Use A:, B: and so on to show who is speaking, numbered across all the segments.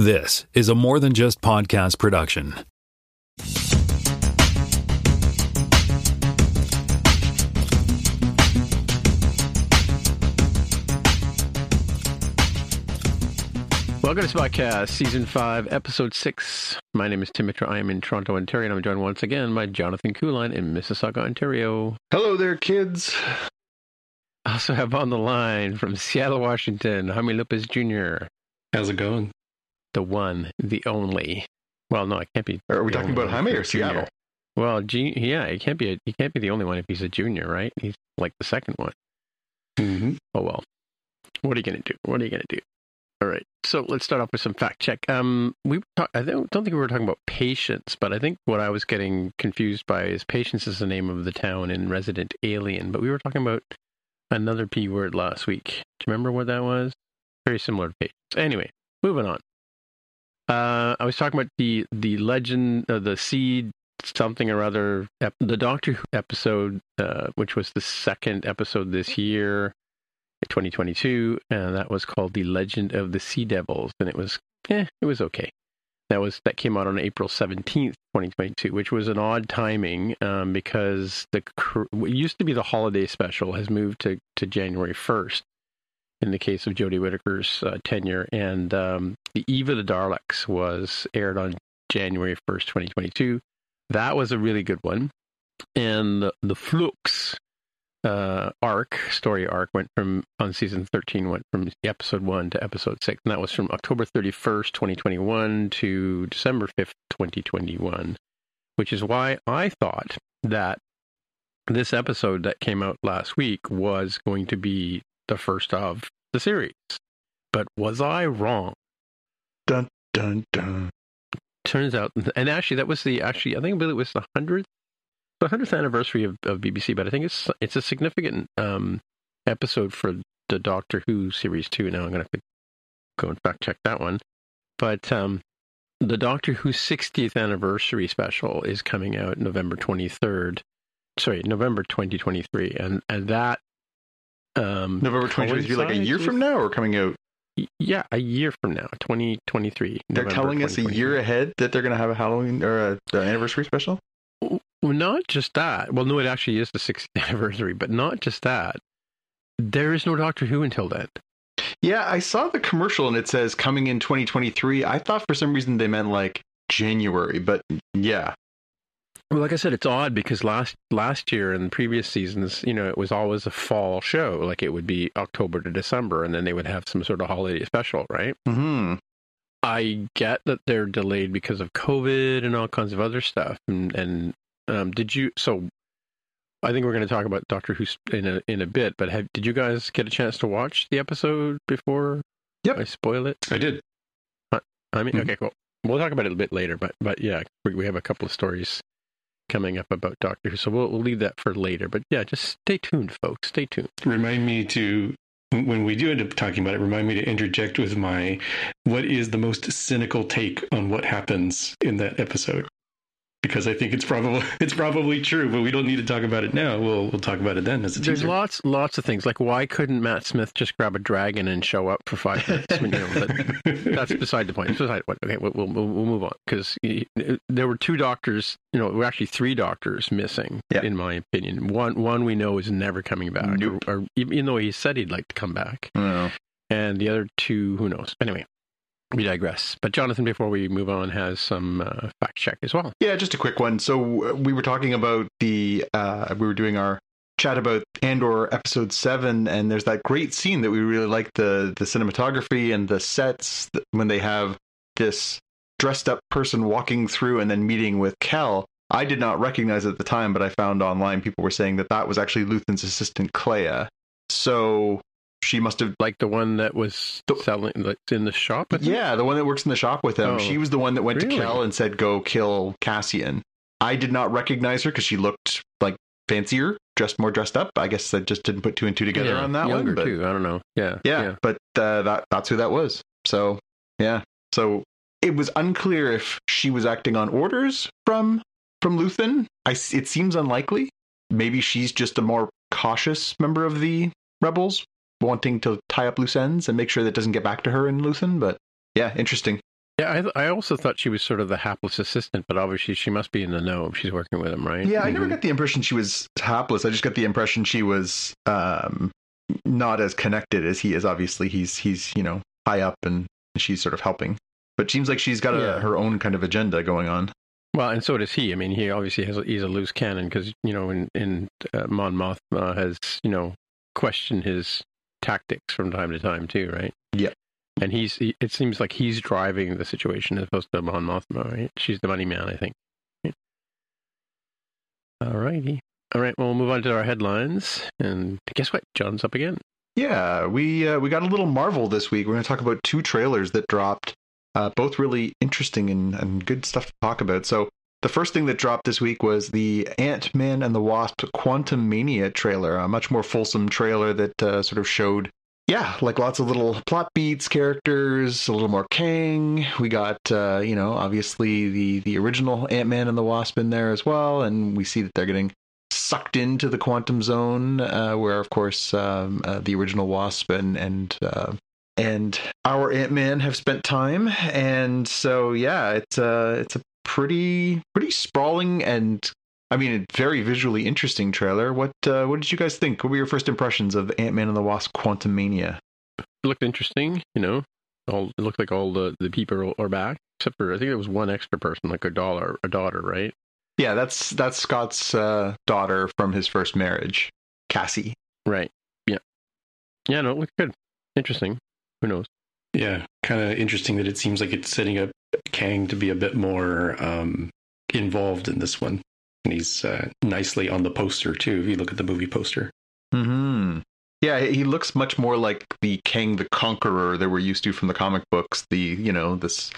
A: This is a more than just podcast production.
B: Welcome to Spotcast, Season 5, Episode 6. My name is Tim Mitra. I am in Toronto, Ontario, and I'm joined once again by Jonathan Kuline in Mississauga, Ontario.
C: Hello there, kids.
B: I also have on the line from Seattle, Washington, Jaime Lopez Jr.,
C: How's it going?
B: The one, the only. Well, no, it can't be.
C: Are we talking about Jaime or. Seattle?
B: Well, G- yeah, it can't be. A, he can't be the only one if he's a junior, right? He's like the second one.
C: Mm-hmm.
B: Oh well. What are you gonna do? What are you gonna do? All right. So let's start off with some fact check. Um, we talk- I don't, don't think we were talking about patience, but I think what I was getting confused by is patience is the name of the town in Resident Alien, but we were talking about another p word last week. Do you remember what that was? Very similar to patience. Anyway, moving on. Uh, I was talking about the the legend, uh, the seed something or other, ep- the Doctor Who episode, uh, which was the second episode this year. 2022, and that was called "The Legend of the Sea Devils," and it was, eh, it was okay. That was that came out on April 17th, 2022, which was an odd timing um, because the what used to be the holiday special has moved to to January 1st. In the case of Jodie Whittaker's uh, tenure, and um, the Eve of the Daleks was aired on January 1st, 2022. That was a really good one, and the, the Flux uh, arc, story arc, went from on season 13, went from episode 1 to episode 6. And that was from October 31st, 2021 to December 5th, 2021, which is why I thought that this episode that came out last week was going to be the first of the series. But was I wrong?
C: Dun dun dun.
B: Turns out, and actually, that was the actually, I think I believe it was the hundredth, the hundredth anniversary of, of BBC. But I think it's it's a significant um, episode for the Doctor Who series too. Now I'm going to have to go and fact check that one. But um, the Doctor Who 60th anniversary special is coming out November 23rd. Sorry, November 2023, and and that um,
C: November 2023, like a year from now, or coming out?
B: Yeah, a year from now, 2023.
C: They're
B: November
C: telling us a year ahead that they're going to have a Halloween or a, anniversary special.
B: Well, not just that. Well, no, it actually is the 60th anniversary, but not just that. There is no Doctor Who until then.
C: Yeah, I saw the commercial and it says coming in 2023. I thought for some reason they meant like January, but yeah,
B: Well, like I said, it's odd because last last year and previous seasons, you know, it was always a fall show. Like it would be October to December, and then they would have some sort of holiday special, right?
C: hmm
B: I get that they're delayed because of COVID and all kinds of other stuff. And, and um, did you? So, I think we're going to talk about Doctor Who in a in a bit. But have, did you guys get a chance to watch the episode before?
C: Yep.
B: I spoil it.
C: I did.
B: I mean,
C: Mhm.
B: okay, cool. We'll talk about it a bit later. But but yeah, we, we have a couple of stories coming up about Doctor Who, so we'll, we'll leave that for later. But yeah, just stay tuned, folks. Stay tuned.
D: Remind me to when we do end up talking about it, remind me to interject with my what is the most cynical take on what happens in that episode because I think it's probably it's probably true, but we don't need to talk about it now. We'll we'll talk about it then as a
B: There's
D: teaser.
B: lots lots of things like why couldn't Matt Smith just grab a dragon and show up for five minutes? You know, but that's beside the point. It's beside the. Okay, we'll we'll, we'll move on because there were two doctors. You know, there were actually three doctors missing.
C: Yeah.
B: In my opinion, one one we know is never coming back,
C: Nope.
B: or, or even though he said he'd like to come back,
C: No.
B: and the other two, who knows? Anyway. We digress. But Jonathan, before we move on, has some uh, fact check as well.
C: Yeah, just a quick one. So uh, we were talking about the uh, we were doing our chat about Andor episode seven, and there's that great scene that we really like the the cinematography and the sets when they have this dressed up person walking through and then meeting with Kel. I did not recognize at the time, but I found online people were saying that that was actually Luthen's assistant Kleya. So she must have
B: Like the one that was
C: The-
B: selling, that's in the shop.
C: Yeah, the one that works in the shop with him.
B: Oh,
C: she was the one that went
B: really?
C: to Kel and said, "Go kill Cassian." I did not recognize her because she looked like fancier, dressed more dressed up. I guess I just didn't put two and two together
B: Yeah,
C: on that
B: younger
C: one. But
B: too. I don't know. Yeah,
C: yeah, but uh, that that's who that was. So yeah, so it was unclear if she was acting on orders from from Luthen. I it seems unlikely. Maybe she's just a more cautious member of the rebels, wanting to tie up loose ends and make sure that doesn't get back to her in Luthen. But yeah, interesting.
B: Yeah, I, I also thought she was sort of the hapless assistant, but obviously she must be in the know if she's working with him, right?
C: Yeah, I never
D: Mhm.
C: got the impression she was hapless. I just got the impression she was um, not as connected as he is. Obviously, he's he's you know high up and she's sort of helping. But seems like she's got a,
B: Yeah.
C: her own kind of agenda going on.
B: Well, and so does he. I mean, he obviously has a, he's a loose cannon because you know, in in uh, Mon Mothma has you know questioned his tactics from time to time too, right?
C: Yeah.
B: And he's he, it seems like he's driving the situation as opposed to Mon Mothma, right? She's the money man, I think. All righty. All right, well, we'll move on to our headlines. And guess what? John's up again.
C: Yeah, we uh, we got a little Marvel this week. We're going to talk about two trailers that dropped, uh, both really interesting and, and good stuff to talk about. So the first thing that dropped this week was the Ant Man and the Wasp Quantumania trailer, a much more fulsome trailer that uh, sort of showed, yeah, like lots of little plot beats, characters, a little more Kang. We got, uh, you know, obviously the the original Ant Man and the Wasp in there as well, and we see that they're getting sucked into the quantum zone, uh, where of course um, uh, the original Wasp and and uh, and our Ant Man have spent time, and so yeah, it's uh, it's a pretty pretty sprawling and I mean a very visually interesting trailer. What uh, what did you guys think? What were your first impressions of Ant Man and the Wasp: Quantumania?
B: It looked interesting, you know. All it looked like all the, the people are back, except for I think there was one extra person, like a dollar, a daughter, right?
C: Yeah, that's that's Scott's uh, daughter from his first marriage, Cassie.
B: Right. Yeah. Yeah. No, it looked good. Interesting. Who knows?
D: Yeah, kind of interesting that it seems like it's setting up Kang to be a bit more um, involved in this one. And he's uh, nicely on the poster, too, if you look at the movie poster.
C: Hmm. Yeah, he looks much more like the Kang the Conqueror that we're used to from the comic books. The you know this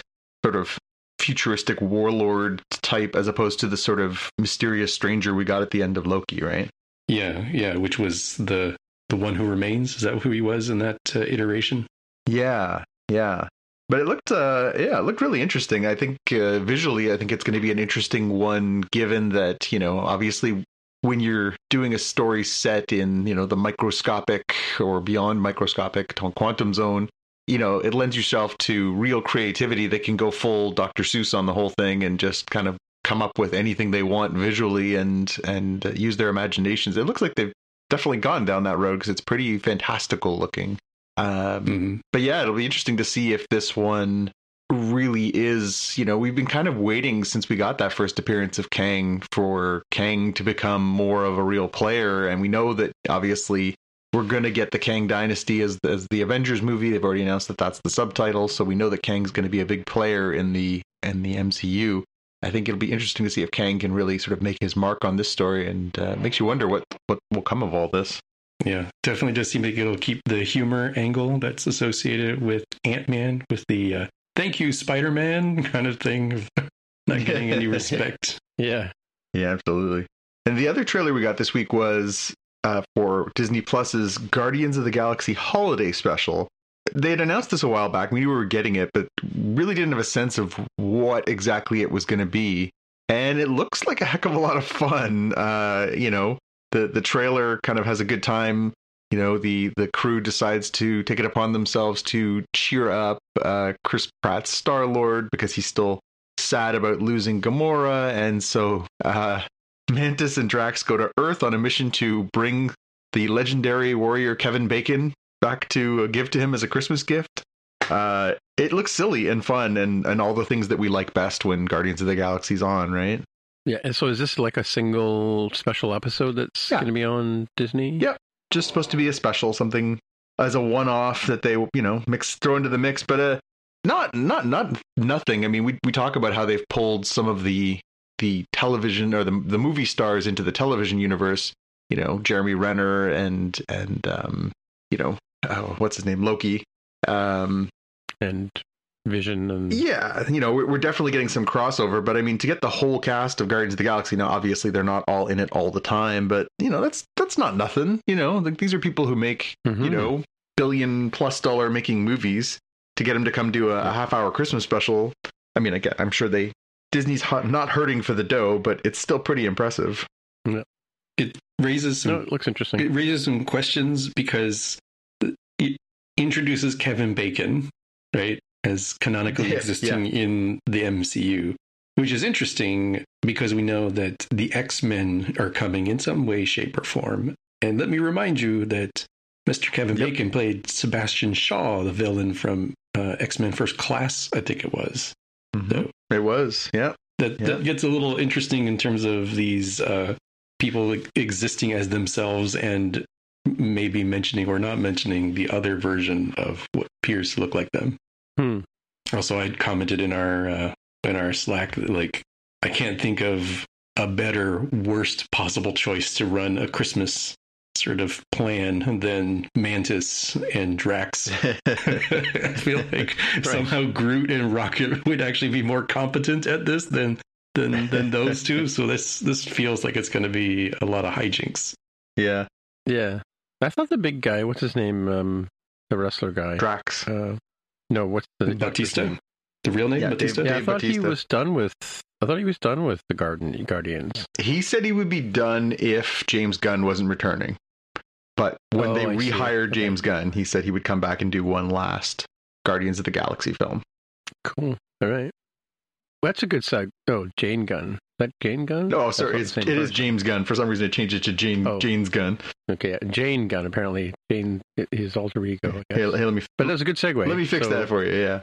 C: sort of futuristic warlord type, as opposed to the sort of mysterious stranger we got at the end of Loki, right?
D: Yeah, yeah, which was the the one who remains. Is that who he was in that uh, iteration?
C: Yeah, yeah. But it looked, uh, yeah, it looked really interesting. I think uh, visually, I think it's going to be an interesting one, given that you know, obviously, when you're doing a story set in you know the microscopic or beyond microscopic quantum zone, you know, it lends yourself to real creativity that can go full Dr. Seuss on the whole thing and just kind of come up with anything they want visually and and uh, use their imaginations. It looks like they've definitely gone down that road because it's pretty fantastical looking. Um,
D: hmm
C: but yeah, it'll be interesting to see if this one really is, you know, we've been kind of waiting since we got that first appearance of Kang for Kang to become more of a real player. And we know that obviously we're going to get the Kang Dynasty as, as the Avengers movie. They've already announced that that's the subtitle. So we know that Kang's going to be a big player in the, in the MCU. I think it'll be interesting to see if Kang can really sort of make his mark on this story and uh, makes you wonder what, what will come of all this.
D: Yeah, definitely does seem like it'll keep the humor angle that's associated with Ant Man, with the uh, "Thank you, Spider Man" kind of thing, of not getting any respect.
B: Yeah.
C: Yeah, absolutely. And the other trailer we got this week was uh, for Disney Plus's Guardians of the Galaxy Holiday Special. They had announced this a while back. We knew we were getting it, but really didn't have a sense of what exactly it was going to be. And it looks like a heck of a lot of fun. Uh, you know, the the trailer kind of has a good time. You know, the the crew decides to take it upon themselves to cheer up uh, Chris Pratt's Star Lord because he's still sad about losing Gamora, and so uh, Mantis and Drax go to Earth on a mission to bring the legendary warrior Kevin Bacon back to uh, give to him as a Christmas gift. Uh, it looks silly and fun, and and all the things that we like best when Guardians of the Galaxy's on, right?
B: Yeah, and so is this like a single special episode that's
C: Yeah.
B: going to be on Disney?
C: Yep. Just supposed to be a special, something as a one-off that they you know mix throw into the mix, but uh, not not not nothing. I mean, we we talk about how they've pulled some of the the television or the the movie stars into the television universe. You know, Jeremy Renner and and um, you know, oh, what's his name, Loki. Um,
B: And Vision and
C: yeah, you know, we're, we're definitely getting some crossover, but I mean, to get the whole cast of Guardians of the Galaxy, now obviously they're not all in it all the time, but you know, that's that's not nothing. You know, like these are people who make you
B: Mhm.
C: know billion plus dollar making movies. To get them to come do a, a half hour Christmas special, I mean, again, I'm sure they Disney's hot, not hurting for the dough, but it's still pretty impressive.
D: It raises some
B: no, it looks interesting.
D: it raises some questions because it introduces Kevin Bacon, right, as canonically
C: Yeah,
D: existing in the MCU, which is interesting because we know that the X Men are coming in some way, shape, or form. And let me remind you that Mr. Kevin
C: Yep.
D: Bacon played Sebastian Shaw, the villain from uh, X Men First Class, I think it was. So
C: It was, yeah.
D: that
C: Yeah.
D: that gets a little interesting in terms of these uh, people existing as themselves and maybe mentioning or not mentioning the other version of what appears to look like them.
B: Hmm.
D: Also, I commented in our uh, in our Slack that like I can't think of a better, worst possible choice to run a Christmas sort of plan than Mantis and Drax. I feel like somehow Groot and Rocket would actually be more competent at this than than than those two. So this this feels like it's going to be a lot of hijinks.
C: yeah,
B: Yeah. I thought the big guy, what's his name? Um, the wrestler guy.
C: Drax.
B: Uh, no, what's the
D: Batista,
B: name?
D: the real name
C: Yeah,
D: Batista.
B: Yeah, I
C: Dave
B: thought he was done with. I thought he was done with the Garden Guardians.
C: He said he would be done if James Gunn wasn't returning. But when
B: Oh,
C: they
B: I see.
C: rehired
B: Okay.
C: James Gunn, he said he would come back and do one last Guardians of the Galaxy film.
B: Cool. All right. That's a good side. Oh, Jane Gunn. That Jane Gunn?
C: No,
B: That's
C: sorry, it's, it
B: same
C: is. James Gunn. For some reason, it changed it to Jane
B: Oh.
C: Jane's Gunn.
B: Okay, Jane Gunn. Apparently, Jane his alter ego.
C: Hey, hey, let me
B: but that's a good segue.
C: let me fix
B: So-
C: that for you. Yeah.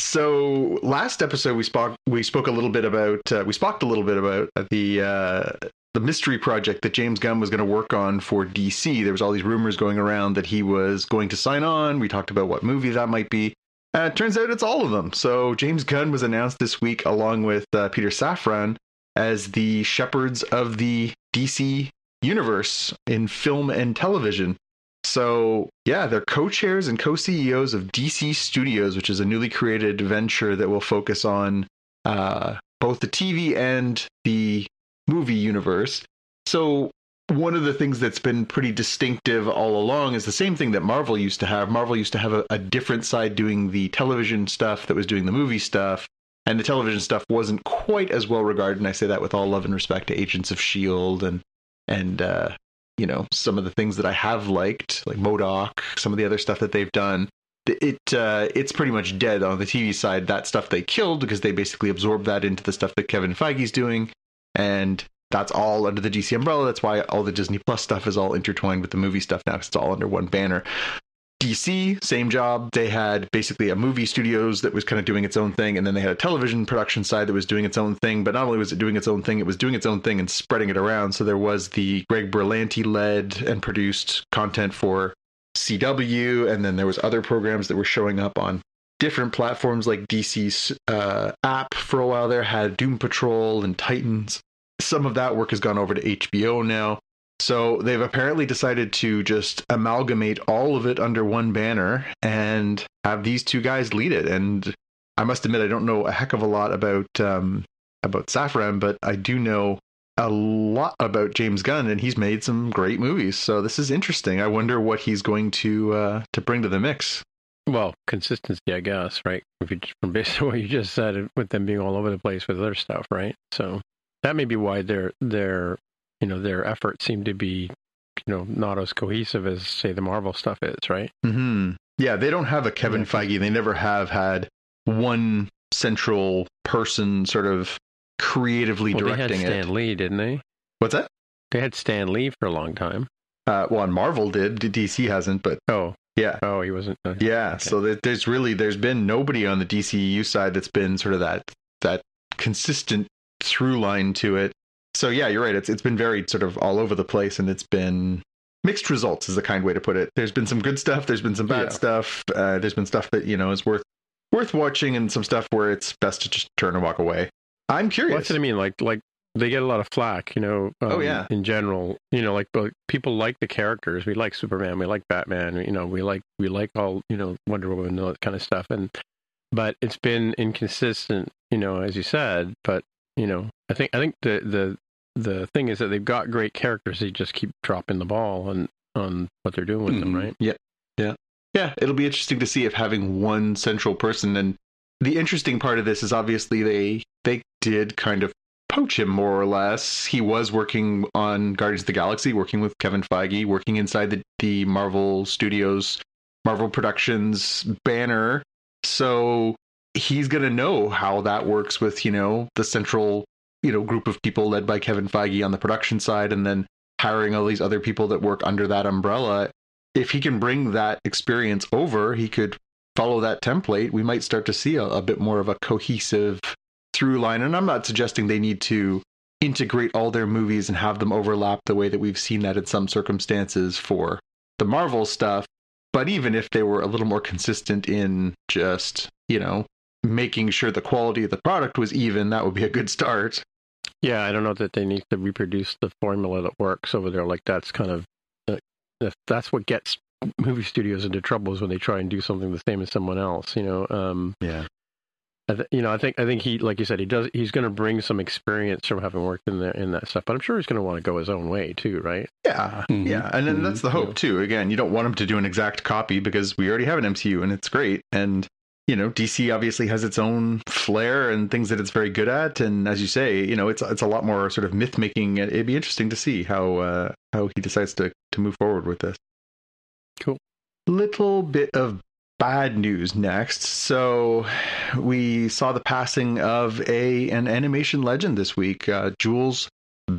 C: So last episode we spoke we spoke a little bit about uh, we spoke a little bit about the uh, the mystery project that James Gunn was going to work on for DC. There was all these rumors going around that he was going to sign on. We talked about what movie that might be. Uh, it turns out it's all of them. So James Gunn was announced this week along with uh, Peter Safran as the shepherds of the DC universe in film and television. So, yeah, they're co chairs and co CEOs of DC Studios, which is a newly created venture that will focus on uh, both the TV and the movie universe. So, one of the things that's been pretty distinctive all along is the same thing that Marvel used to have. Marvel used to have a, a different side doing the television stuff that was doing the movie stuff. And the television stuff wasn't quite as well regarded. And I say that with all love and respect to Agents of S.H.I.E.L.D. and, and, uh, you know some of the things that I have liked, like M.O.D.O.K., some of the other stuff that they've done. It uh, it's pretty much dead on the TV side. That stuff they killed because they basically absorbed that into the stuff that Kevin Feige's doing, and that's all under the DC umbrella. That's why all the Disney Plus stuff is all intertwined with the movie stuff now. 'cause it's all under one banner. DC, same job. They had basically a movie studios that was kind of doing its own thing, and then they had a television production side that was doing its own thing. But not only was it doing its own thing, it was doing its own thing and spreading it around. So there was the Greg Berlanti led and produced content for CW, and then there was other programs that were showing up on different platforms like DC's uh, app for a while there had Doom Patrol and Titans. Some of that work has gone over to HBO now. So they've apparently decided to just amalgamate all of it under one banner and have these two guys lead it. And I must admit, I don't know a heck of a lot about um, about Safran, but I do know a lot about James Gunn, and he's made some great movies. So this is interesting. I wonder what he's going to uh, to bring to the mix.
B: Well, consistency, I guess, right? If you from based on what you just said, with them being all over the place with other stuff, right? So that may be why their their you know their efforts seem to be you know not as cohesive as say the Marvel stuff is, right?
C: hmm Yeah, they don't have a Kevin
B: Yeah.
C: Feige. They never have had one central person sort of creatively
B: Well, they had Stan
C: it.
B: Lee, didn't they?
C: What's that?
B: They had Stan Lee for a long time.
C: Uh, well, and Marvel did. DC hasn't, but
B: Oh,
C: yeah.
B: oh, he wasn't. Uh,
C: Yeah,
B: Okay.
C: so there- there's really there's been nobody on the DCEU side that's been sort of that that consistent through line to it. So yeah, you're right. It's it's been very sort of all over the place, and it's been mixed results is a kind way to put it. There's been some good stuff. There's been some bad
B: Yeah.
C: stuff. Uh, there's been stuff that you know is worth worth watching, and some stuff where it's best to just turn and walk away. I'm
B: Well,
C: curious.
B: that's what I mean. Like, like they get a lot of flack, you know. Um,
C: Oh, yeah.
B: In general, you know, like but people like the characters. We like Superman. We like Batman. You know, we like we like all you know Wonder Woman and all that kind of stuff. And but it's been inconsistent, you know, as you said. But you know, I think I think the the the thing is that they've got great characters. They just keep dropping the ball on on what they're doing with them,
D: Mhm.
B: right?
C: Yeah, yeah, yeah, it'll be interesting to see if having one central person and the interesting part of this is obviously they they did kind of poach him more or less. He was working on Guardians of the Galaxy, working with Kevin Feige, working inside the, the Marvel Studios, Marvel Productions banner. So he's gonna know how that works with, you know, the central, you know, group of people led by Kevin Feige on the production side and then hiring all these other people that work under that umbrella if he can bring that experience over, he could follow that template. We might start to see a, a bit more of a cohesive through line. And I'm not suggesting they need to integrate all their movies and have them overlap the way that we've seen that in some circumstances for the Marvel stuff. But even if they were a little more consistent in just, you know, making sure the quality of the product was even, that would be a good start.
B: Yeah, I don't know that they need to reproduce the formula that works over there. Like that's kind of uh, that's what gets movie studios into trouble is when they try and do something the same as someone else. You know, um,
C: Yeah.
B: I th- you know, I think I think he, like you said, he does. He's going to bring some experience from having worked in there in that stuff. But I'm sure he's going to want to go his own way too, right?
C: Yeah,
D: Mhm.
C: yeah, and then
D: Mhm.
C: that's the hope
B: Yeah.
C: too. Again, you don't want him to do an exact copy because we already have an MCU and it's great. And you know, DC obviously has its own flair and things that it's very good at. And as you say, you know, it's it's a lot more sort of myth making. It'd be interesting to see how uh, how he decides to to move forward with this.
B: Cool.
C: Little bit of bad news next. So we saw the passing of a an animation legend this week, uh, Jules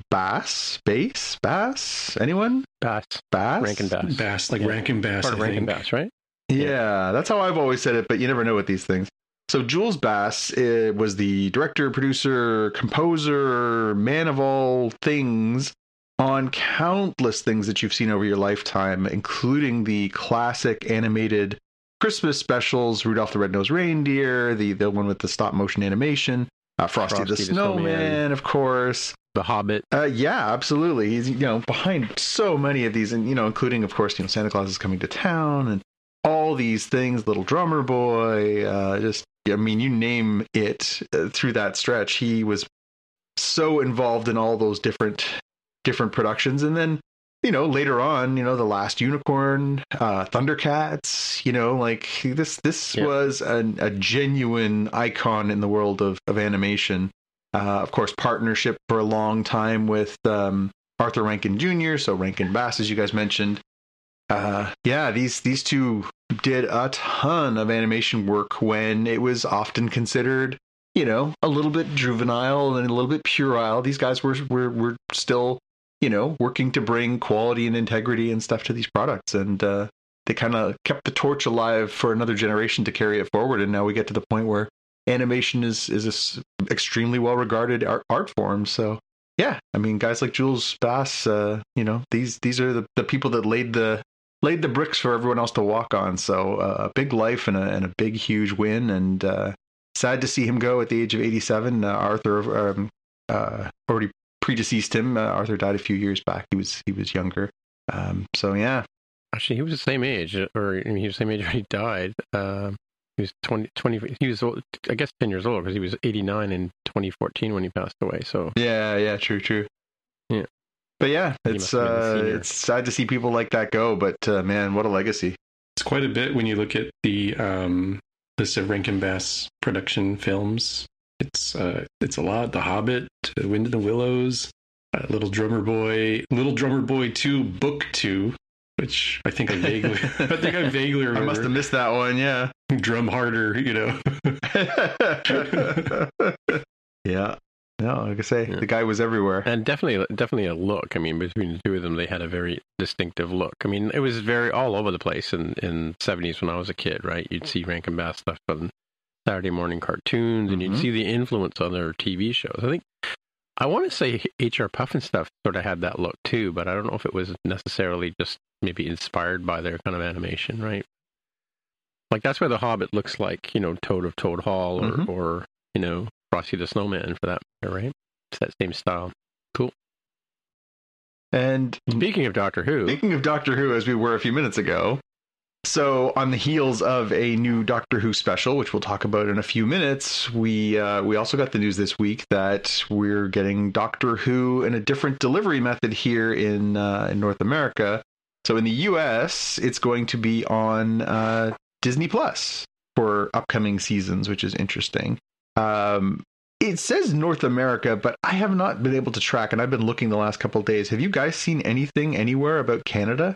C: Bass, Bass, Bass. Anyone?
B: Bass,
C: Bass?
B: Rankin Bass,
D: Bass, like
B: Yeah.
D: Rankin Bass.
B: part of Rankin. Bass, right?
C: Yeah, that's how I've always said it, but you never know with these things. So Jules Bass uh, was the director, producer, composer, man of all things on countless things that you've seen over your lifetime, including the classic animated Christmas specials, Rudolph the Red-Nosed Reindeer, the the one with the stop motion animation, uh, Frosty, the,
B: the
C: Snowman,
B: Snowman.
C: of course.
B: The Hobbit.
C: Uh, yeah, absolutely. He's you know behind so many of these, and you know, including of course, you know, Santa Claus is coming to town, and all these things. Little Drummer Boy, uh, just I mean, you name it. Uh, through that stretch, he was so involved in all those different different productions, and then you know later on, you know, the Last Unicorn, uh, Thundercats. You know, like this this
B: Yeah.
C: was an, a genuine icon in the world of of animation. Uh, of course, partnership for a long time with um, Arthur Rankin Jr. So Rankin Bass, as you guys mentioned. Uh, yeah, these these two did a ton of animation work when it was often considered, you know, a little bit juvenile and a little bit puerile. These guys were were were still, you know, working to bring quality and integrity and stuff to these products, and uh, they kind of kept the torch alive for another generation to carry it forward. And now we get to the point where animation is is this extremely well regarded art, art form. So yeah, I mean, guys like Jules Bass, uh, you know, these these are the, the people that laid the laid the bricks for everyone else to walk on. So uh, a big life and a and a big huge win, and uh, sad to see him go at the age of eighty seven. Uh, Arthur um, uh, already predeceased him. Uh, Arthur died a few years back. He was he was younger. Um, so yeah,
B: Actually, he was the same age, or I mean, he was the same age when he died. Um, he was 20, 20 He was, old- I guess, ten years old because he was eighty nine in twenty fourteen when he passed away. So
C: yeah, yeah, true, true.
B: Yeah.
C: But yeah, it's
B: must have been the
C: uh, it's sad to see people like that go. But uh, man, what a legacy!
D: It's quite a bit when you look at the um, list of Rankin Bass production films. It's uh, it's a lot. The Hobbit, uh, Wind in the Willows, uh, Little Drummer Boy, Little Drummer Boy Two, Book Two, which I think I vaguely, I think I vaguely
C: I must have missed that one. Yeah.
D: Drum harder, you know.
C: yeah. No, like I say,
B: Yeah.
C: the guy was everywhere.
B: And definitely, definitely a look. I mean, between the two of them, they had a very distinctive look. I mean, it was very all over the place in in seventies when I was a kid. Right, you'd see Rankin Bass stuff on Saturday morning cartoons, and
C: Mhm.
B: you'd see the influence on their TV shows. I think I want to say H.R. Pufnstuf sort of had that look too, but I don't know if it was necessarily just maybe inspired by their kind of animation, right? Like that's where the Hobbit looks like, you know, Toad of Toad Hall, or
C: Mhm.
B: or you know, Frosty the Snowman for that matter, right? It's that same style. Cool.
C: And
B: Speaking of Doctor Who,
C: Speaking of Doctor Who, as we were a few minutes ago, so on the heels of a new Doctor Who special, which we'll talk about in a few minutes, we uh, we also got the news this week that we're getting Doctor Who in a different delivery method here in uh, in North America. So in the U.S., it's going to be on uh, Disney Plus for upcoming seasons, which is interesting. Um, it says North America, but I have not been able to track, and I've been looking the last couple of days. Have you guys seen anything anywhere about Canada?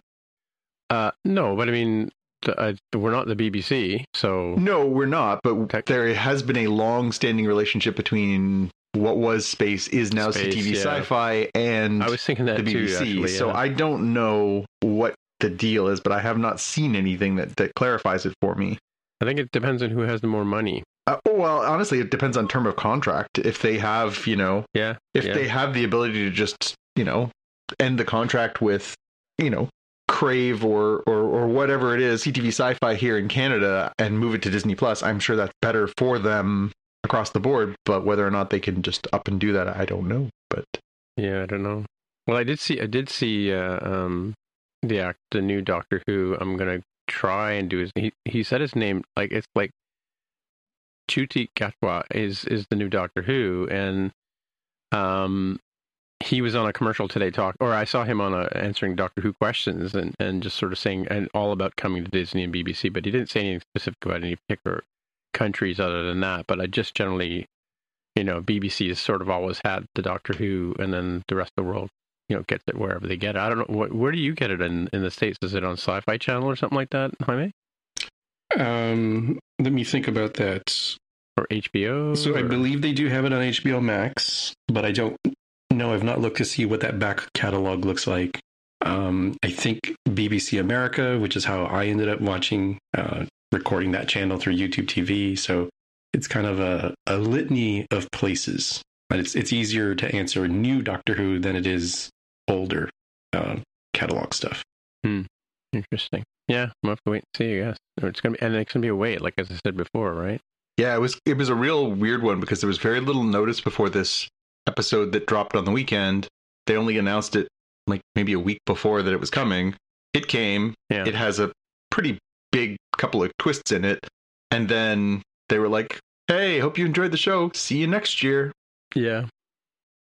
B: uh, no, but I mean, the, uh, we're not the BBC, so
C: No, we're not, but
B: Tech-
C: there has been a long-standing relationship between what was Space is now
B: Space,
C: CTV
B: yeah.
C: Sci-Fi and
B: I was thinking that
C: the
B: too.
C: BBC.
B: Actually,
C: So. I don't know what the deal is, but I have not seen anything that, that clarifies it for me.
B: I think it depends on who has the more money.
C: Uh, oh, well, honestly, it depends on term of contract. If they have, you know,
B: Yeah,
C: if
B: yeah.
C: they have the ability to just you know end the contract with you know crave or or or whatever it is ctv sci-fi here in canada and move it to disney plus i'm sure that's better for them across the board but whether or not they can just up and do that i don't know but
B: Yeah, I don't know. Well, I did see. I did see uh, um, the act, the new Doctor Who. I'm gonna try and do his. He he said his name like it's like Ncuti Gatwa is is the new Doctor Who, and um, he was on a commercial today talk, or I saw him on a answering Doctor Who questions and and just sort of saying and all about coming to Disney and BBC, but he didn't say anything specific about any particular countries other than that. But I just generally you know, BBC has sort of always had the Doctor Who, and then the rest of the world, you know, gets it wherever they get it. I don't know. What, where do you get it in, in the States? Is it on Sci Fi Channel or something like that, Jaime?
D: Um, let me think about that.
B: Or HBO?
D: So I believe they do have it on HBO Max, but I don't know. I've not looked to see what that back catalog looks like. Um, I think BBC America, which is how I ended up watching, uh, recording that channel through YouTube TV. So it's kind of a, a litany of places. But it's it's easier to answer new Doctor Who than it is older uh, catalog stuff.
B: Interesting. Yeah, we'll have to wait and see, I guess. It's gonna be, and it's gonna be a wait, like as I said before, right?
C: yeah it was it was a real weird one because there was very little notice before this episode that dropped on the weekend they only announced it like maybe a week before that it was coming it came
B: Yeah.
C: it has a pretty big couple of twists in it and then they were like hey hope you enjoyed the show see you next year
B: yeah.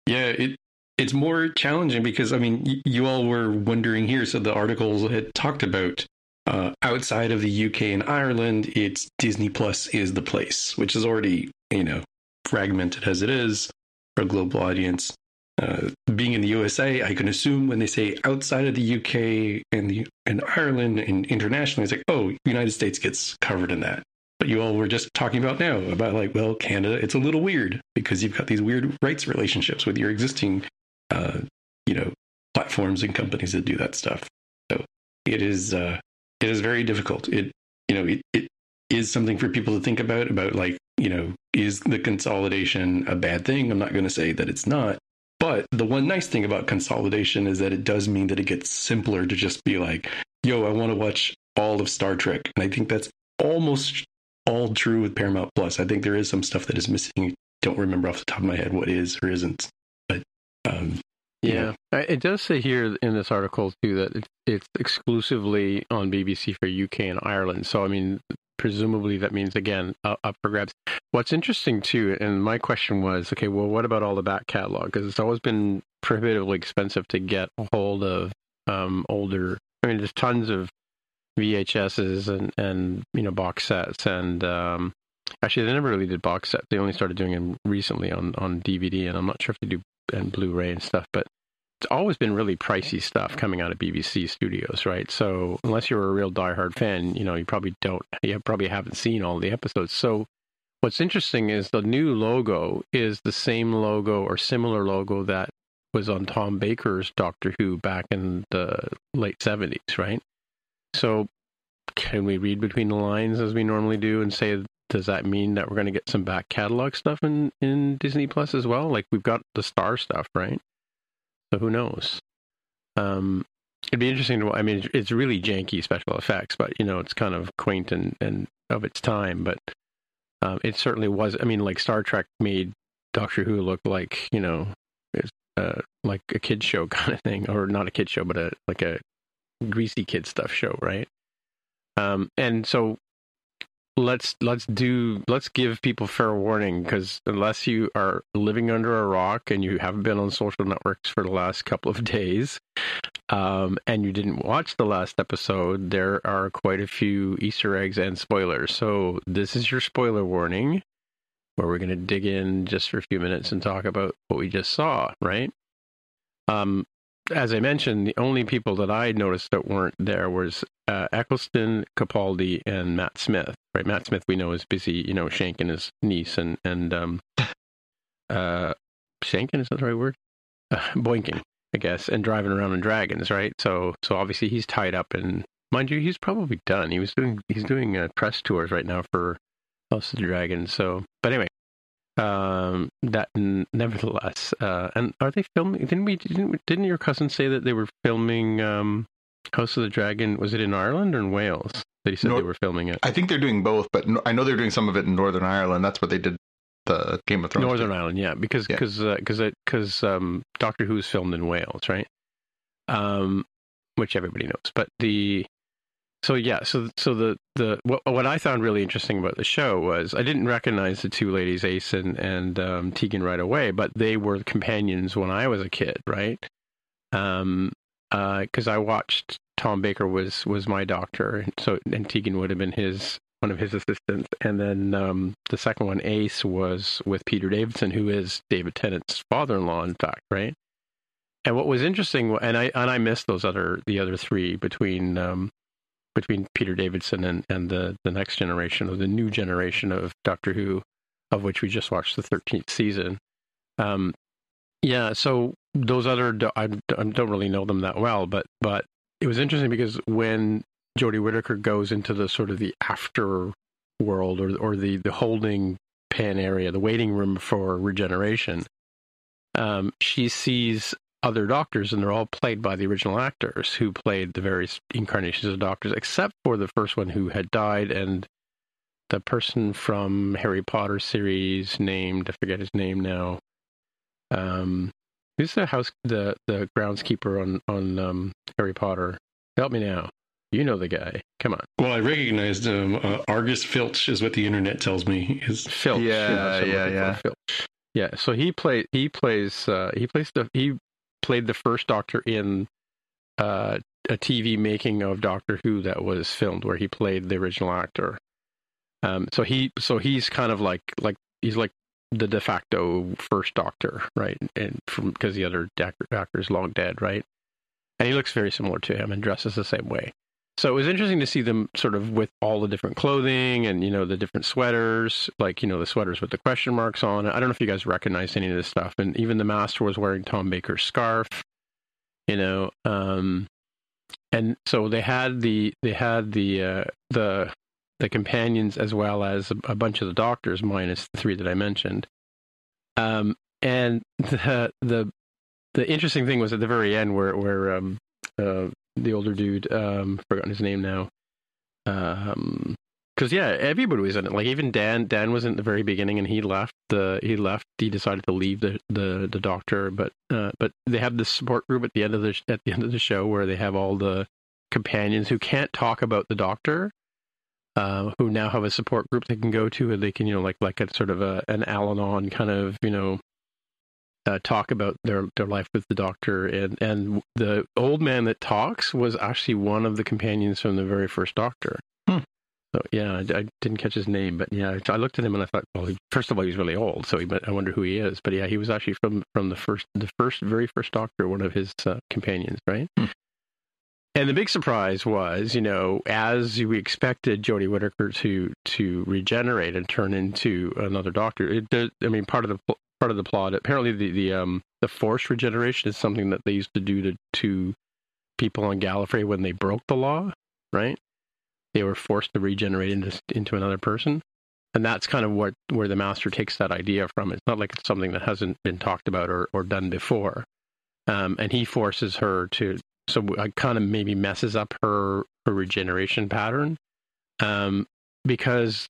D: Yeah, it it's more challenging because I mean y- you all were wondering here. So the articles had talked about uh, outside of the UK and Ireland, it's Disney Plus is the place, which is already you know fragmented as it is for a global audience. Uh, being in the USA, I can assume when they say outside of the UK and the and Ireland and internationally, it's like oh, United States gets covered in that. But you all were just talking about now about like, well, Canada, it's a little weird because you've got these weird rights relationships with your existing, uh, you know, platforms and companies that do that stuff. So it is, uh, it is very difficult. It, you know, it, it is something for people to think about. About like, you know, is the consolidation a bad thing? I'm not going to say that it's not. But the one nice thing about consolidation is that it does mean that it gets simpler to just be like, yo, I want to watch all of Star Trek. And I think that's almost all true with Paramount Plus. I think there is some stuff that is missing. Don't remember off the top of my head what is or isn't. Um,
B: Yeah. Uh, It does say here in this article too that it's, exclusively on BBC for UK and Ireland. So I mean, presumably that means again up for grabs. What's interesting too, and my question was, okay, well, what about all the back catalog? Because it's always been prohibitively expensive to get hold of um, older. I mean, there's tons of VHSs and and you know box sets and um, actually they never really did box sets. They only started doing them recently on on DVD, and I'm not sure if they do and Blu-ray and stuff, but it's always been really pricey stuff coming out of BBC studios, right? So unless you're a real diehard fan, you know you probably don't, you probably haven't seen all the episodes. So what's interesting is the new logo is the same logo or similar logo that was on Tom Baker's Doctor Who back in the late 70s, right? So can we read between the lines as we normally do and say does that mean that we're going to get some back catalog stuff in in Disney Plus as well? Like we've got the Star stuff, right? So who knows? Um, it'd be interesting to. I mean, it's really janky special effects, but you know, it's kind of quaint and, and of its time. But um, it certainly was. I mean, like Star Trek made Doctor Who look like you know, uh, like a kid show kind of thing, or not a kid show, but a like a greasy kid stuff show, right? Um, and so let's let's do let's give people fair warning because unless you are living under a rock and you haven't been on social networks for the last couple of days um, and you didn't watch the last episode there are quite a few easter eggs and spoilers. So this is your spoiler warning where we're going to dig in just for a few minutes and talk about what we just saw right? Um, as I mentioned, the only people that I noticed that weren't there was uh, Eccleston, Capaldi, and Matt Smith. Right, Matt Smith we know is busy, you know, shanking his niece and and um, uh, shanking is that the right word? Uh, boinking, I guess, and driving around in dragons. Right, so so obviously he's tied up, and mind you, he's probably done. He was doing he's doing uh, press tours right now for House of the Dragon. So, but anyway, um, that nevertheless, uh, and are they filming? Didn't we? Didn't, didn't your cousin say that they were filming um, House of the Dragon? Was it in Ireland or in Wales? That he said Nor- they were filming it.
C: I think they're doing both, but no, I know they're doing some of it in Northern Ireland. That's what they did the Game of Thrones.
B: Northern did. Ireland, yeah, because because yeah. because uh, because um, Doctor Who is filmed in Wales, right? Um, which everybody knows, but the so yeah, so so the the what, what I found really interesting about the show was I didn't recognize the two ladies, Ace and and um, Tegan, right away, but they were companions when I was a kid, right? Um, because uh, I watched Tom Baker was was my doctor, so and Tegan would have been his one of his assistants, and then um, the second one, Ace, was with Peter Davidson, who is David Tennant's father-in-law, in fact, right? And what was interesting, and I and I missed those other the other three between um, between Peter Davidson and, and the, the next generation or the new generation of Doctor Who, of which we just watched the 13th season. Um, yeah, so those other, I don't really know them that well, but, but it was interesting because when Jodie Whittaker goes into the sort of the after world or, or the, the holding pen area, the waiting room for regeneration, um, she sees other doctors, and they're all played by the original actors who played the various incarnations of doctors, except for the first one who had died, and the person from Harry Potter series named I forget his name now. Um, who's the house the the groundskeeper on on um, Harry Potter? Help me now. You know the guy. Come on.
D: Well, I recognized him. Uh, Argus Filch is what the internet tells me. Is
B: Filch?
C: Yeah, yeah, yeah. yeah.
B: Filch. Yeah. So he play he plays uh, he plays the he played the first Doctor in uh, a TV making of Doctor Who that was filmed, where he played the original actor. Um, so he, so he's kind of like like he's like the de facto first Doctor, right? And from because the other actor is long dead, right? And he looks very similar to him and dresses the same way. So it was interesting to see them sort of with all the different clothing and you know the different sweaters, like you know the sweaters with the question marks on. I don't know if you guys recognize any of this stuff, and even the master was wearing Tom Baker's scarf, you know. Um, and so they had the they had the uh, the the companions as well as a, a, bunch of the doctors, minus the three that I mentioned. Um, and the the the interesting thing was at the very end where where um, uh, the older dude. Um, forgotten his name now. Um, because yeah, everybody was in it. Like even Dan, Dan was in the very beginning, and he left. The he left. He decided to leave the the the doctor. But uh, but they have this support group at the end of the at the end of the show where they have all the companions who can't talk about the doctor. Uh, who now have a support group they can go to, and they can, you know, like like a sort of a an Al-Anon kind of, you know, uh, talk about their their life with the Doctor, and and the old man that talks was actually one of the companions from the very first Doctor.
C: Hmm.
B: So yeah, I, I, didn't catch his name, but yeah, I looked at him and I thought, well, he, first of all, he's really old, so he, I wonder who he is. But yeah, he was actually from from the first the first very first Doctor, one of his uh, companions, right?
C: Hmm.
B: And the big surprise was, you know, as we expected Jodie Whittaker to to regenerate and turn into another Doctor. It does, I mean, part of the part of the plot. Apparently, the the um the force regeneration is something that they used to do to to people on Gallifrey when they broke the law, right? They were forced to regenerate into into another person, and that's kind of what where the Master takes that idea from. It's not like it's something that hasn't been talked about or or done before. Um, and he forces her to so I kind of maybe messes up her her regeneration pattern, um, because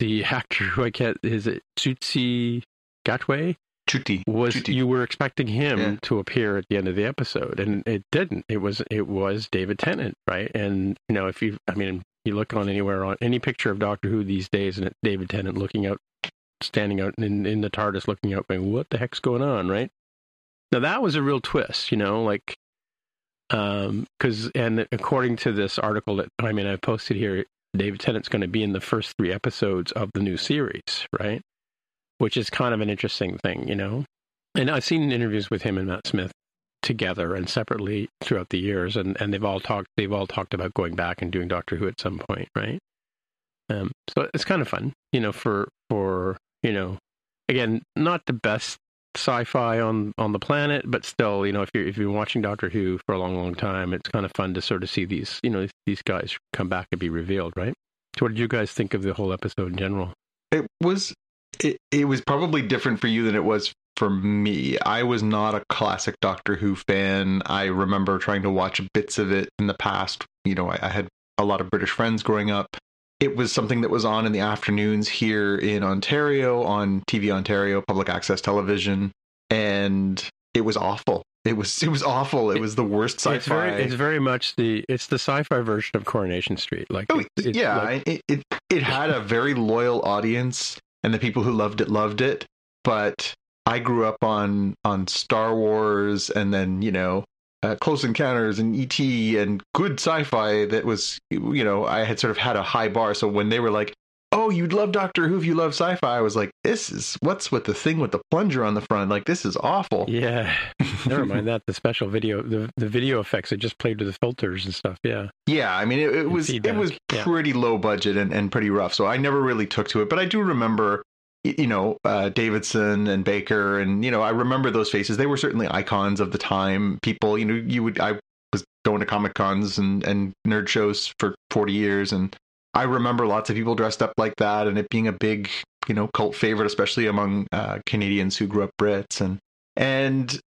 B: the actor who I can't is it Tutsi Gatway
C: Chuti
B: was
C: Chuti.
B: you were expecting him
C: Yeah.
B: to appear at the end of the episode, and it didn't. It was it was David Tennant, right? And you know if you I mean you look on anywhere on any picture of Doctor Who these days, and it's David Tennant looking out, standing out in in the TARDIS, looking out, going, "What the heck's going on?" Right? Now that was a real twist, you know, like um because and according to this article that I mean I posted here, David Tennant's going to be in the first three episodes of the new series, right? Which is kind of an interesting thing, you know. And I've seen interviews with him and Matt Smith together and separately throughout the years, and, and they've all talked they've all talked about going back and doing Doctor Who at some point, right? Um, so it's kind of fun, you know, for for you know, again, not the best sci-fi on on the planet, but still, you know, if you're if you're watching Doctor Who for a long, long time, it's kind of fun to sort of see these, you know, these guys come back and be revealed, right? So, what did you guys think of the whole episode in general?
C: it was it, it was probably different for you than it was for me. I was not a classic Doctor Who fan. I remember trying to watch bits of it in the past. You know, I, I had a lot of British friends growing up. It was something that was on in the afternoons here in Ontario on TV Ontario, public access television, and it was awful. It was it was awful. It was the worst sci-fi.
B: It's very, it's very much the it's the sci-fi version of Coronation Street. Like,
C: Oh,
B: it's
C: yeah,
B: like-
C: it, it it had a very loyal audience, and the people who loved it loved it. But I grew up on on Star Wars, and then you know, uh, Close Encounters and ET, and good sci-fi that was you know I had sort of had a high bar. So when they were like, "Oh, you'd love Doctor Who if you love sci-fi," I was like, "This is what's with the thing with the plunger on the front? Like this is awful."
B: yeah. Never mind that. The special video, the the video effects It just played with the filters and stuff. Yeah.
C: Yeah, I mean it, it was
B: feedback,
C: it was
B: yeah.
C: pretty low budget and, and pretty rough. So I never really took to it, but I do remember you know uh, Davidson and Baker and you know I remember those faces. They were certainly icons of the time. People, you know, you would I was going to comic cons and and nerd shows for 40 years and I remember lots of people dressed up like that and it being a big, you know, cult favorite especially among uh, Canadians who grew up Brits and and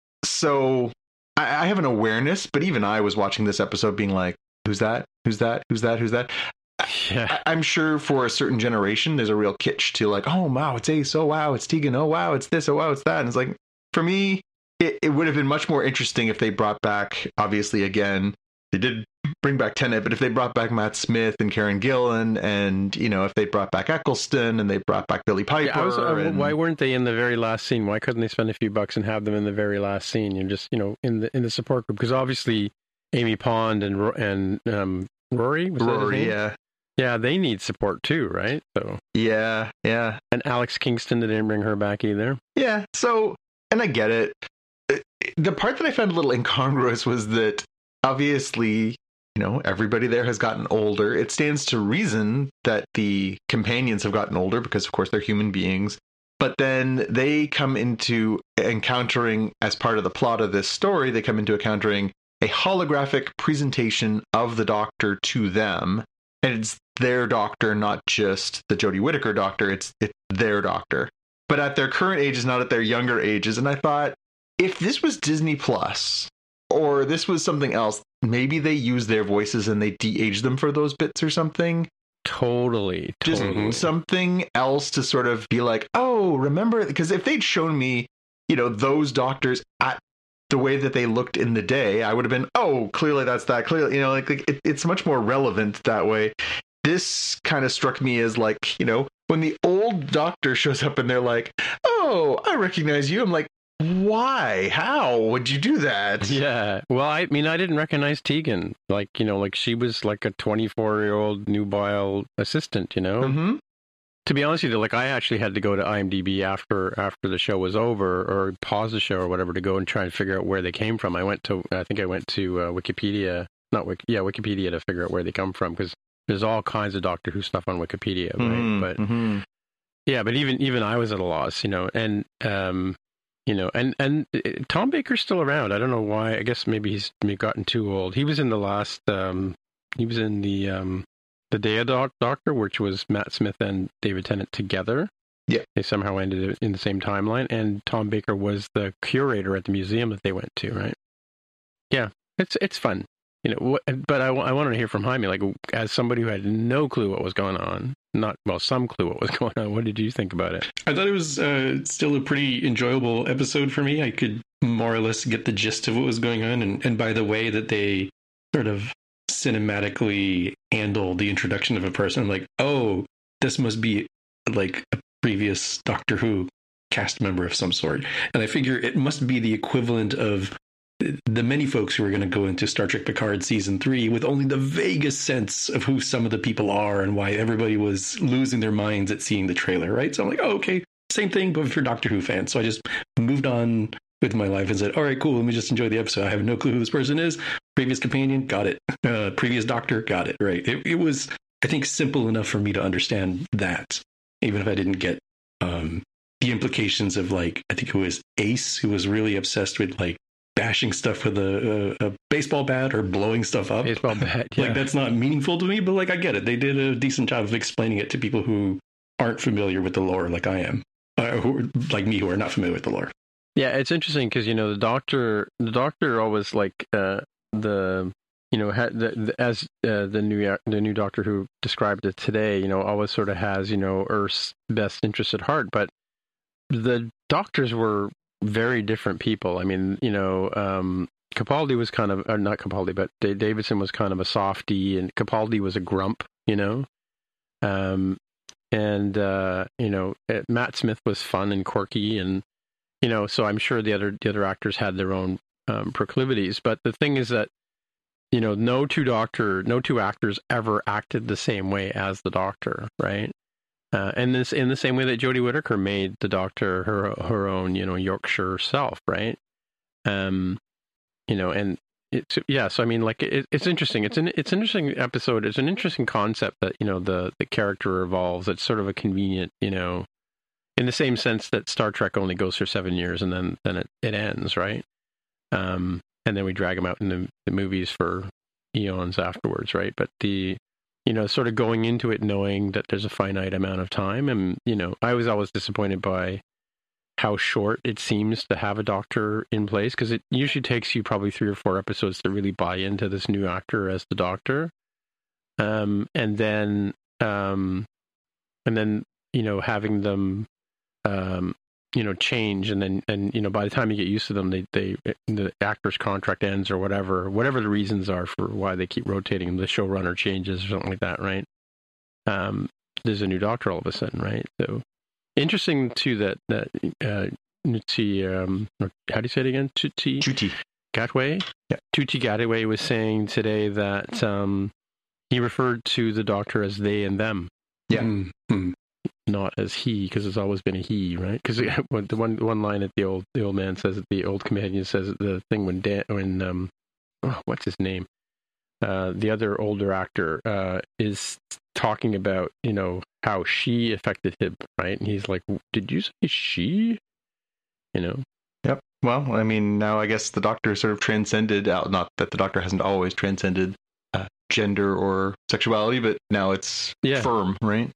C: so I, I have an awareness, but even I was watching this episode being like, who's that? Who's that? Who's that? Who's that?
B: Yeah.
C: I, I'm sure for a certain generation, there's a real kitsch to like, oh wow, it's Ace, oh wow, it's Tegan, oh wow, it's this, oh wow, it's that. And it's like, for me, it, it would have been much more interesting if they brought back, obviously, again, they did bring back Tennant, but if they brought back Matt Smith and Karen Gillan, and you know, if they brought back Eccleston and they brought back Billie Piper,
B: Yeah, was, uh,
C: and-
B: why weren't they in the very last scene? Why couldn't they spend a few bucks and have them in the very last scene? And just you know, in the in the support group, because obviously Amy Pond and and um, Rory, was that his
C: Rory, yeah,
B: yeah, they need support too, right? So,
C: yeah, yeah.
B: and Alex Kingston they didn't bring her back either.
C: Yeah. So, and I get it. Uh, The part that I found a little incongruous was that obviously, you know, everybody there has gotten older. It stands to reason that the companions have gotten older because, of course, they're human beings. But then they come into encountering, as part of the plot of this story, they come into encountering a holographic presentation of the doctor to them. And it's their doctor, not just the Jodie Whittaker doctor. It's it's their doctor but at their current ages, not at their younger ages. And I thought, if this was Disney Plus or this was something else, maybe they use their voices and they de-age them for those bits or something.
B: Totally,
C: Just something else to sort of be like, oh, remember? Because if they'd shown me, you know, those doctors at the way that they looked in the day, I would have been, oh, clearly that's that. Clearly, you know, like, like it, it's much more relevant that way. This kind of struck me as like, you know, when the old doctor shows up and they're like, oh, I recognize you. I'm like, why? How would you do that?
B: Yeah. Well, I mean, I didn't recognize Tegan. Like, you know, like she was like a 24 year old nubile assistant, you know?
C: Mm-hmm.
B: To be honest with you, like I actually had to go to IMDb after after the show was over, or pause the show or whatever, to go and try and figure out where they came from. I went to, I think I went to uh, Wikipedia, not Wiki, yeah, Wikipedia to figure out where they come from because there's all kinds of Doctor Who stuff on Wikipedia, right?
C: Mhm,
B: But
C: mhm.
B: yeah, but even even I was at a loss, you know, and um, you know, and and uh, Tom Baker's still around. I don't know why. I guess maybe he's maybe gotten too old. He was in the last. Um, he was in the um, the Day of Doc- Doctor, which was Matt Smith and David Tennant together.
C: Yeah.
B: they somehow ended it in the same timeline, and Tom Baker was the curator at the museum that they went to. Right? Yeah, it's it's fun. You know, what, but I, I wanted to hear from Jaime, like as somebody who had no clue what was going on, not well, some clue what was going on. What did you think about it?
D: I thought it was uh, still a pretty enjoyable episode for me. I could more or less get the gist of what was going on, and, and by the way that they sort of cinematically handle the introduction of a person, like, oh, this must be like a previous Doctor Who cast member of some sort, and I figure it must be the equivalent of the many folks who are going to go into Star Trek Picard season three with only the vaguest sense of who some of the people are and why everybody was losing their minds at seeing the trailer, right? So I'm like, oh, okay, same thing, but for Doctor Who fans. So I just moved on with my life and said, all right, cool, let me just enjoy the episode. I have no clue who this person is. Previous companion, got it. Uh, previous doctor, got it. Right. It, it was, I think, simple enough for me to understand that, even if I didn't get um, the implications of like, I think it was Ace who was really obsessed with like bashing stuff with a, a, a baseball bat or blowing stuff up.
B: Baseball bat, yeah.
D: Like that's not meaningful to me, but like I get it. They did a decent job of explaining it to people who aren't familiar with the lore, like I am, uh, who are, like me, who are not familiar with the lore.
B: Yeah, it's interesting because you know the doctor, the doctor always like uh, the you know had the, the, as uh, the new the new Doctor who described it today. You know, always sort of has you know Earth's best interest at heart, but the doctors were very different people. I mean, you know, um, Capaldi was kind of or not Capaldi, but Da- Davidson was kind of a softy, and Capaldi was a grump. You know, um, and uh, you know uh, Matt Smith was fun and quirky, and you know, so I'm sure the other the other actors had their own um, proclivities. But the thing is that you know, no two doctor, no two actors ever acted the same way as the Doctor, right? Uh, and this in the same way that Jodie Whittaker made the Doctor her her own, you know, Yorkshire self, right? Um, you know, and it's yeah. So I mean, like it, it's interesting. It's an it's an interesting episode. It's an interesting concept that you know the the character evolves. It's sort of a convenient, you know, in the same sense that Star Trek only goes for seven years and then then it, it ends, right? Um, and then we drag them out in the, the movies for eons afterwards, right? But the you know, sort of going into it knowing that there's a finite amount of time, and you know, I was always disappointed by how short it seems to have a doctor in place because it usually takes you probably three or four episodes to really buy into this new actor as the doctor. Um and then um and then you know having them um you know change and then and you know by the time you get used to them they they the actor's contract ends or whatever whatever the reasons are for why they keep rotating them, the showrunner changes or something like that right um there's a new doctor all of a sudden right so interesting too that that uh Nutsi, um or how do you say it again Tuti
C: Chuti.
B: Gatway
C: Yeah.
B: Tuti Gatway was saying today that um he referred to the doctor as they and them
C: Yeah.
D: Mm, mm.
B: Not as he because it's always been a he right because the one one line that the old the old man says the old companion says the thing when Dan when um oh, what's his name uh the other older actor uh is talking about you know how she affected him right and he's like did you say she you know
C: Yep. Well, I mean, now I guess the Doctor sort of transcended. out. not that the Doctor hasn't always transcended uh, gender or sexuality, but now it's
B: Yeah.
C: firm, right?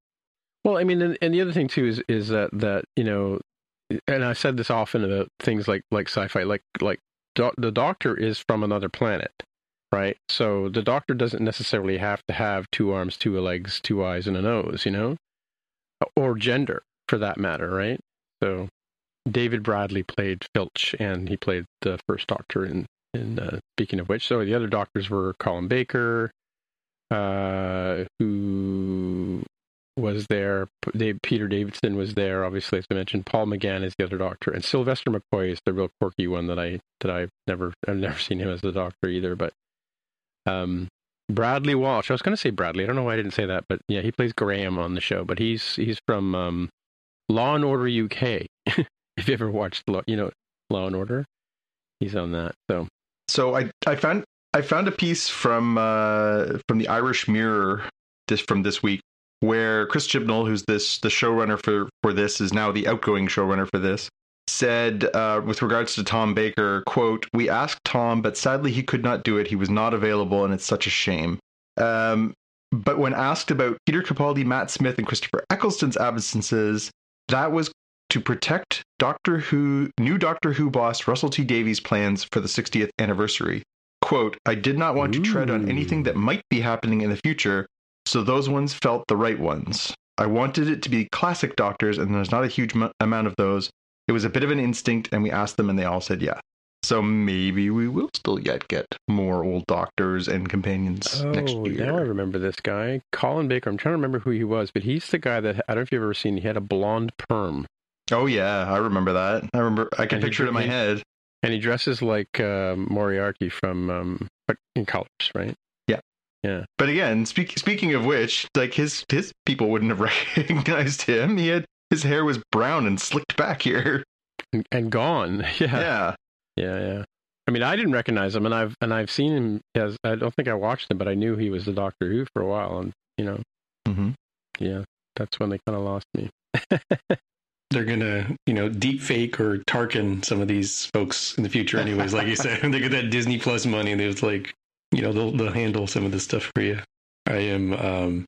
B: Well, I mean, and, and the other thing too is is that that you know, and I said this often about things like like sci-fi, like like the Doctor is from another planet, right? So the Doctor doesn't necessarily have to have two arms, two legs, two eyes, and a nose, you know, or gender for that matter, right? So David Bradley played Filch, and he played the first Doctor in in uh, Speaking of which, so the other Doctors were Colin Baker, uh, who was there. P- Peter Davidson was there. Obviously, as I mentioned, Paul McGann is the other doctor, and Sylvester McCoy is the real quirky one that I that I've never I've never seen him as a doctor either. But um, Bradley Walsh. I was going to say Bradley. I don't know why I didn't say that, but yeah, he plays Graham on the show. But he's he's from um, Law and Order UK. if you ever watched Law, you know Law and Order, he's on that. So
C: so I I found I found a piece from uh, from the Irish Mirror this from this week where Chris Chibnall, who's this the showrunner for for this, is now the outgoing showrunner for this said uh, with regards to Tom Baker, quote, we asked Tom, but sadly he could not do it. He was not available, and it's such a shame. Um, but when asked about Peter Capaldi, Matt Smith, and Christopher Eccleston's absences, that was to protect Doctor Who, new Doctor Who boss Russell T Davies' plans for the 60th anniversary. Quote, I did not want Ooh. to tread on anything that might be happening in the future, so those ones felt the right ones. I wanted it to be classic doctors, and there's not a huge m- amount of those, it was a bit of an instinct, and we asked them, and they all said yeah. So maybe we will still yet get more old doctors and companions
B: oh,
C: next year.
B: Now I remember this guy, Colin Baker. I'm trying to remember who he was, but he's the guy that I don't know if you've ever seen. He had a blonde perm.
C: Oh yeah, I remember that. I remember. I can and picture he, it in my head.
B: And he dresses like uh, Moriarty from um, in Colors, right?
C: Yeah,
B: yeah.
C: But again, speak, speaking of which, like his his people wouldn't have recognized him. He had his hair was brown and slicked back here
B: and, and gone. Yeah.
C: Yeah.
B: Yeah, yeah. I mean, I didn't recognize him, and I've and I've seen him as I don't think I watched him, but I knew he was the Doctor Who for a while, and you know,
C: mm-hmm.
B: yeah, that's when they kind of lost me.
D: They're gonna, you know, deep fake or Tarkin some of these folks in the future, anyways. like you said, they get that Disney Plus money, and there's like, you know, they'll they'll handle some of this stuff for you. I am um,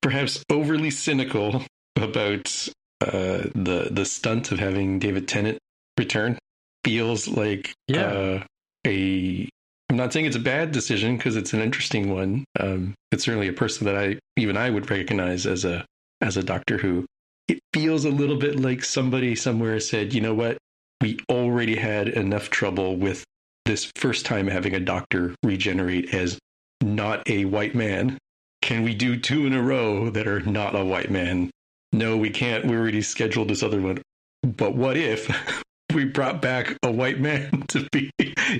D: perhaps overly cynical about uh, the the stunt of having David Tennant return feels like
B: yeah.
D: uh, a. I'm not saying it's a bad decision because it's an interesting one. Um, it's certainly a person that I even I would recognize as a as a Doctor Who. It feels a little bit like somebody somewhere said, you know what, we already had enough trouble with this first time having a doctor regenerate as not a white man. Can we do two in a row that are not a white man? no, we can't. We already scheduled this other one. But what if we brought back a white man to be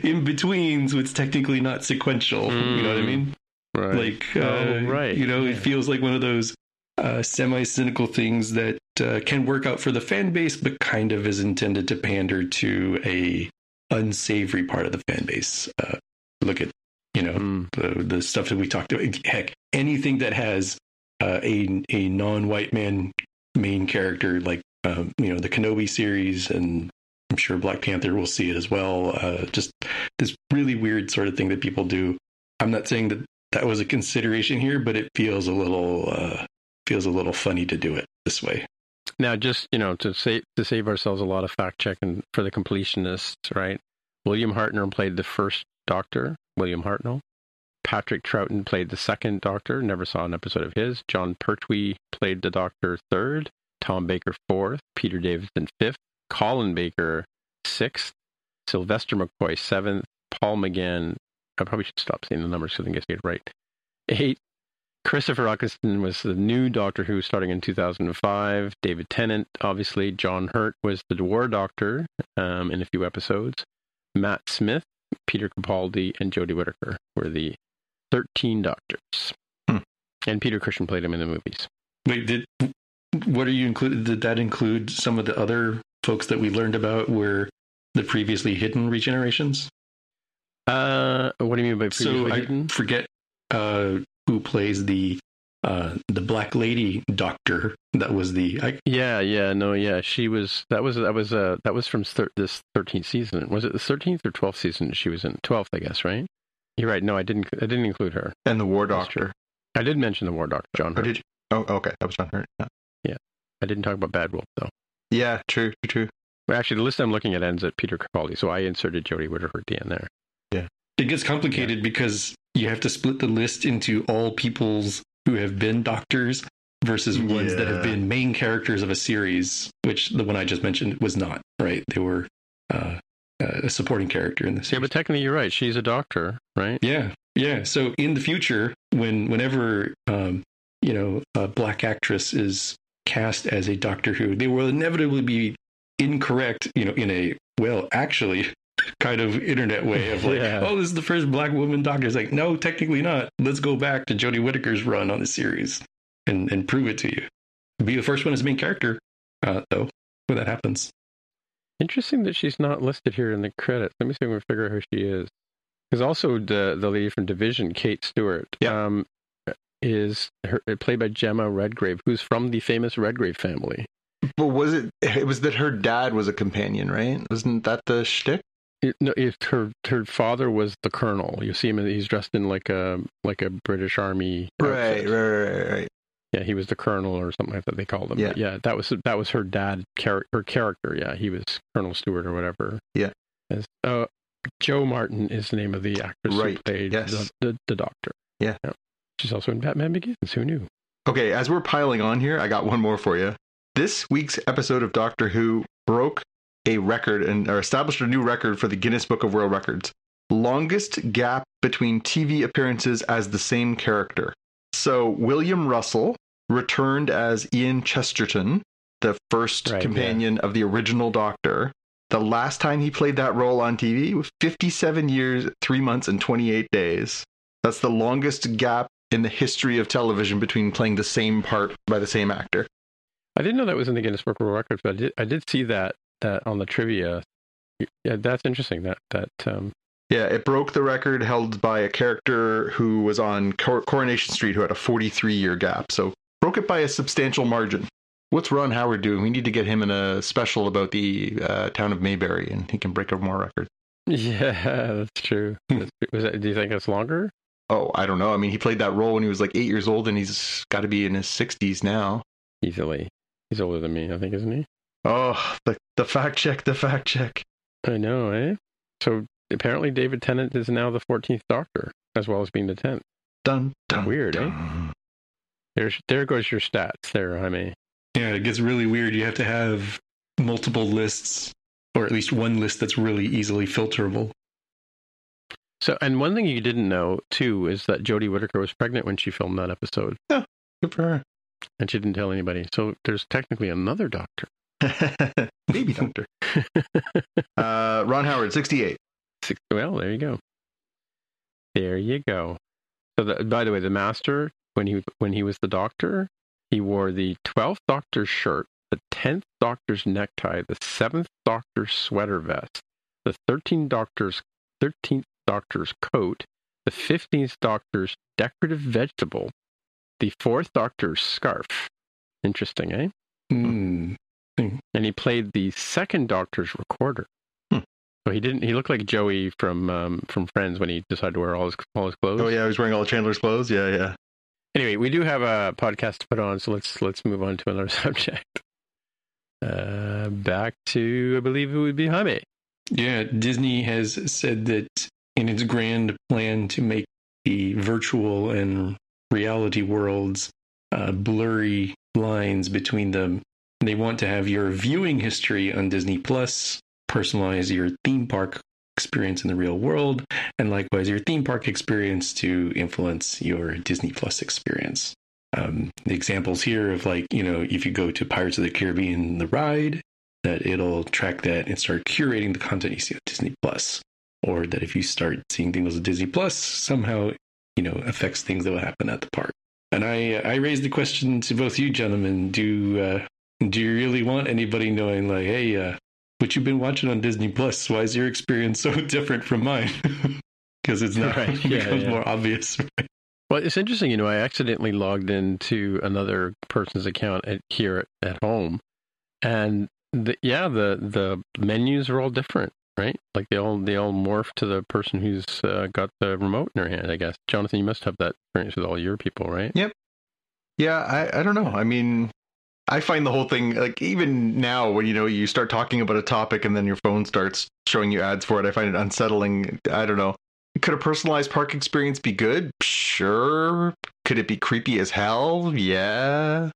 D: in between so it's technically not sequential? Mm, you know what I hmm. mean?
B: Right.
D: Like, uh, oh, right. You know, yeah. it feels like one of those uh, semi cynical things that uh, can work out for the fan base, but kind of is intended to pander to a unsavory part of the fan base. Uh, look at, you know, mm. the, the stuff that we talked about. Heck, anything that has uh, a a non-white man main character like um, you know the Kenobi series, and I'm sure Black Panther will see it as well. Uh, just this really weird sort of thing that people do. I'm not saying that that was a consideration here, but it feels a little uh, feels a little funny to do it this way.
B: Now, just you know, to save to save ourselves a lot of fact checking for the completionists, right? William Hartnell played the first Doctor, William Hartnell. Patrick Troughton played the second Doctor. Never saw an episode of his. Jon Pertwee played the Doctor third. Tom Baker fourth. Peter Davison fifth. Colin Baker sixth. Sylvester McCoy seventh. Paul McGann. I probably should stop saying the numbers because I I get it right. Eight. Christopher Eccleston was the new Doctor Who starting in 2005. David Tennant, obviously. John Hurt was the War Doctor um, in a few episodes. Matt Smith, Peter Capaldi, and Jodie Whittaker were the 13 Doctors. Hmm. And Peter Cushing played him in the movies.
D: Wait, did what are you included? Did that include some of the other folks that we learned about were the previously hidden regenerations?
B: Uh, what do you mean by
D: previously
B: so hidden?
D: I forget uh, who plays the uh, the black lady doctor. That was the I,
B: yeah, yeah, no, yeah. She was that was that was uh that was from thir- this thirteenth season. Was it the thirteenth or twelfth season? She was in twelfth, I guess, right? You're right. No, I didn't. I didn't include her.
C: And the War Doctor.
B: I did mention the War Doctor, John. Hurt.
C: did you? Oh, okay. That was John Hurt. Yeah.
B: yeah. I didn't talk about Bad Wolf though.
C: Yeah, true, true.
B: Well, actually, the list I'm looking at ends at Peter Capaldi, so I inserted Jodie Whittaker at the end there.
C: Yeah.
D: It gets complicated yeah. because you have to split the list into all people's who have been doctors versus ones yeah. that have been main characters of a series, which the one I just mentioned was not. Right? They were uh, a supporting character in this.
B: Yeah, but technically, you're right. She's a doctor, right?
D: Yeah, yeah. So in the future, when whenever um, you know a black actress is cast as a Doctor Who, they will inevitably be incorrect, you know, in a well, actually kind of internet way of like,
B: Yeah.
D: oh, this is the first black woman doctor. It's like, no, technically not. Let's go back to Jodie Whittaker's run on the series and and prove it to you. Be the first one as main character, uh, though, when that happens.
B: Interesting that she's not listed here in the credits. Let me see if we can figure out who she is. Because also the the lady from Division, Kate Stewart,
C: Yeah.
B: um, is her, played by Gemma Redgrave, who's from the famous Redgrave family.
C: But was it? It was that her dad was a companion, right? Wasn't that the shtick?
B: It, no, it, her her father was the colonel. You see him; he's dressed in like a like a British Army.
C: Right, right, right, right.
B: Yeah, he was the colonel or something like that. They called him.
C: Yeah.
B: But yeah, that was that was her dad. Char- her character. Yeah, he was Colonel Stewart or whatever.
C: Yeah.
B: As, uh, Jo Martin is the name of the actress
C: Right,
B: who played
C: yes.
B: the, the the Doctor.
C: Yeah.
B: She's also in Batman Begins. Who knew?
C: Okay, as we're piling on here, I got one more for you. This week's episode of Doctor Who broke a record and or established a new record for the Guinness Book of World Records. Longest gap between TV appearances as the same character. So William Russell returned as Ian Chesterton, the first
B: Right,
C: companion of the original Doctor. The last time he played that role on TV was 57 years, 3 months and 28 days. That's the longest gap in the history of television between playing the same part by the same actor.
B: I didn't know that was in the Guinness Book of World Records, but I did I did see that that on the trivia. Yeah, that's interesting. That that um,
C: Yeah, it broke the record held by a character who was on Cor- Coronation Street who had a 43 year gap. So broke it by a substantial margin. What's Ron Howard doing? We need to get him in a special about the uh, town of Mayberry, and he can break a more record.
B: yeah, that's true. That's- was that, do you think it's longer?
C: Oh, I don't know. I mean, he played that role when he was like eight years old, and he's got to be in his 60s now.
B: Easily, he's older than me. I think, isn't he?
C: Oh, the the fact check, the fact check.
B: I know, eh? So apparently, David Tennant is now the 14th Doctor, as well as being the 10th.
C: Dun, dun,
B: Weird, eh?
C: dun.
B: There's, there goes your stats there, Jaime.
D: Yeah, it gets really weird. You have to have multiple lists, or at least one list that's really easily filterable.
B: So, and one thing you didn't know, too, is that Jodie Whittaker was pregnant when she filmed that episode,
C: Good for her.
B: and she didn't tell anybody. So there's technically another Doctor.
C: Baby doctor. Uh, Ron Howard, 68.
B: Six, well, there you go. There you go. So, the, by the way, the Master, when he when he was the Doctor, he wore the twelfth Doctor's shirt, the tenth Doctor's necktie, the seventh Doctor's sweater vest, the thirteenth Doctor's thirteenth Doctor's coat, the fifteenth Doctor's decorative vegetable, the fourth Doctor's scarf. Interesting, eh?
D: Hmm.
B: And he played the second Doctor's recorder.
C: Hmm.
B: So he didn't. He looked like Joey from um, from Friends when he decided to wear all his all his clothes.
C: Oh, yeah, he was wearing all Chandler's clothes. Yeah, yeah.
B: Anyway, we do have a podcast to put on, so let's let's move on to another subject. Uh, back to I believe it would be Jaime.
D: Yeah, Disney has said that in its grand plan to make the virtual and reality worlds uh, blurry lines between them, they want to have your viewing history on Disney Plus personalize your theme park experience in the real world, and likewise your theme park experience to influence your Disney Plus experience. Um, the examples here of like, you know, if you go to Pirates of the Caribbean, the ride, that it'll track that and start curating the content you see on Disney Plus. Or that if you start seeing things on Disney Plus, somehow, you know, affects things that will happen at the park. And I I raised the question to both you gentlemen, do uh, do you really want anybody knowing like, hey, uh, what you've been watching on Disney Plus, why is your experience so different from mine? Because it's not
B: Right,
D: it
B: yeah,
D: becomes
B: yeah.
D: more obvious.
B: Well, it's interesting. You know, I accidentally logged into another person's account at, here at, at home, and the, yeah, the the menus are all different, right? Like they all they all morph to the person who's uh, got the remote in their hand. I guess, Jonathan, you must have that experience with all your people, right?
C: Yep yeah, I, I don't know. I mean, I find the whole thing like even now when you know you start talking about a topic and then your phone starts showing you ads for it, I find it unsettling. I don't know. Could a personalized park experience be good? Sure. Could it be creepy as hell? Yeah.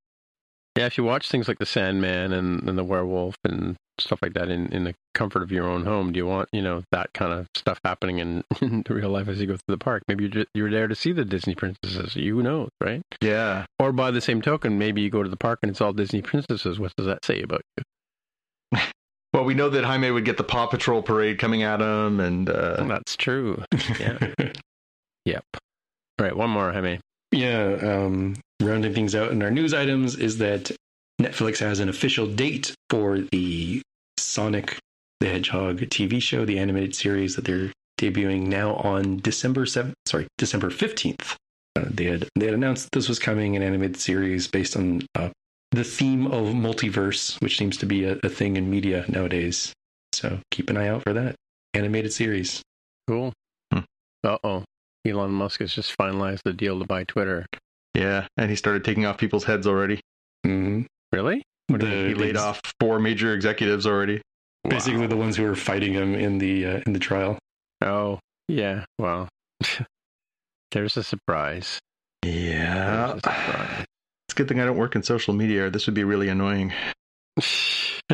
B: Yeah, if you watch things like The Sandman and, and The Werewolf and stuff like that in, in the comfort of your own home? Do you want, you know, that kind of stuff happening in, in real life as you go through the park? Maybe you're, just, you're there to see the Disney princesses. You know, right?
C: Yeah.
B: Or by the same token, maybe you go to the park and it's all Disney princesses. What does that say about you?
C: Well, we know that Jaime would get the Paw Patrol parade coming at him, and uh,
B: That's true. Yeah. yep. All right, one more, Jaime.
D: Yeah, um, rounding things out in our news items is that Netflix has an official date for the Sonic the Hedgehog TV show, the animated series that they're debuting now on December 7th, sorry, December 15th. Uh, they had they had announced this was coming an animated series based on uh, the theme of multiverse, which seems to be a, a thing in media nowadays. So keep an eye out for that animated series.
B: Cool.
C: Hmm.
B: Uh oh. Elon Musk has just finalized the deal to buy Twitter.
C: yeah, and he started taking off people's heads already.
D: Mm-hmm.
B: Really?
D: The,
C: He laid off four major executives already.
D: Basically the ones who were fighting him in the uh, in the trial.
B: Oh, yeah. Well, there's a surprise.
C: Yeah,
B: a surprise.
C: it's a good thing I don't work in social media. Or this would be really annoying.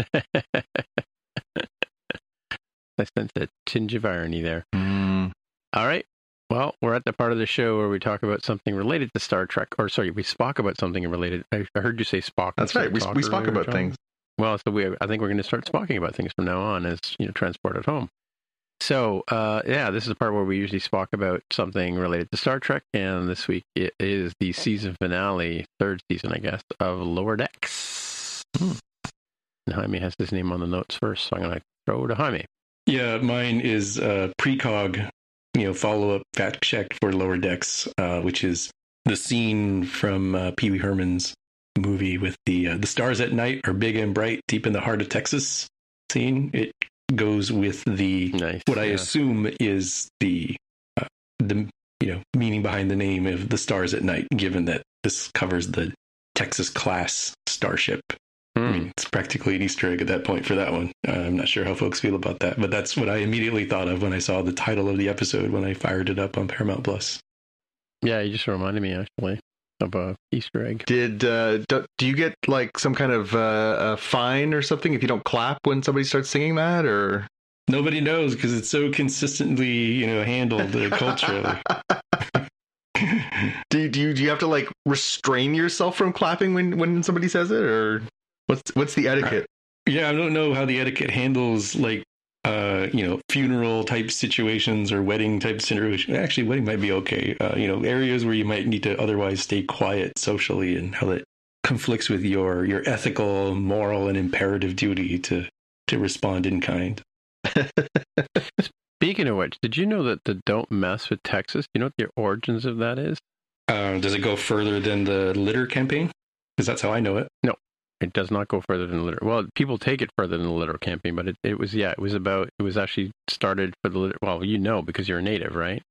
B: I sense a tinge of irony there.
C: Mm.
B: All right. Well, we're at the part of the show where we talk about something related to Star Trek. Or, sorry, we spoke about something related. I I heard you say Spock.
C: That's right. We
B: talk
C: we spoke about
B: John.
C: things.
B: Well, so we, I think we're going to start talking about things from now on as, you know, transport at home. So, uh, yeah, this is the part where we usually talk about something related to Star Trek. And this week it is the season finale, third season, I guess, of Lower Decks.
C: Hmm.
B: And Jaime has his name on the notes first. So I'm going to throw to Jaime.
D: Yeah, mine is uh, precog, you know, follow up fact check for Lower Decks, uh, which is the scene from uh, Pee Wee Herman's movie with the uh, the stars at night are big and bright deep in the heart of Texas scene. It goes with the
B: Nice.
D: what I
B: Yeah.
D: assume is the uh, the you know meaning behind the name of the stars at night, given that this covers the Texas class starship. I
B: Hmm.
D: mean, it's practically an Easter egg at that point for that one. Uh, I'm not sure how folks feel about that, but that's what I immediately thought of when I saw the title of the episode when I fired it up on Paramount Plus.
B: Yeah, you just reminded me actually of a Easter egg.
C: Did uh, do, do you get like some kind of uh, a fine or something if you don't clap when somebody starts singing that, or
D: Nobody knows because it's so consistently, you know, handled uh, culturally.
C: do do you do you have to like restrain yourself from clapping when when somebody says it, or what's what's the etiquette?
D: yeah, I don't know how the etiquette handles like uh, you know, funeral type situations or wedding type situations. Actually, wedding might be okay. Uh, you know, areas where you might need to otherwise stay quiet socially and how that conflicts with your your ethical, moral, and imperative duty to to respond in kind.
B: Speaking of which, did you know that the "Don't Mess with Texas"? You know what the origins of that is?
D: Uh, does it go further than the litter campaign? Because that's how I know it.
B: It does not go further than the litter. Well, people take it further than the literal campaign, but it, it was yeah, it was about it was actually started for the litter. Well, you know because you're a native, right?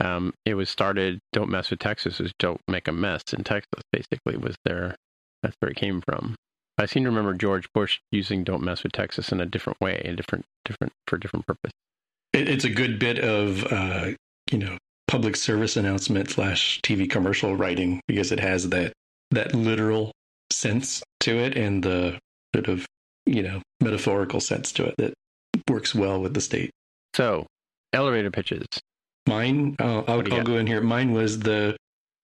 B: Um, it was started. Don't mess with Texas. Is don't make a mess in Texas. Basically, was there. that's where it came from. I seem to remember George Bush using "Don't mess with Texas" in a different way, a different different for a different purpose.
D: it it's a good bit of uh, you know public service announcement slash TV commercial writing because it has that that literal sense to it and the sort of you know metaphorical sense to it that works well with the state.
B: So, elevator pitches.
D: Mine, uh, I'll,
B: What do you
D: I'll go in here. Mine was the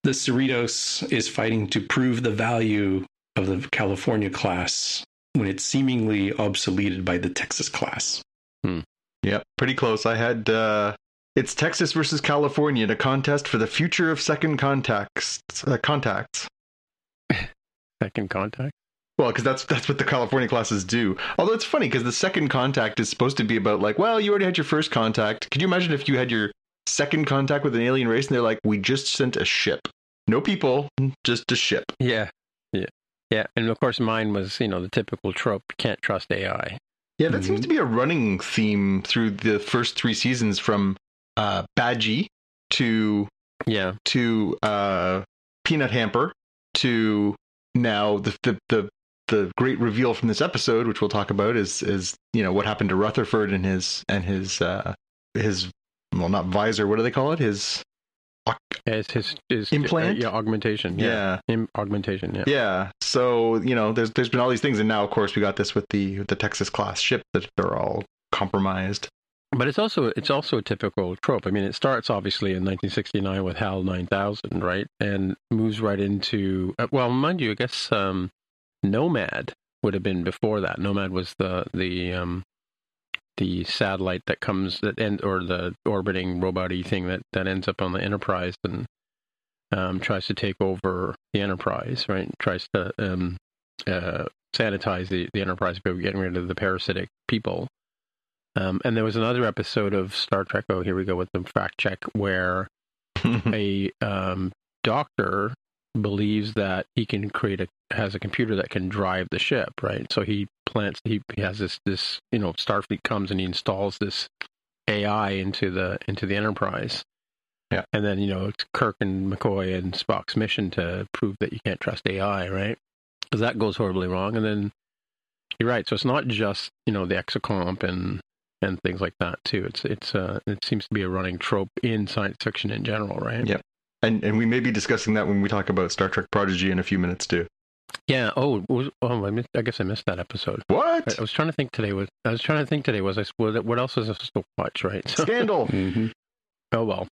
D: the Cerritos is fighting to prove the value of the California class when it's seemingly obsoleted by the Texas class.
C: Yep, pretty close. I had uh, it's Texas versus California in a contest for the future of second contacts. Uh, contacts.
B: Second contact.
C: Well, because that's that's what the California classes do. Although it's funny because the second contact is supposed to be about like, well, you already had your first contact. Could you imagine if you had your second contact with an alien race and they're like, we just sent a ship, no people, just a ship.
B: Yeah, yeah, yeah. And of course, mine was you know the typical trope: can't trust AI.
C: Yeah, that seems
D: Mhm.
C: to be a running theme through the first three seasons, from uh, Badgie to
B: Yeah,
C: to uh, Peanut Hamper to now the, the the the great reveal from this episode, which we'll talk about, is is you know what happened to Rutherford and his and his uh, his well not visor. What do they call it? His
B: As his, his
C: Implant?
B: uh, yeah, augmentation.
C: Yeah.
B: Im- augmentation. Yeah.
C: Yeah. So, you know, there's there's been all these things and now of course we got this with the the Texas class ship that they're all compromised.
B: But it's also it's also a typical trope. I mean, it starts obviously in 1969 with HAL 9000, right, and moves right into uh, well, mind you, I guess um, Nomad would have been before that. Nomad was the the um, the satellite that comes that end or the orbiting robot-y thing that that ends up on the Enterprise and um, tries to take over the Enterprise, right? Tries to um, uh, sanitize the the Enterprise by getting rid of the parasitic people. Um, and there was another episode of Star Trek. Oh, here we go with the fact check, where a um, doctor believes that he can create a has a computer that can drive the ship, right? So he plants he, he has this this you know Starfleet comes and he installs this AI into the into the Enterprise.
C: Yeah.
B: And then, you know, it's Kirk and McCoy and Spock's mission to prove that you can't trust AI, right? Because that goes horribly wrong. And then you're right. So it's not just, you know, the exocomp and and things like that too. It's it's uh it seems to be a running trope in science fiction in general, right?
C: Yeah. And and we may be discussing that when we talk about Star Trek Prodigy in a few minutes too.
B: Yeah. Oh, was, oh, I, missed, I guess I missed that episode.
C: What?
B: I, I was trying to think today. Was I was trying to think today? Was I what, what else was I supposed to watch? Right. So,
C: Scandal.
D: hmm
B: oh well,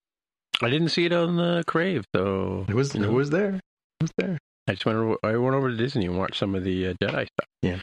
B: I didn't see it on the Crave, so
C: It was
B: you
C: it
B: know,
C: was there. It was there.
B: I just went. Over, I went over to Disney and watched some of the uh, Jedi stuff.
C: Yeah.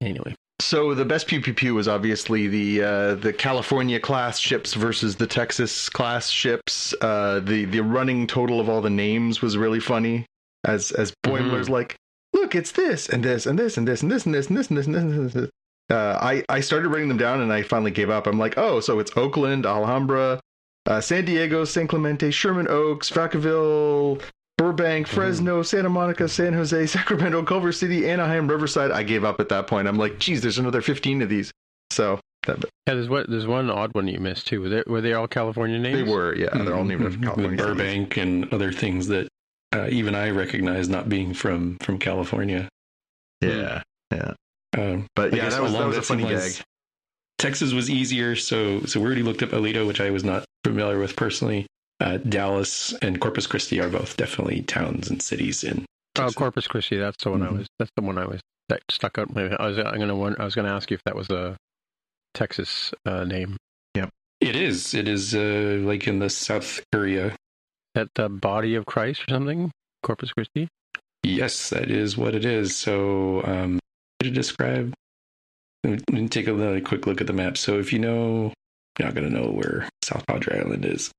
B: Anyway,
C: So the best pew pew pew was obviously the uh, the California class ships versus the Texas class ships. Uh, the the running total of all the names was really funny. As as Boimler's like, look, it's this and this and this and this and this and this and this and this and this. And this, and this. Uh, I I started writing them down and I finally gave up. I'm like, oh, so it's Oakland, Alhambra, uh, San Diego, San Clemente, Sherman Oaks, Vacaville, Burbank, Fresno, Santa Monica, San Jose, Sacramento, Culver City, Anaheim, Riverside. I gave up at that point. I'm like, geez, there's another 15 of these. So that,
B: yeah, there's what there's one odd one you missed too. Were they, were they all California names?
C: they were, yeah, they're all named after
D: Mhm.
C: California.
D: With
C: cities.
D: Burbank and other things that uh, even I recognize not being from from California.
C: Yeah, yeah.
D: Um,
C: But
D: I
C: yeah, that was, that was a funny gag.
D: Texas was easier, so so we already looked up Aledo, which I was not familiar with personally. Uh, Dallas and Corpus Christi are both definitely towns and cities in.
B: Oh, Corpus Christi. That's the one I
C: Mm-hmm.
D: Mhm.
B: was. That's the one I was that stuck out. Maybe I was. I'm gonna. wonder- I was gonna ask you if that was a Texas uh, name. Yeah.
D: It is. It is uh, like in the South area.
B: That the body of Christ or something. Corpus Christi.
D: Yes, that is what it is. So, um, to describe, let me take a really quick look at the map. So, if you know, you're not going to know where South Padre Island is.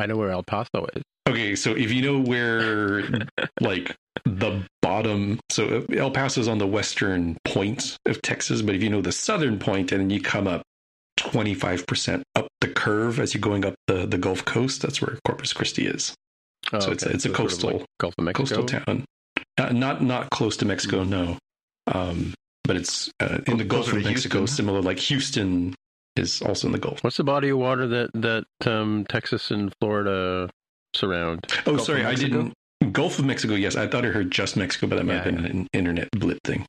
B: I know where El Paso is.
D: Okay, so if you know where, like, the bottom, so El Paso is on the western point of Texas, but if you know the southern point and then you come up 25% up the curve as you're going up the, the Gulf Coast, that's where Corpus Christi is.
B: Oh,
D: So it's a- it's a
B: sort of
D: coastal-
B: like Gulf of Mexico.
D: coastal town. Uh, not not close to Mexico, no. Um, but it's uh, in the Gulf of Mexico,
C: Houston.
D: similar like Houston is also in the Gulf.
B: What's the body of water that that um, Texas and Florida surround?
D: Oh,
C: Gulf
D: sorry, I didn't. Gulf of Mexico, yes. I thought I heard just Mexico, but that might
B: Yeah,
D: have been an internet blip thing.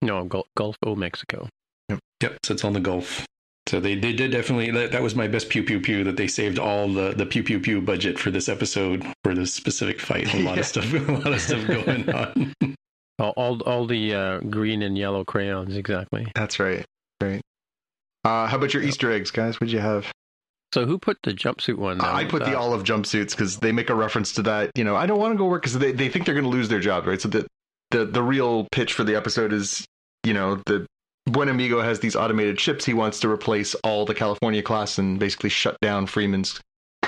B: No, Gulf, Gulf of Mexico.
D: Yep, so it's on the Gulf. So they, they did definitely that, that was my best pew pew pew that they saved all the, the pew pew pew budget for this episode for this specific fight. A lot
C: Yeah.
D: of stuff a lot of stuff going on.
B: All all, all the uh, green and yellow crayons, exactly.
C: That's right. Right. Uh, how about your Easter eggs, guys? What'd you have?
B: So who put the jumpsuit one? down?
C: I put the olive jumpsuits because they make a reference to that. You know, I don't want to go work because they, they think they're going to lose their job, right? So the, the the real pitch for the episode is, you know, the Buenamigo has these automated ships. He wants to replace all the California class and basically shut down Freeman's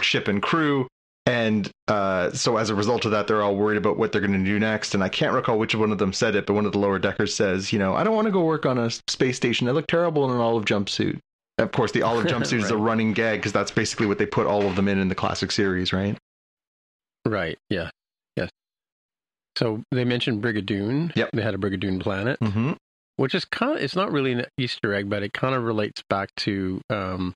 C: ship and crew. And uh, so as a result of that, they're all worried about what they're going to do next. And I can't recall which one of them said it, but one of the lower deckers says, you know, I don't want to go work on a space station. I look terrible in an olive jumpsuit. Of course, the olive jumpsuit is a running gag because that's basically what they put all of them in in the classic series, right?
B: Right. Yeah. Yes. So they mentioned Brigadoon.
C: Yep.
B: They had a Brigadoon planet,
C: Mm-hmm.
B: which is kind of, it's not really an Easter egg, but it kind of relates back to um,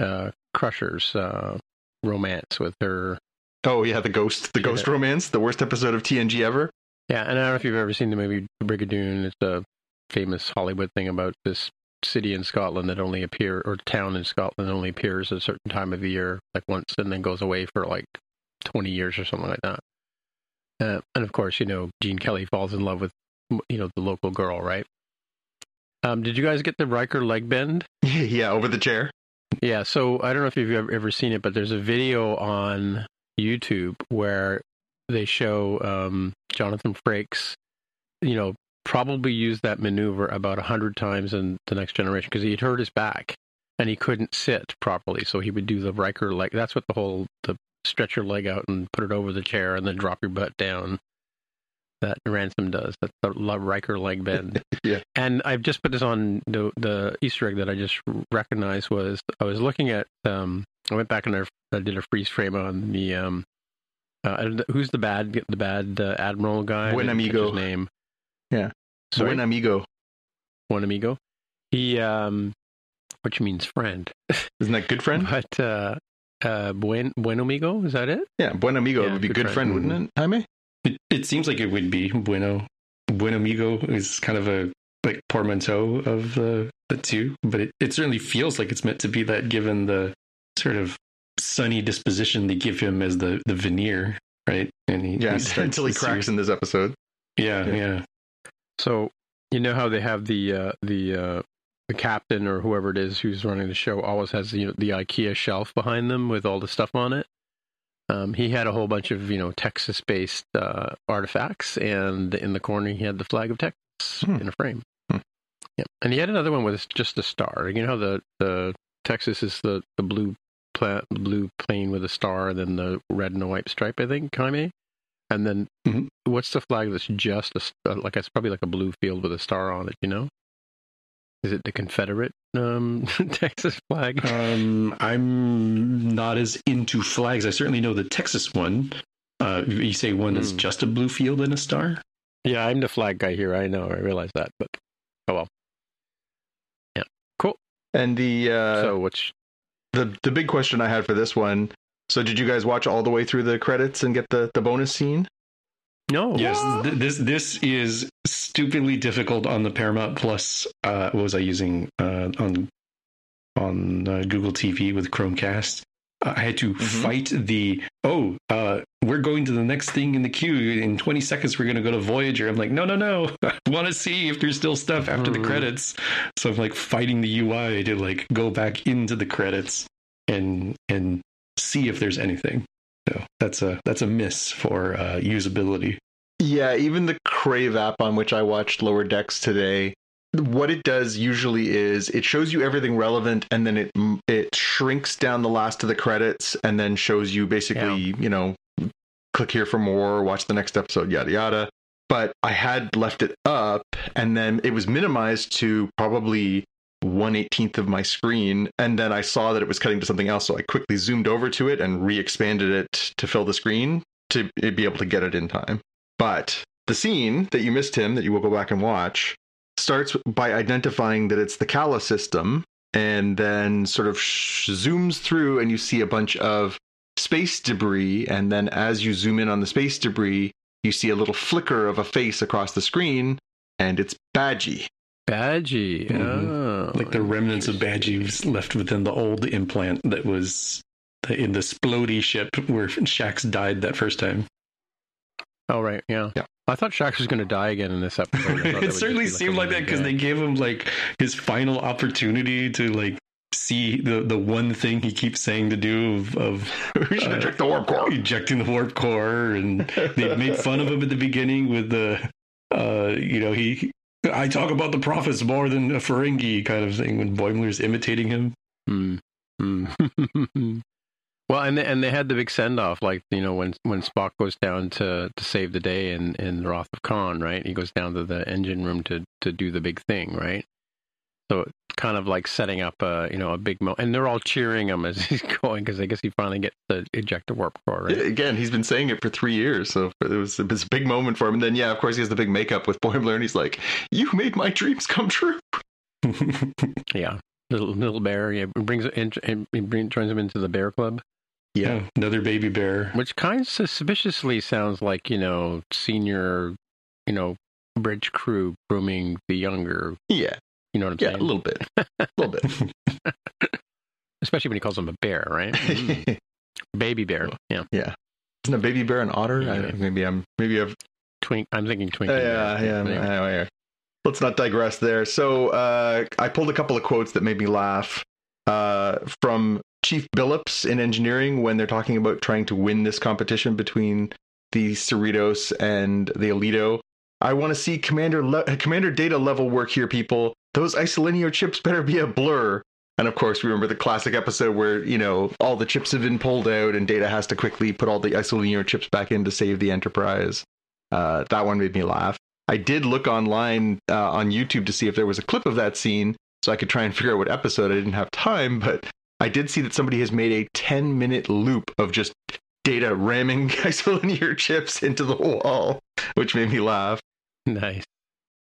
B: uh, Crusher's uh, romance with her.
C: Oh yeah, the ghost, the ghost
B: Yeah.
C: romance, the worst episode of TNG ever.
B: Yeah. And I don't know if you've ever seen the movie Brigadoon. It's a famous Hollywood thing about this city in Scotland that only appear or town in Scotland only appears at a certain time of the year, like once, and then goes away for like twenty years or something like that. Uh, and of course, you know, Gene Kelly falls in love with you know the local girl, right? Um, did you guys get the Riker leg bend?
C: yeah, over the chair.
B: Yeah, so I don't know if you've ever, seen it, but there's a video on YouTube where they show um, Jonathan Frakes, you know, probably used that maneuver about a hundred times in the next generation because he had hurt his back and he couldn't sit properly, so he would do the Riker leg. That's what the whole the stretch your leg out and put it over the chair and then drop your butt down. That ransom does. That's the Riker leg bend.
C: yeah.
B: And I've just put this on the the Easter egg that I just recognized was I was looking at um I went back and I did a freeze frame on the um uh, who's the bad the bad uh, admiral guy?
C: Buen amigo.
B: His name.
C: Yeah.
B: Sorry?
C: Buen amigo.
B: Buen amigo. He um, which means friend.
C: Isn't that good friend?
B: but uh, uh, buen buen amigo is that it?
C: Yeah, buen amigo
B: Yeah,
C: would be
B: good
C: good,
B: friend.
C: friend, wouldn't it, Jaime?
D: It, it seems like it would be bueno. Buenamigo is kind of a like portmanteau of the the two, but it, it certainly feels like it's meant to be that given the sort of sunny disposition they give him as the the veneer, right? And he,
C: Yeah,
D: he
C: until he cracks
D: see-
C: in this episode.
D: Yeah,
C: Yeah.
D: yeah.
B: So you know how they have the uh, the uh, the captain or whoever it is who's running the show always has you know the IKEA shelf behind them with all the stuff on it. Um, he had a whole bunch of you know Texas based uh, artifacts, and in the corner he had the flag of Texas
C: Hmm.
B: in a frame.
C: Hmm.
B: Yeah, and he had another one with just a star. You know how the the Texas is the the blue pla- blue plane with a star, and then the red and the white stripe. I think Jaime, and then
D: Mhm.
B: what's the flag that's just a like it's probably like a blue field with a star on it? You know, is it the Confederate um, Texas flag?
D: Um, I'm not as into flags. I certainly know the Texas one. Uh, you say one that's
B: Hmm.
D: just a blue field and a star.
B: Yeah, I'm the flag guy here. I know. I realize that, but oh well. Yeah, cool.
C: And the uh,
B: so which
C: the the big question I had for this one. So, did you guys watch all the way through the credits and get the the bonus scene?
B: no?
D: Yes, th- this this is stupidly difficult on the Paramount Plus. Uh, what was I using uh, on on uh, Google TV with Chromecast? I had to
C: Mhm.
D: fight the oh, uh, we're going to the next thing in the queue in 20 seconds. We're going to go to Voyager. I'm like, no, no, no. I want to see if there's still stuff after the
B: Mhm.
D: credits. So I'm like fighting the UI to like go back into the credits and and see if there's anything. So that's a that's a miss for uh, usability.
C: Yeah, even the Crave app on which I watched Lower Decks today, what it does usually is it shows you everything relevant and then it it shrinks down the last of the credits and then shows you basically, you know, click here for more, watch the next episode, yada yada. But I had left it up and then it was minimized to probably one eighteenth of my screen, and then I saw that it was cutting to something else, so I quickly zoomed over to it and re-expanded it to fill the screen to be able to get it in time. But the scene that you missed him, that you will go back and watch, starts by identifying that it's the Kala system, and then sort of sh- zooms through, and you see a bunch of space debris. And then as you zoom in on the space debris, you see a little flicker of a face across the screen, and it's Badgie.
B: Badgie.
D: Mhm.
B: Oh,
D: like the remnants of Badgie was left within the old implant that was in the Splody ship where Shax died that first time.
B: Oh right, yeah.
C: Yeah.
B: I thought Shax was going to die again in this episode. I thought that would
D: it certainly
B: be, like,
D: seemed like that because they gave him like his final opportunity to like see the the one thing he keeps saying to do of, of
C: we should
D: Uh,
C: eject the warp core.
D: ejecting the warp core, and they made fun of him at the beginning with the uh you know he. I talk about the prophets more than a Ferengi kind of thing when Boimler's imitating him.
B: Hmm. Hmm. Well, and they, and they had the big send off, like you know when when Spock goes down to to save the day in in the Wrath of Khan, right? He goes down to the engine room to to do the big thing, right? So it's kind of like setting up a you know a big mo, and they're all cheering him as he's going because I guess he finally gets the ejector warp core, right?
C: Again, he's been saying it for three years, so it was, it was a big moment for him. And then, yeah, of course, he has the big makeup with Boimler, and he's like, "You made my dreams come true."
B: Yeah, little little bear. Yeah, brings in, and he bring, joins him into the bear club.
D: Yeah, another baby bear.
B: Which kind of suspiciously sounds like, you know, senior, you know, bridge crew grooming the younger
C: Yeah,
B: You know what I'm
C: Yeah,
B: saying?
C: a little bit, a little bit.
B: Especially when he calls him a bear, right? Mm. Baby bear. Yeah. Yeah.
C: Isn't a baby bear an otter? I, maybe I'm maybe I've
B: Twink. I'm thinking twink.
C: yeah yeah.
B: Anyway.
C: anyway, let's not digress there. So uh, I pulled a couple of quotes that made me laugh uh, from Chief Billups in engineering when they're talking about trying to win this competition between the Cerritos and the Aledo. I want to see Commander le- Commander Data level work here, people. Those isolinear chips better be a blur. And of course, remember the classic episode where you know all the chips have been pulled out, and Data has to quickly put all the isolinear chips back in to save the Enterprise. Uh, that one made me laugh. I did look online uh, on YouTube to see if there was a clip of that scene, so I could try and figure out what episode. I didn't have time, but I did see that somebody has made a 10 minute loop of just Data ramming isolinear chips into the wall, which made me laugh.
B: Nice.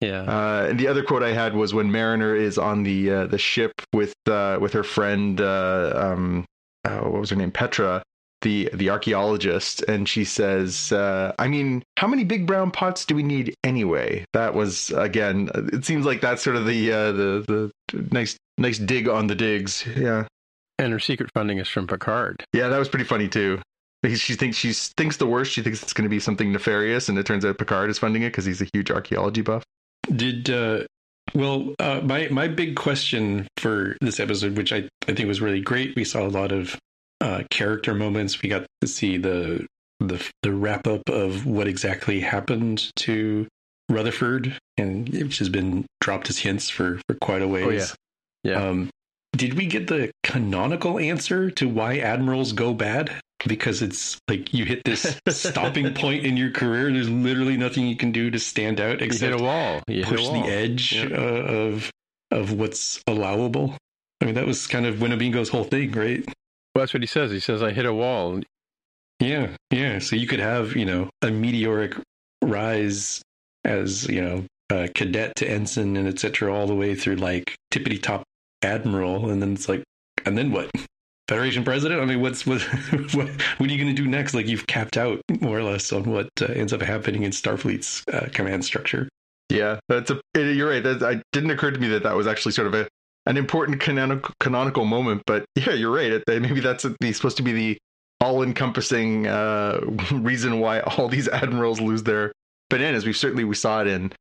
B: Yeah.
C: Uh, and the other quote I had was when Mariner is on the uh, the ship with uh, with her friend, uh, um, oh, what was her name, Petra, the the archaeologist, and she says, uh, "I mean, how many big brown pots do we need anyway?" That was again. It seems like that's sort of the uh, the the nice nice dig on the digs. Yeah,
B: and her secret funding is from Picard.
C: yeah, that was pretty funny too. Because she thinks she thinks the worst. She thinks it's going to be something nefarious, and it turns out Picard is funding it because he's a huge archaeology buff.
D: Did uh well uh my my big question for this episode, which I, I think was really great, we saw a lot of uh character moments. We got to see the the the wrap up of what exactly happened to Rutherford and which has been dropped as hints for for quite a ways.
B: Oh, yeah. Yeah.
D: Um did we get the canonical answer to why admirals go bad? Because it's like you hit this stopping point in your career. There's literally nothing you can do to stand out
B: you
D: except
B: hit a wall. You hit
D: push
B: a
D: the edge
B: Yeah.
D: uh, of of what's allowable. I mean, that was kind of Winnebago's whole thing, right?
B: Well, that's what he says. He says, "I hit a wall."
D: Yeah, yeah. So you could have, you know, a meteoric rise as, you know, a cadet to ensign and etc. all the way through like tippity top admiral, and then it's like, and then what? Federation president? I mean, what's what? What, what are you going to do next? Like you've capped out more or less on what uh, ends up happening in Starfleet's uh, command structure.
C: Yeah, that's a. You're right. That I didn't occur to me that that was actually sort of a an important canonical canonical moment. But yeah, you're right. Maybe that's supposed to be the all encompassing uh, reason why all these admirals lose their bananas. We certainly we saw it in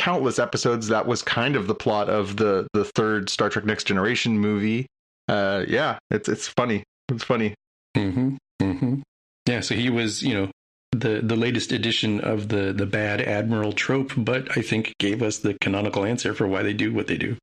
C: countless episodes. That was kind of the plot of the the third Star Trek Next Generation movie. Uh, yeah, it's it's funny. It's funny.
D: Mm-hmm. Mm-hmm. Yeah, so he was, you know, the the latest edition of the the bad admiral trope, but I think gave us the canonical answer for why they do what they do.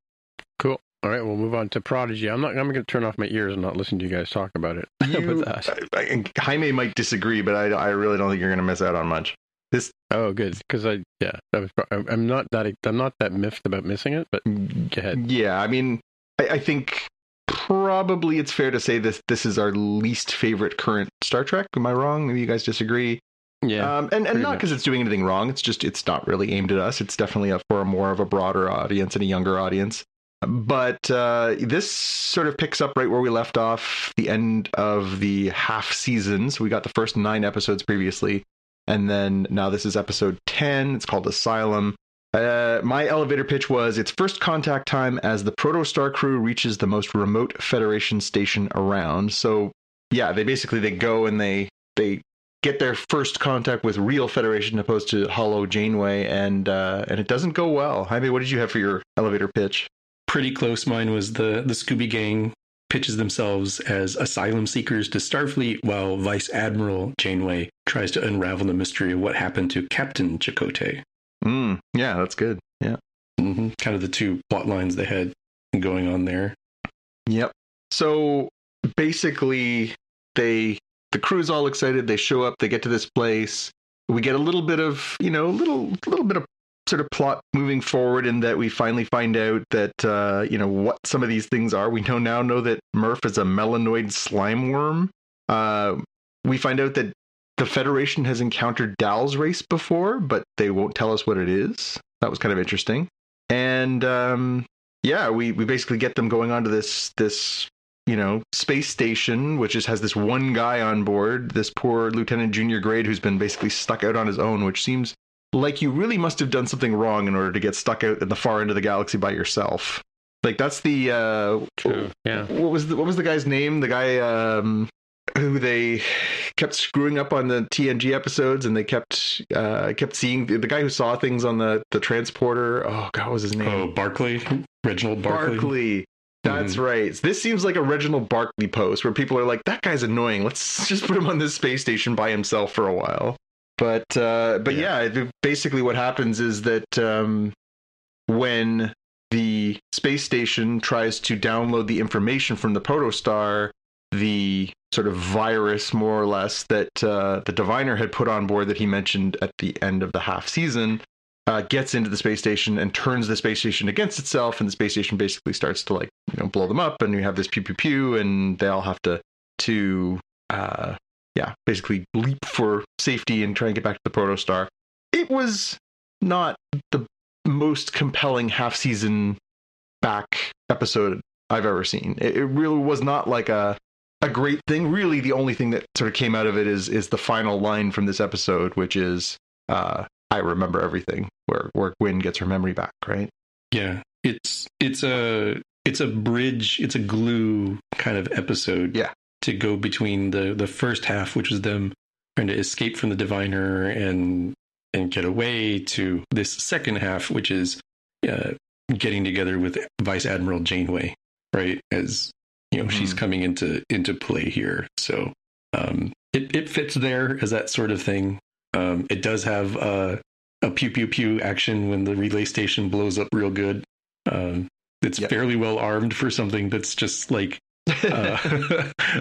B: Cool. All right, we'll move on to Prodigy. I'm not. I'm going to turn off my ears and not listen to you guys talk about it.
C: You,
B: with that.
C: I, I, Jaime might disagree, but I I really don't think you're going to miss out on much. This
B: Oh, good. Because I, yeah, that was. I'm I'm not that. I'm not that miffed about missing it. But go ahead.
C: Yeah, I mean, I, I think probably it's fair to say this this is our least favorite current Star Trek. Am I wrong? Maybe you guys disagree.
B: Yeah.
C: um, and and not because it's doing anything wrong. It's just it's not really aimed at us. It's definitely a, for a more of a broader audience and a younger audience. But uh, this sort of picks up right where we left off, the end of the half season. So we got the first nine episodes previously, and then now this is episode ten. It's called Asylum. Uh, my elevator pitch was its first contact time as the Protostar crew reaches the most remote Federation station around. So yeah, they basically they go and they they get their first contact with real Federation opposed to Holo Janeway, and uh, and it doesn't go well. Jaime, what did you have for your elevator pitch?
D: Pretty close. Mine was the the Scooby Gang pitches themselves as asylum seekers to Starfleet, while Vice Admiral Janeway tries to unravel the mystery of what happened to Captain Chakotay.
C: Mm, yeah, that's good. Yeah.
D: hmm Kind of the two plot lines they had going on there.
C: Yep. So basically, they the crew's all excited. They show up. They get to this place. We get a little bit of you know, a little little bit of sort of plot moving forward in that we finally find out that uh, you know what some of these things are. We know now know that Murf is a Mellanoid slime worm. Uh, we find out that the Federation has encountered Dal's race before, but they won't tell us what it is. That was kind of interesting. And um, yeah, we we basically get them going onto this this you know space station, which just has this one guy on board, this poor Lieutenant Junior Grade who's been basically stuck out on his own, which seems like you really must have done something wrong in order to get stuck out in the far end of the galaxy by yourself. Like that's the uh,
B: True. Yeah.
C: what was the, what was the guy's name? The guy um, who they kept screwing up on the TNG episodes, and they kept uh, kept seeing the, the guy who saw things on the the transporter. Oh God, what was his name?
D: Oh, Barclay, Reginald Barclay.
C: Barkley. That's
D: Mhm.
C: right. This seems like a Reginald Barclay post where people are like, "That guy's annoying. Let's just put him on this space station by himself for a while." But uh, but yeah, it- basically what happens is that um, when the space station tries to download the information from the protostar, the sort of virus, more or less, that uh, the diviner had put on board that he mentioned at the end of the half season, uh, gets into the space station and turns the space station against itself, and the space station basically starts to like you know blow them up, and you have this pew pew pew, and they all have to to uh, yeah basically leap for safety and try and get back to the protostar. It was not the most compelling half season back episode I've ever seen. It, it really was not like a a great thing. Really, the only thing that sort of came out of it is is the final line from this episode, which is uh, "I remember everything," where where Gwyn gets her memory back. Right?
D: Yeah, it's it's a it's a bridge, it's a glue kind of episode.
C: Yeah.
D: To go between the the first half, which was them trying to escape from the diviner and and get away, to this second half, which is uh, getting together with Vice Admiral Janeway, right? As you know, she's
C: Mhm.
D: coming into into play here, so um, it it fits there as that sort of thing. Um, it does have uh, a pew pew pew action when the relay station blows up real good. Um, it's
C: Yep.
D: fairly well armed for something that's just like uh,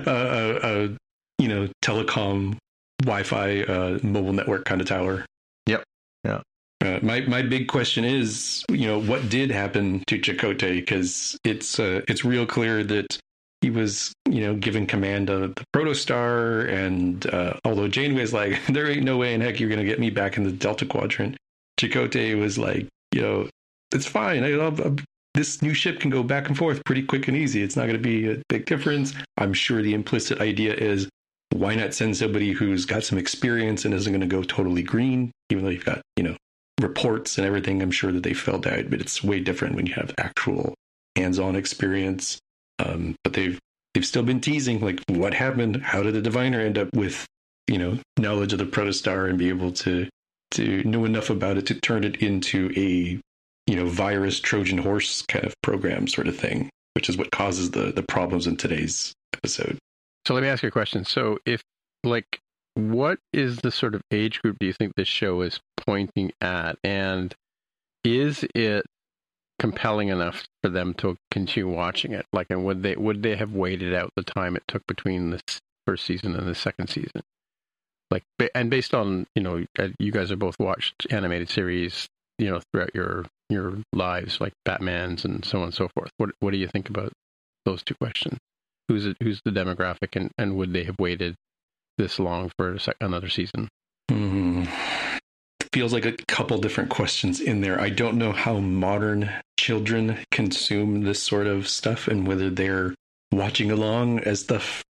D: a, a, a you know telecom Wi-Fi uh, mobile network kind of tower.
C: Yep. Yeah.
D: Uh, my my big question is, you know, what did happen to Chakotay? Because it's uh, it's real clear that he was, you know, given command of the Protostar, and uh, although Janeway's like, there ain't no way in heck you're gonna get me back in the Delta Quadrant, Chakotay was like, you know, it's fine. I, I'll, I'll- this new ship can go back and forth pretty quick and easy. It's not going to be a big difference. I'm sure the implicit idea is why not send somebody who's got some experience and isn't going to go totally green, even though you've got, you know, reports and everything. I'm sure that they filled out, but it's way different when you have actual hands-on experience. Um, but they've they've still been teasing like what happened? How did the diviner end up with, you know, knowledge of the protostar and be able to to know enough about it to turn it into a you know virus Trojan horse kind of program sort of thing, which is what causes the the problems in today's episode.
B: So let me ask you a question. So if like what is the sort of age group do you think this show is pointing at and is it compelling enough for them to continue watching it like and would they would they have waited out the time it took between the first season and the second season like and based on you know uh, you guys have both watched animated series you know throughout your your lives like batman's and so on and so forth what what do you think about those two questions who's it, who's the demographic and, and would they have waited this long for sec- another season
D: Hmm. Feels like a couple different questions in there. I don't know how modern children consume this sort of stuff and whether they're watching along as stuff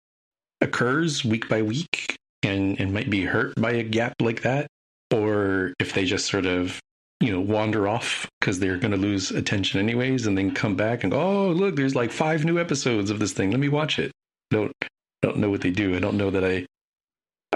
D: occurs week by week and, and might be hurt by a gap like that, or if they just sort of, you know, wander off because they're going to lose attention anyways and then come back and go, oh, look, there's like five new episodes of this thing. Let me watch it. Don't don't know what they do. I don't know that I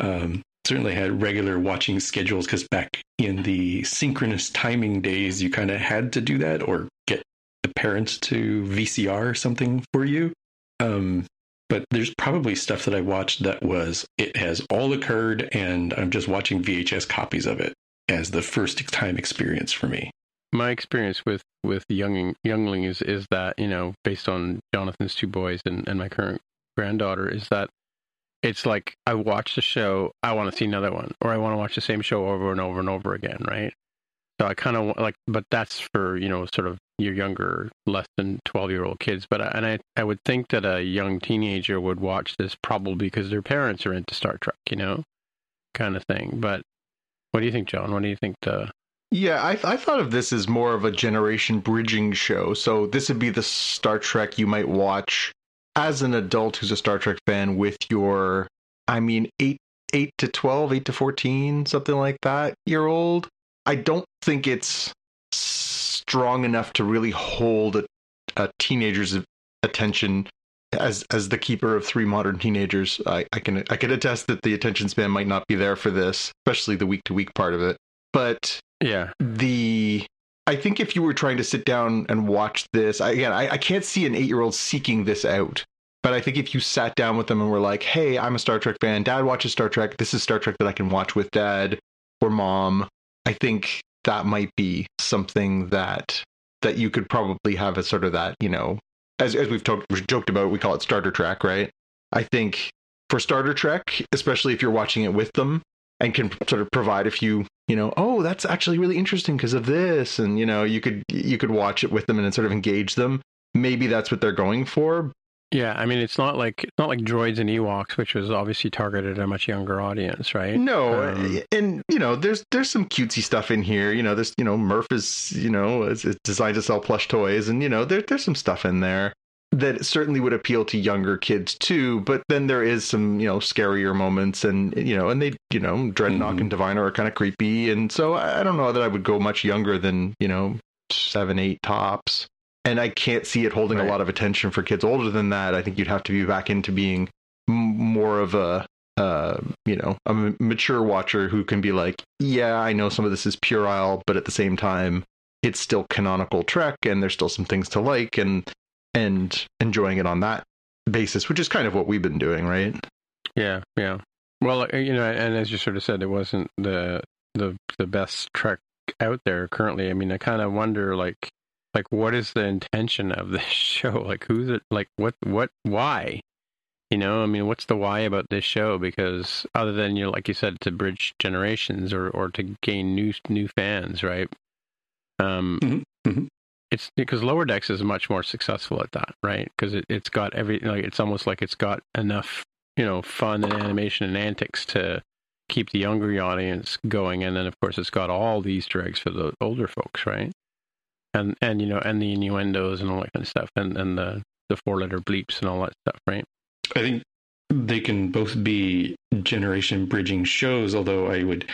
D: um, certainly had regular watching schedules because back in the synchronous timing days, you kind of had to do that or get the parents to VCR something for you. Um, but there's probably stuff that I watched that was it has all occurred, and I'm just watching VHS copies of it as the first time experience for me.
B: my experience with with young younglings is that you know based on jonathan's two boys and, and my current granddaughter is that it's like i watch the show i want to see another one or i want to watch the same show over and over and over again right so i kind of like but that's for you know sort of your younger less than 12 year old kids but I, and I, I would think that a young teenager would watch this probably because their parents are into star trek you know kind of thing but what do you think john what do you think the
C: Yeah, I, I thought of this as more of a generation bridging show. So this would be the Star Trek you might watch as an adult who's a Star Trek fan with your, I mean, eight eight to twelve, eight to fourteen, something like that year old. I don't think it's strong enough to really hold a, a teenager's attention as as the keeper of three modern teenagers, I, I can I can attest that the attention span might not be there for this, especially the week to week part of it. But
B: Yeah.
C: the I think if you were trying to sit down and watch this, I, again, I, I can't see an eight year old seeking this out. But I think if you sat down with them and were like, "Hey, I'm a Star Trek fan. Dad watches Star Trek. This is Star Trek that I can watch with Dad or Mom," I think that might be something that that you could probably have as sort of that, you know, as as we've talked joked about, we call it starter track, right? I think for starter trek, especially if you're watching it with them and can sort of provide a few, you know, oh, that's actually really interesting because of this, and you know, you could you could watch it with them and sort of engage them. Maybe that's what they're going for.
B: Yeah, I mean, it's not like it's not like Droids and Ewoks, which was obviously targeted at a much younger audience, right?
C: No,
B: Um,
C: and you know, there's there's some cutesy stuff in here. You know, there's you know, Murf is you know it's, is designed to sell plush toys, and you know, there there's some stuff in there that certainly would appeal to younger kids too. But then there is some you know scarier moments, and you know, and they you know, Drednok
D: Mhm.
C: and Diviner are kind of creepy, and so I I don't know that I would go much younger than you know seven, eight tops. And I can't see it holding
B: Right.
C: a lot of attention for kids older than that. I think you'd have to be back into being m- more of a uh, you know, a m- mature watcher who can be like, yeah, I know some of this is puerile, but at the same time, it's still canonical Trek, and there's still some things to like, and and enjoying it on that basis, which is kind of what we've been doing, right?
B: Yeah, yeah. Well, uh, you know, and as you sort of said, it wasn't the the the best Trek out there currently. I mean, I kind of wonder, like, like what is the intention of this show? Like, who's it? Like, what, what, why? You know, I mean, what's the why about this show? Because other than you know, like you said, to bridge generations or or to gain new new fans, right? Um,
D: Mhm, mhm.
B: it's because Lower Decks is much more successful at that, right? Because it, it's got every like it's almost like it's got enough you know fun and animation and antics to keep the younger audience going, and then of course it's got all the Easter eggs for the older folks, right? And and you know and the innuendos and all that kind of stuff, and and the the four letter bleeps and all that stuff, right?
D: I think they can both be generation bridging shows, although I would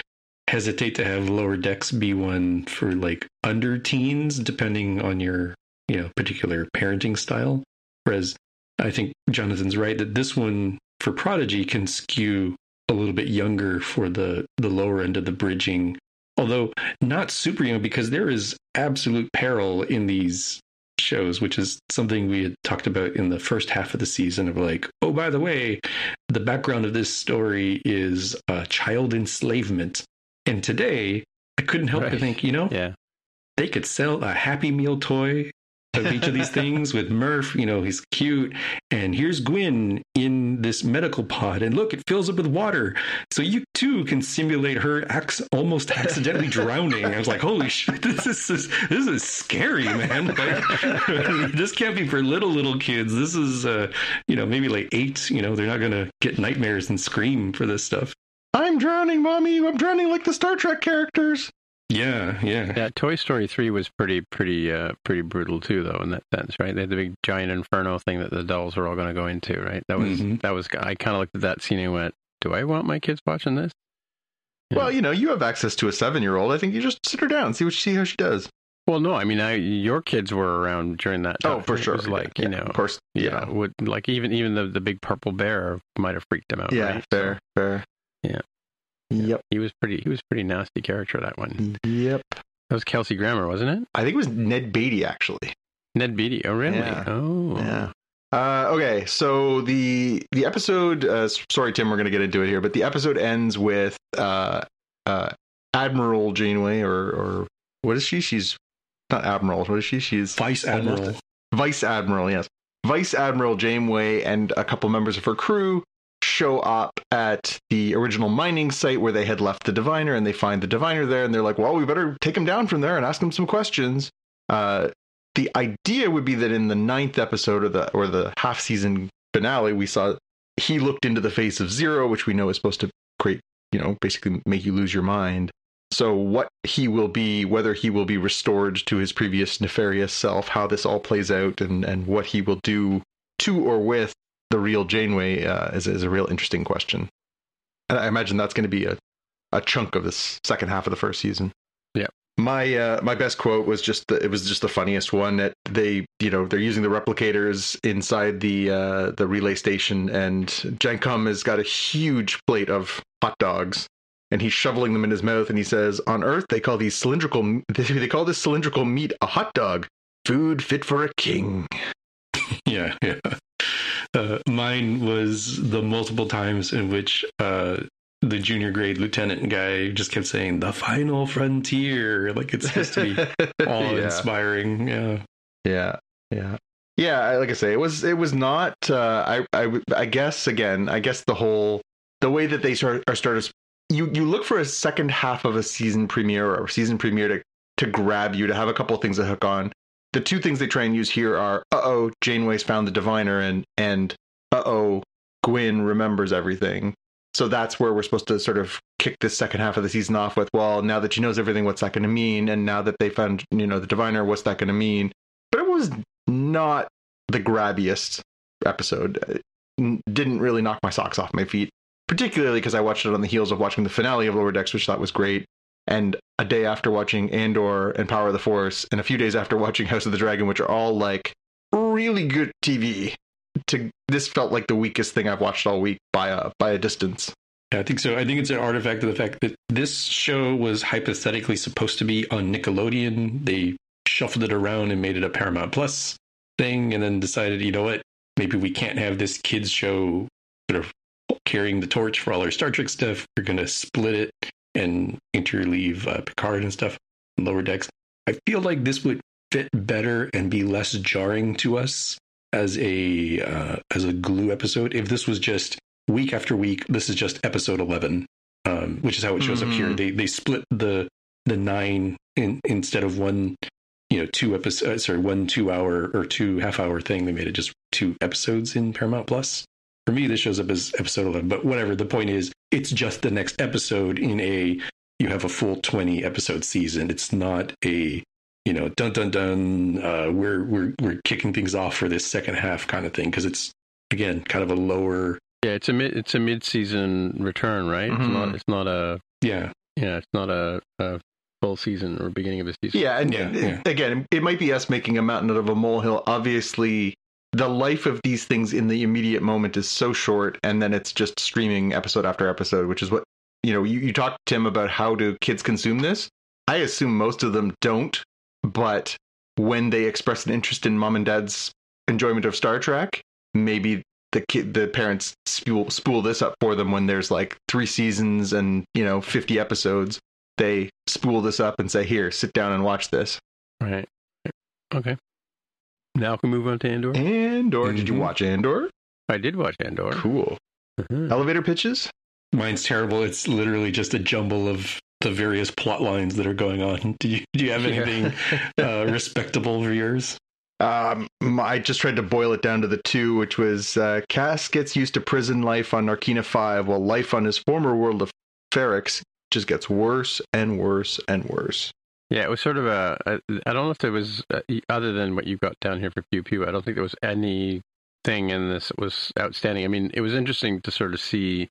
D: hesitate to have lower decks be one for like under teens, depending on your you know particular parenting style. Whereas I think Jonathan's right that this one for Prodigy can skew a little bit younger for the the lower end of the bridging, although not super young because there is absolute peril in these shows, which is something we had talked about in the first half of the season of like, oh, by the way, the background of this story is uh, child enslavement. And today, I couldn't help but think, you know,
B: Yeah,
D: they could sell a Happy Meal toy of each of these things with Murf, you know, he's cute. And here's Gwyn in this medical pod. And look, it fills up with water. So you too can simulate her acts almost accidentally drowning. I was like, holy shit, this is this is scary, man. Like, this can't be for little, little kids. This is, uh, you know, maybe like eight. You know, they're not going to get nightmares and scream for this stuff.
C: I'm drowning, mommy. I'm drowning like the Star Trek characters.
D: Yeah, yeah.
B: yeah. Toy Story three was pretty pretty uh pretty brutal too, though in that sense, right? They had the big giant inferno thing that the dolls were all going to go into, right? That was
D: Mhm.
B: that was. I kind of looked at that scene and went, "Do I want my kids watching this?" Yeah.
C: Well, you know, you have access to a seven-year-old. I think you just sit her down, see what she see how she does.
B: Well, no, I mean, I, your kids were around during that.
C: Oh,
B: time.
C: for
B: It
C: sure.
B: was like
C: Yeah,
B: you know,
C: of course.
B: yeah, would like even even the the big purple bear might have freaked him out.
C: yeah,
B: right?
C: fair,
B: So,
C: fair.
B: Yeah.
C: Yep.
B: he was pretty. He was pretty nasty character that one.
C: Yep.
B: That was Kelsey Grammer, wasn't it?
C: I think it was Ned Beatty actually.
B: Ned Beatty. Oh, really?
C: Yeah.
B: Oh,
C: Yeah. Uh, okay, so the the episode. Uh, sorry, Tim, we're going to get into it here, but the episode ends with uh, uh, Admiral Janeway, or or what is she? She's not Admiral. What is she? She's
D: Vice Admiral.
C: Vice Admiral. Yes, Vice Admiral Janeway and a couple members of her crew show up at the original mining site where they had left the diviner, and they find the diviner there, and they're like, "Well, we better take him down from there and ask him some questions." Uh, the idea would be that in the ninth episode or the or the half season finale, we saw he looked into the face of Zero, which we know is supposed to create, you know, basically make you lose your mind. So what he will be, whether he will be restored to his previous nefarious self, how this all plays out, and and what he will do to or with the real Janeway uh, is is a real interesting question. And I imagine that's going to be a a chunk of this second half of the first season.
B: Yeah.
C: My uh, my best quote was just the, it was just the funniest one that they you know they're using the replicators inside the uh, the relay station and Jankom has got a huge plate of hot dogs and he's shoveling them in his mouth and he says on Earth they call these cylindrical they call this cylindrical meat a hot dog food fit for a king
D: yeah yeah uh, mine was the multiple times in which uh, the junior grade lieutenant guy just kept saying the final frontier like it's supposed to be all
C: Yeah.
D: inspiring yeah
C: Yeah, yeah, yeah. Like I say, it was it was not. Uh, I I I guess again, I guess the whole the way that they start are started. You you look for a second half of a season premiere or season premiere to to grab you to have a couple of things that hook on. The two things they try and use here are uh oh Janeway's found the diviner and and uh oh Gwyn remembers everything. So that's where we're supposed to sort of kick this second half of the season off with. Well, now that she knows everything, what's that going to mean? And now that they found you know the diviner, what's that going to mean? but it was not the grabbiest episode. Didn't really knock my socks off my feet, particularly because I watched it on the heels of watching the finale of Lower Decks, which I thought was great. And a day after watching Andor and Power of the Force, and a few days after watching House of the Dragon, which are all like really good TV. To this felt like the weakest thing I've watched all week by a by a distance.
D: I think so. I think it's an artifact of the fact that this show was hypothetically supposed to be on Nickelodeon. They shuffled it around and made it a Paramount Plus thing, and then decided, you know what, maybe we can't have this kids show sort of carrying the torch for all our Star Trek stuff. We're going to split it and interleave uh, Picard and stuff lower decks. I feel like this would fit better and be less jarring to us as a uh, as a glue episode if this was just week after week. This is just episode eleven, um, which is how it shows up here.
C: Mhm.
D: They they split the the nine in instead of one you know two episodes sorry one two hour or two half hour thing they made it just two episodes in paramount plus for me this shows up as episode 11 but whatever the point is it's just the next episode in a you have a full 20 episode season it's not a you know dun dun dun uh we're we're we're kicking things off for this second half kind of thing because it's again kind of a lower
B: Yeah, it's a mid it's a mid season return, right? It's
C: Mhm.
B: not it's not a
D: yeah
B: yeah, it's not a, a full season or beginning of a season.
C: Yeah, and
D: Yeah,
C: and
D: yeah.
C: again, it might be us making a mountain out of a molehill. Obviously, the life of these things in the immediate moment is so short, and then it's just streaming episode after episode, which is what you know. You, you talked Tim about how do kids consume this. I assume most of them don't, but when they express an interest in mom and dad's enjoyment of Star Trek, maybe the kid, the parents spool, spool this up for them when there's like three seasons and you know 50 episodes they spool this up and say, "Here, sit down and watch this."
B: Right. Okay. Now can we move on to Andor?
C: Andor, did you
D: Mhm.
C: watch Andor?
B: I did watch Andor.
C: Cool.
B: Mhm.
C: Elevator pitches.
D: mine's terrible it's literally just a jumble of the various plot lines that are going on do you do you have anything uh, respectable for yours
C: Um, I just tried to boil it down to the two, which was uh, Cass gets used to prison life on Narkina Five, while life on his former world of Ferrix just gets worse and worse and worse.
B: Yeah, it was sort of a. I don't know if there was uh, other than what you've got down here for Pew Pew. I don't think there was anything in this that was outstanding. I mean, it was interesting to sort of see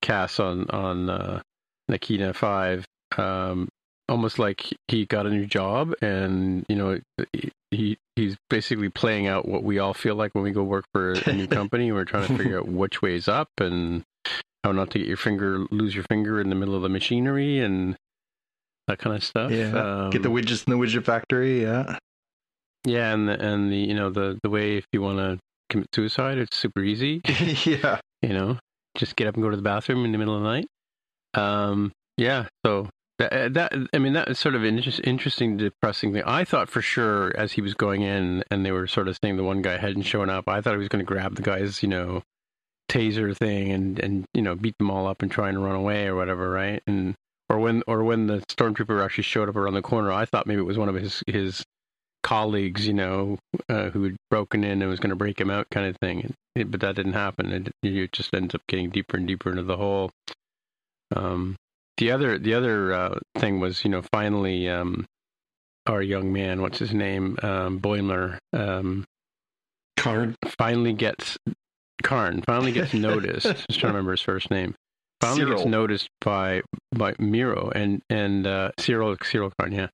B: Cass on on uh, Narkina Five, um, almost like he got a new job, and you know, he he's basically playing out what we all feel like when we go work for a new company. We're trying to figure out which way's up and how not to get your finger lose your finger in the middle of the machinery and that kind of stuff.
C: Yeah. Get the
B: Um,
C: widgets in the widget factory. Yeah.
B: yeah, and the, and the you know the the way if you want to commit suicide, it's super easy.
C: yeah.
B: You know, just get up and go to the bathroom in the middle of the night. Um, yeah, so that, that I mean that is sort of an interest, interesting, depressing thing. I thought for sure as he was going in, and they were sort of saying the one guy hadn't shown up. I thought he was going to grab the guy's you know taser thing and and you know beat them all up and try and run away or whatever, right? And or when or when the stormtrooper actually showed up around the corner, I thought maybe it was one of his his colleagues, you know, uh, who had broken in and was going to break him out, kind of thing. It, but that didn't happen. It, it just ends up getting deeper and deeper into the hole. Um, the other the other uh, thing was, you know, finally, um, our young man, what's his name, um, Boimler, um,
D: Card.
B: finally gets Karn finally gets noticed. Just trying to remember his first name. Finally gets
C: Cyril.
B: noticed by by Meero and and uh, Cyril Cyril Karn, yeah,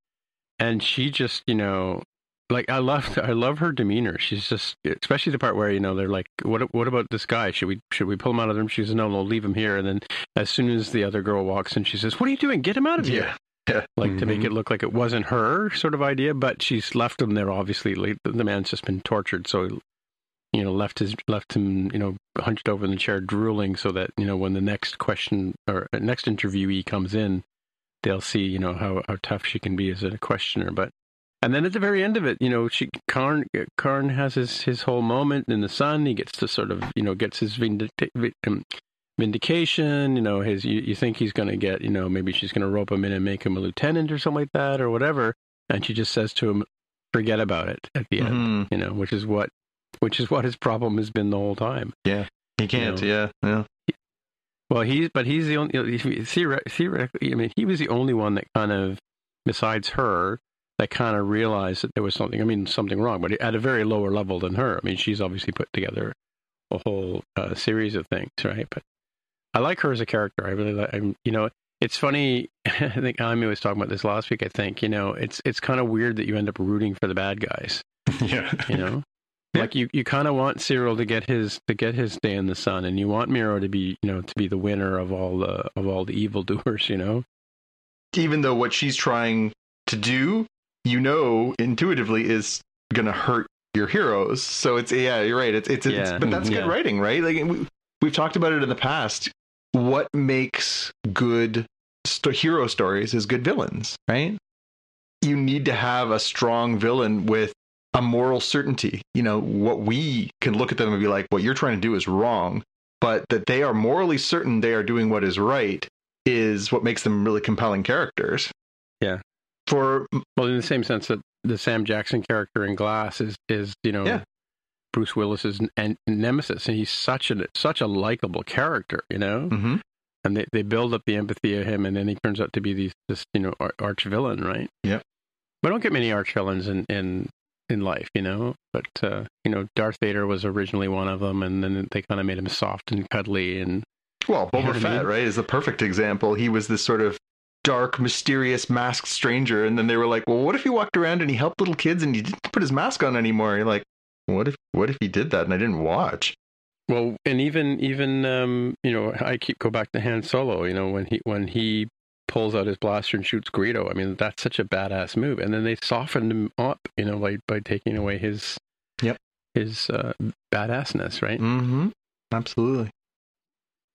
B: and she just you know like I love I love her demeanor. She's just especially the part where you know they're like, what what about this guy? Should we should we pull him out of the room? She says, no, no, leave him here. And then as soon as the other girl walks in, she says, what are you doing? Get him out of here.
C: Yeah. Yeah.
B: Like to make
D: Mhm.
B: it look like it wasn't her sort of idea, but she's left him there. Obviously, the man's just been tortured, so you know left his left him you know hunched over in the chair drooling, so that you know when the next question or uh, next interviewee comes in, they'll see you know how how tough she can be as a questioner. But and then at the very end of it, you know, she Karn Karn has his his whole moment in the sun. He gets to sort of you know gets his um, vindication. You know, his you, you think he's going to get you know maybe she's going to rope him in and make him a lieutenant or something like that or whatever. And she just says to him, "Forget about it." At the end,
C: Mhm.
B: you know, which is what which is what his problem has been the whole time.
C: Yeah, he can't.
B: You
C: Yeah. Yeah.
B: Well, he's but he's the only theoret- theoretically. I mean, he was the only one that kind of, besides her, that kind of realized that there was something. I mean, something wrong, but at a very lower level than her. I mean, she's obviously put together a whole uh, series of things, right? But I like her as a character. I really like. I'm, you know, it's funny. I think Amy was talking about this last week. I think you know, it's it's kind of weird that you end up rooting for the bad guys.
D: yeah.
B: You know.
C: Yeah.
B: Like you, you kind of want Cyril to get his to get his day in the sun, and you want Meero to be, you know, to be the winner of all the of all the evildoers, you know.
C: Even though what she's trying to do, you know, intuitively is going to hurt your heroes. So it's yeah, you're right. It's it's, it's but that's good
B: Yeah.
C: writing, right? Like we, we've talked about it in the past. What makes good st- hero stories is good villains, right? You need to have a strong villain with a moral certainty. You know, what we can look at them and be like, what you're trying to do is wrong, but that they are morally certain they are doing what is right is what makes them really compelling characters.
B: Yeah.
C: For
B: Well, in the same sense that the Sam Jackson character in Glass is is you know
C: Yeah.
B: Bruce Willis's n- nemesis, and he's such a such a likable character, you know.
C: Mhm.
B: And they, they build up the empathy of him, and then he turns out to be these this you know arch villain, right?
C: Yep.
B: We don't get many arch villains in in in life, you know. But uh, you know, Darth Vader was originally one of them, and then they kind of made him soft and cuddly, and
C: well,
B: You know
C: Boba
B: I
C: Fett,
B: mean?
C: right, is the perfect example. He was this sort of dark, mysterious, masked stranger, and then they were like, "Well, what if he walked around and he helped little kids and he didn't put his mask on anymore?" You're like, "What if what if he did that and I didn't watch?"
B: Well, and even even um, you know, I keep go back to Han Solo. You know, when he when he pulls out his blaster and shoots Greedo. I mean, that's such a badass move. And then they softened him up, you know, by by taking away his
C: Yep.
B: his uh, badassness, right?
C: Mm-hmm. Absolutely.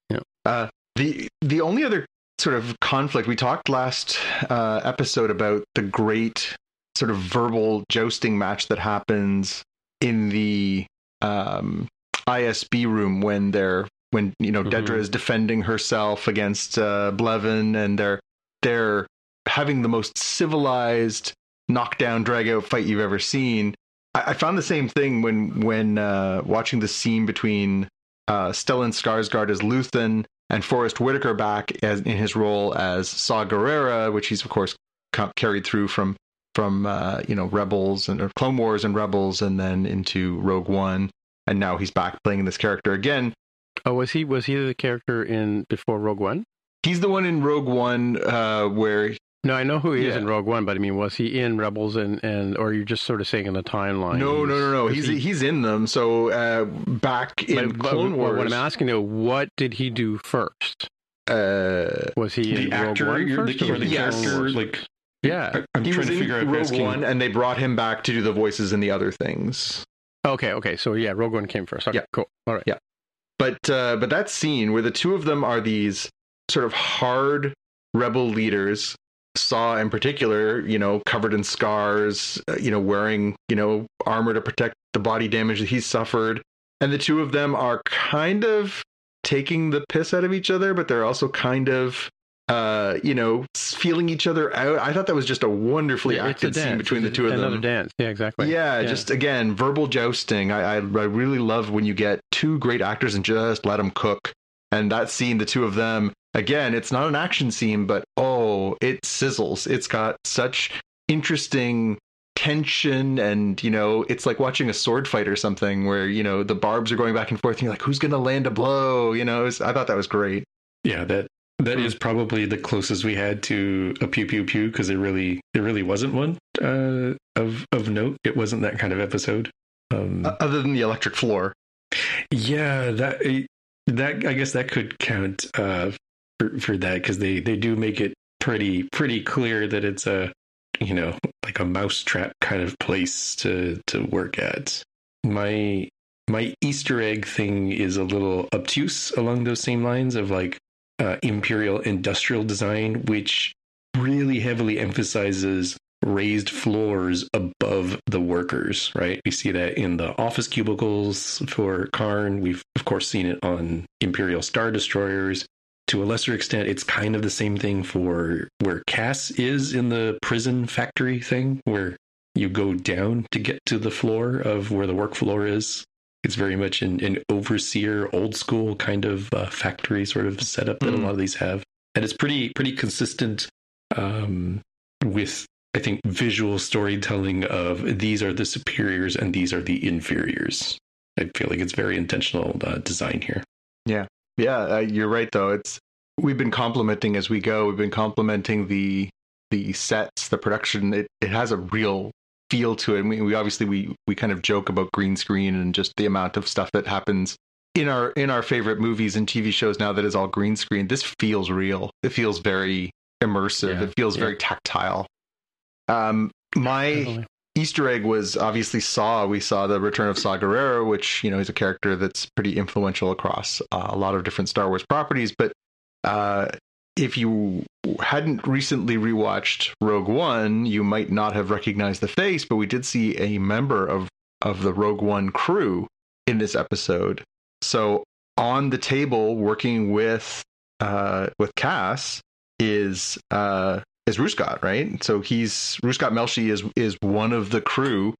B: Yeah.
C: Uh, the the only other sort of conflict we talked last uh, episode about the great sort of verbal jousting match that happens in the um, ISB room when they're when you know
B: Mhm.
C: Dedra is defending herself against uh, Blevin and they're they're having the most civilized knockdown drag out fight you've ever seen. I, I found the same thing when when uh, watching the scene between uh, Stellan Skarsgård as Luthen and Forest Whitaker back as in his role as Saw Gerrera, which he's of course ca- carried through from from uh, you know Rebels and Clone Wars and Rebels, and then into Rogue One, and now he's back playing this character again.
B: Oh, was he was he the character in before Rogue One?
C: He's the one in Rogue One uh, where
B: No, I know who he is in Rogue One, but I mean, was he in Rebels and and or you're just sort of saying in the timeline?
C: no, no, no, no, he's
B: he-
C: he's in them. So uh, back in
B: but- but
C: Clone Wars,
B: What I'm asking though, what did he do first?
C: uh,
B: Was he in
D: The
B: Rogue
D: actor,
B: One
D: you're
B: first?
D: the,
B: or
D: the
B: was he in
C: Yes.
D: Character, like
B: Yeah.
D: I, I'm
C: he
D: trying
C: was
D: to
C: in
D: out
C: Rogue One, and they brought him back to do the voices in the other things.
B: Okay, okay. So yeah, Rogue One came first. Okay,
C: Yeah.
B: cool. All right.
C: Yeah. but uh, but that scene where the two of them are these sort of hard rebel leaders saw in particular you know covered in scars uh, you know wearing you know armor to protect the body damage that he's suffered and the two of them are kind of taking the piss out of each other but they're also kind of uh you know feeling each other out i thought that was just a wonderfully
B: Yeah, it's a
C: acted scene between the two of
B: Another
C: them
B: dance. Yeah, exactly.
C: yeah, just again, verbal jousting. I, I I really love when you get two great actors and just let them cook. And that scene, the two of them, again, it's not an action scene, but oh, it sizzles. It's got such interesting tension, and you know, it's like watching a sword fight or something, where you know the barbs are going back and forth, and you're like, who's gonna land a blow? You know, it's, I thought that was great.
D: Yeah, that that is probably the closest we had to a pew pew pew because it really there really wasn't one uh, of of note. It wasn't that kind of episode. Um,
C: Other than the electric floor.
D: yeah, that eh, that I guess that could count uh, for for that because they they do make it pretty pretty clear that it's a you know like a mousetrap kind of place to to work at. My my Easter egg thing is a little obtuse along those same lines of like uh, imperial industrial design, which really heavily emphasizes raised floors above the workers, right? We see that in the office cubicles for Karn. We've, of course, seen it on Imperial Star Destroyers. To a lesser extent, it's kind of the same thing for where Cass is in the prison factory thing, where you go down to get to the floor of where the work floor is. It's very much an, an overseer, old school kind of uh, factory sort of setup that
C: Mm.
D: a lot of these have, and it's pretty pretty consistent um, with I think visual storytelling of these are the superiors and these are the inferiors. I feel like it's very intentional uh, design here.
C: Yeah, uh, you're right though. It's we've been complimenting as we go. We've been complimenting the the sets, the production. It it has a real feel to it. And we, we obviously we we kind of joke about green screen and just the amount of stuff that happens in our in our favorite movies and TV shows now that is all green screen. This feels real. It feels very immersive.
B: Yeah,
C: it feels
B: yeah.
C: very tactile. Um, my. Easter egg was obviously Saw. We saw the return of Saw Gerrera, which you know is a character that's pretty influential across uh, a lot of different Star Wars properties. But uh, if you hadn't recently rewatched Rogue One, you might not have recognized the face. But we did see a member of of the Rogue One crew in this episode. So on the table, working with uh, with Cass is uh, is Ruscott, right? So he's Ruscott Melshi is is one of the crew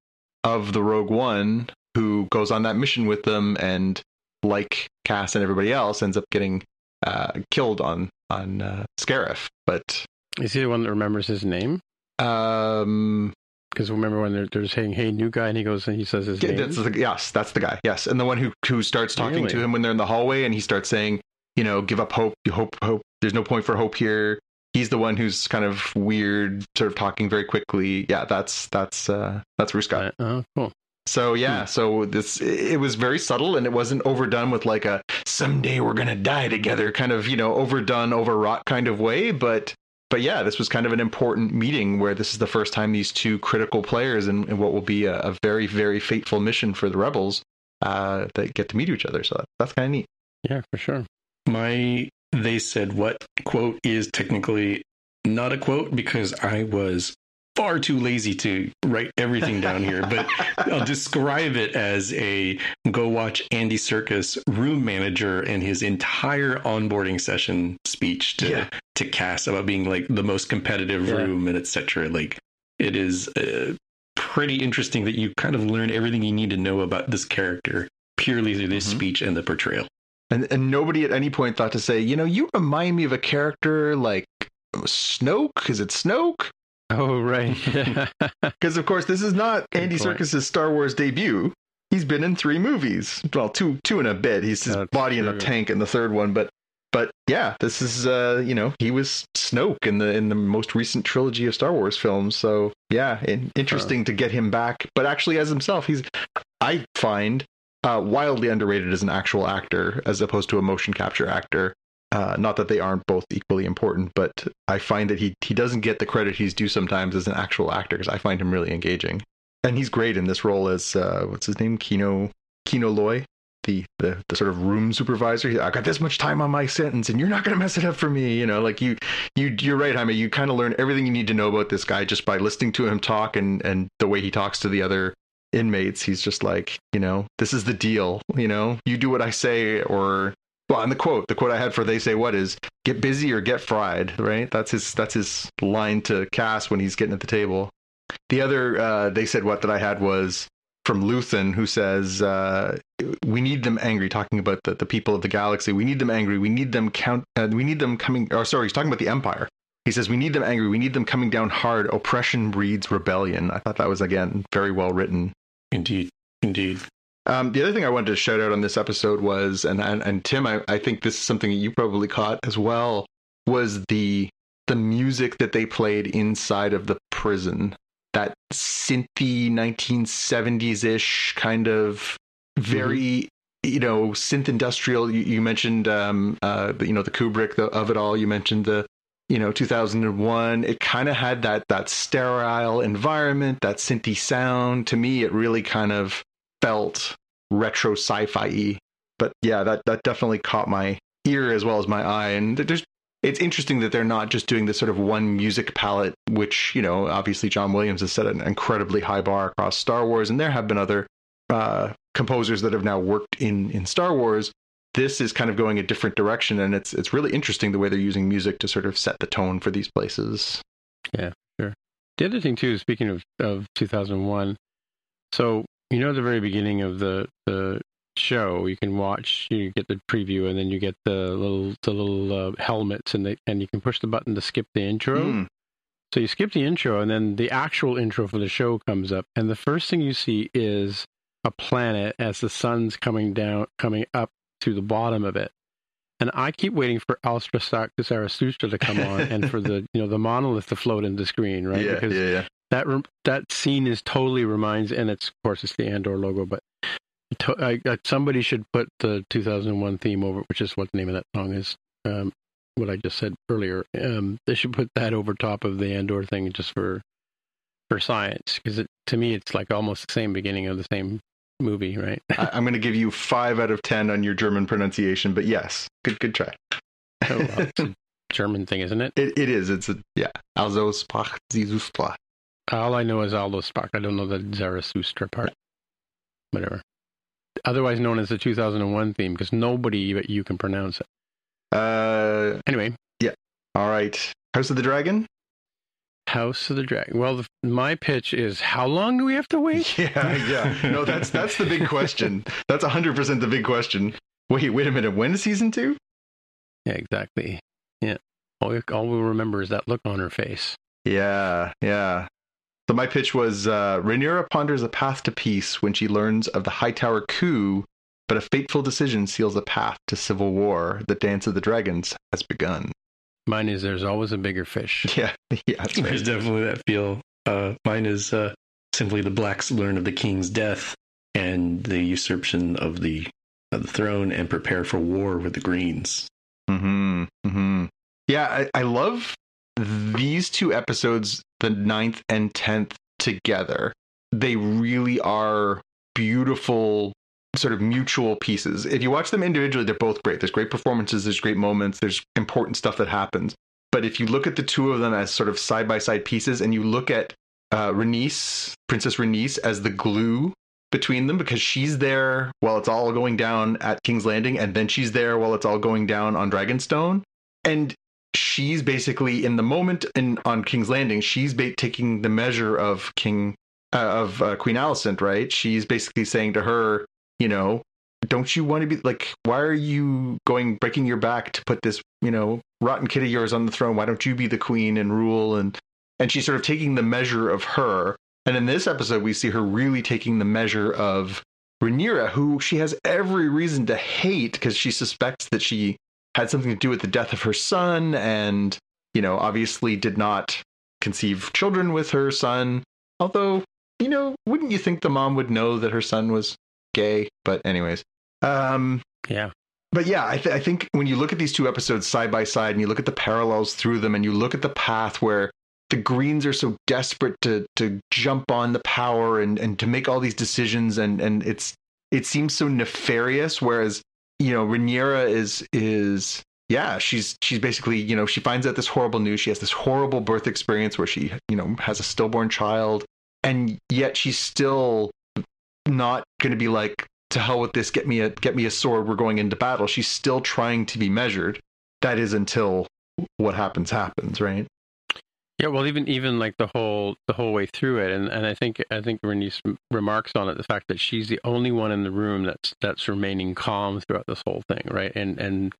C: of the Rogue One who goes on that mission with them, and like Cass and everybody else, ends up getting uh, killed on on uh, Scarif. But
B: Is he the one that remembers his name?
C: um,
B: Because remember when they're, they're saying, "Hey, new guy," and he goes and he says his name.
C: that's the, yes, that's the guy. Yes, and the one who who starts talking to him when they're in the hallway, and he starts saying, you know, give up hope. You hope, hope. There's no point for hope here. He's the one who's kind of weird, sort of talking very quickly. Yeah, that's that's uh, that's Ruscott.
B: Uh, oh, cool.
C: So yeah, so this it was very subtle and it wasn't overdone with like a someday we're gonna die together kind of you know overdone, overwrought kind of way. But but yeah, this was kind of an important meeting where this is the first time these two critical players in, in what will be a, a very very fateful mission for the rebels uh, that get to meet each other. So that, that's kind of neat.
B: Yeah, for sure.
D: My they said what quote is technically not a quote because I was far too lazy to write everything down here, but I'll describe it as a go watch Andy Serkis room manager and his entire onboarding session speech to
C: Yeah.
D: to Cass about being like the most competitive
B: Yeah.
D: room and etc. Like it is uh, pretty interesting that you kind of learn everything you need to know about this character purely through this
C: Mhm.
D: speech and the portrayal.
C: And and nobody at any point thought to say, you know, you remind me of a character like Snoke. Is it Snoke?
B: Oh, right.
C: Because of course, this is not
B: Good
C: Andy
B: point.
C: Serkis's Star Wars debut. He's been in three movies. Well, two two and a bit. He's his
B: That's
C: body in a tank in the third one, but but yeah, this is uh you know he was Snoke in the in the most recent trilogy of Star Wars films. So yeah, in, interesting to get him back, but actually as himself, he's I find uh, wildly underrated as an actual actor as opposed to a motion capture actor. Uh, not that they aren't both equally important, but I find that he he doesn't get the credit he's due sometimes as an actual actor because I find him really engaging, and he's great in this role as uh, what's his name, Kino Kino Loy, the, the the sort of room supervisor. He- I got this much time on my sentence, and you're not gonna mess it up for me. You know, like you you you're right, Jaime. You kind of learn everything you need to know about this guy just by listening to him talk and and the way he talks to the other inmates. He's just like, you know, this is the deal. You know, you do what I say, or well, and the quote, the quote I had for "They Say what is "Get busy or get fried." Right? That's his that's his line to Cass when he's getting at the table. The other uh, "They Said What" that I had was from Luthen, who says, uh, "We need them angry." Talking about the, the people of the galaxy, we need them angry. We need them count. Uh, we need them coming. Or sorry, he's talking about the Empire. He says, "We need them angry. We need them coming down hard. Oppression breeds rebellion." I thought that was again very well written.
D: Indeed, indeed.
C: Um, the other thing I wanted to shout out on this episode was, and and, and Tim, I, I think this is something that you probably caught as well, was the the music that they played inside of the prison. That synthy 1970s ish kind of very mm-hmm. you know synth industrial. You, you mentioned um, uh, you know the Kubrick the, of it all. You mentioned the you know 2001 it kind of had that that sterile environment that synthy sound. To me it really kind of felt retro sci-fi but yeah that that definitely caught my ear as well as my eye. And there's it's interesting that they're not just doing this sort of one music palette which you know obviously John Williams has set an incredibly high bar across Star Wars. And there have been other uh, composers that have now worked in in Star Wars this is kind of going a different direction and it's it's really interesting the way they're using music to sort of set the tone for these places.
B: Yeah sure. The other thing too speaking of of 2001 so you know the very beginning of the the show you can watch you get the preview and then you get the little the little uh, helmets and they and you can push the button to skip the intro. Mm. so you skip the intro and then the actual intro for the show comes up and the first thing you see is a planet as the sun's coming down coming up to the bottom of it. And I keep waiting for Alstrastak to Zarathustra to come on and for the you know the monolith to float in the screen, right?
C: Yeah, because yeah, yeah.
B: that that scene is totally reminds, and it's of course it's the Andor logo, but to, I, I, somebody should put the 2001 theme over, which is what the name of that song is. Um, what I just said earlier. Um, they should put that over top of the Andor thing just for for science, because to me it's like almost the same beginning of the same movie, right?
C: I, am going to give you five out of ten on your German pronunciation, but yes, good good try.
B: oh, well, it's a German thing, isn't it?
C: It, it is. It's a yeah. Also sprach Zarathustra.
B: All I know is Aldo sprach. I don't know the Zarathustra part. Whatever. Otherwise known as the 2001 theme, because nobody but you can pronounce it.
C: Uh.
B: Anyway.
C: Yeah. All right. House of the Dragon.
B: House of the Dragon. Well, the, my pitch is how long do we have to wait?
C: Yeah, yeah. No, that's that's the big question. That's 100% the big question. Wait, wait a minute. When is season 2?
B: Yeah, exactly. Yeah. All, we, all we'll remember is that look on her face.
C: Yeah, yeah. So my pitch was uh, Rhaenyra ponders a path to peace when she learns of the Hightower coup, but a fateful decision seals a path to civil war. The Dance of the Dragons has begun.
B: Mine is there's always a bigger fish.
C: Yeah, yeah.
D: Right. There's definitely that feel. Uh, mine is uh, simply the blacks learn of the king's death and the usurpation of the of the throne and prepare for war with the greens.
C: Hmm. Hmm. Yeah, I, I love these two episodes, the ninth and tenth together. They really are beautiful sort of mutual pieces. If you watch them individually, they're both great. There's great performances, there's great moments, there's important stuff that happens. But if you look at the two of them as sort of side by side pieces, and you look at uh, Rhaenys, Princess Rhaenys, as the glue between them, because she's there while it's all going down at King's Landing, and then she's there while it's all going down on Dragonstone, and she's basically in the moment in on King's Landing, she's ba- taking the measure of King uh, of uh, Queen Alicent, right? She's basically saying to her, you know, don't you want to be like, why are you going breaking your back to put this, you know, rotten kid of yours on the throne? Why don't you be the queen and rule? And and she's sort of taking the measure of her. And in this episode, we see her really taking the measure of Rhaenyra, who she has every reason to hate because she suspects that she had something to do with the death of her son, and you know, obviously did not conceive children with her son. Although, you know, wouldn't you think the mom would know that her son was gay. But anyways, um,
B: yeah.
C: But yeah, I, th- I think when you look at these two episodes side by side and you look at the parallels through them and you look at the path where the Greens are so desperate to to jump on the power and and to make all these decisions and and it's it seems so nefarious. Whereas you know Rhaenyra is is yeah she's she's basically you know she finds out this horrible news. She has this horrible birth experience where she you know has a stillborn child and yet she's still not going to be like to hell with this get me a get me a sword we're going into battle. She's still trying to be measured. That is until what happens happens right?
B: Yeah well even even like the whole the whole way through it and and i think i think Rhaenys remarks on it the fact that she's the only one in the room that's that's remaining calm throughout this whole thing right? And and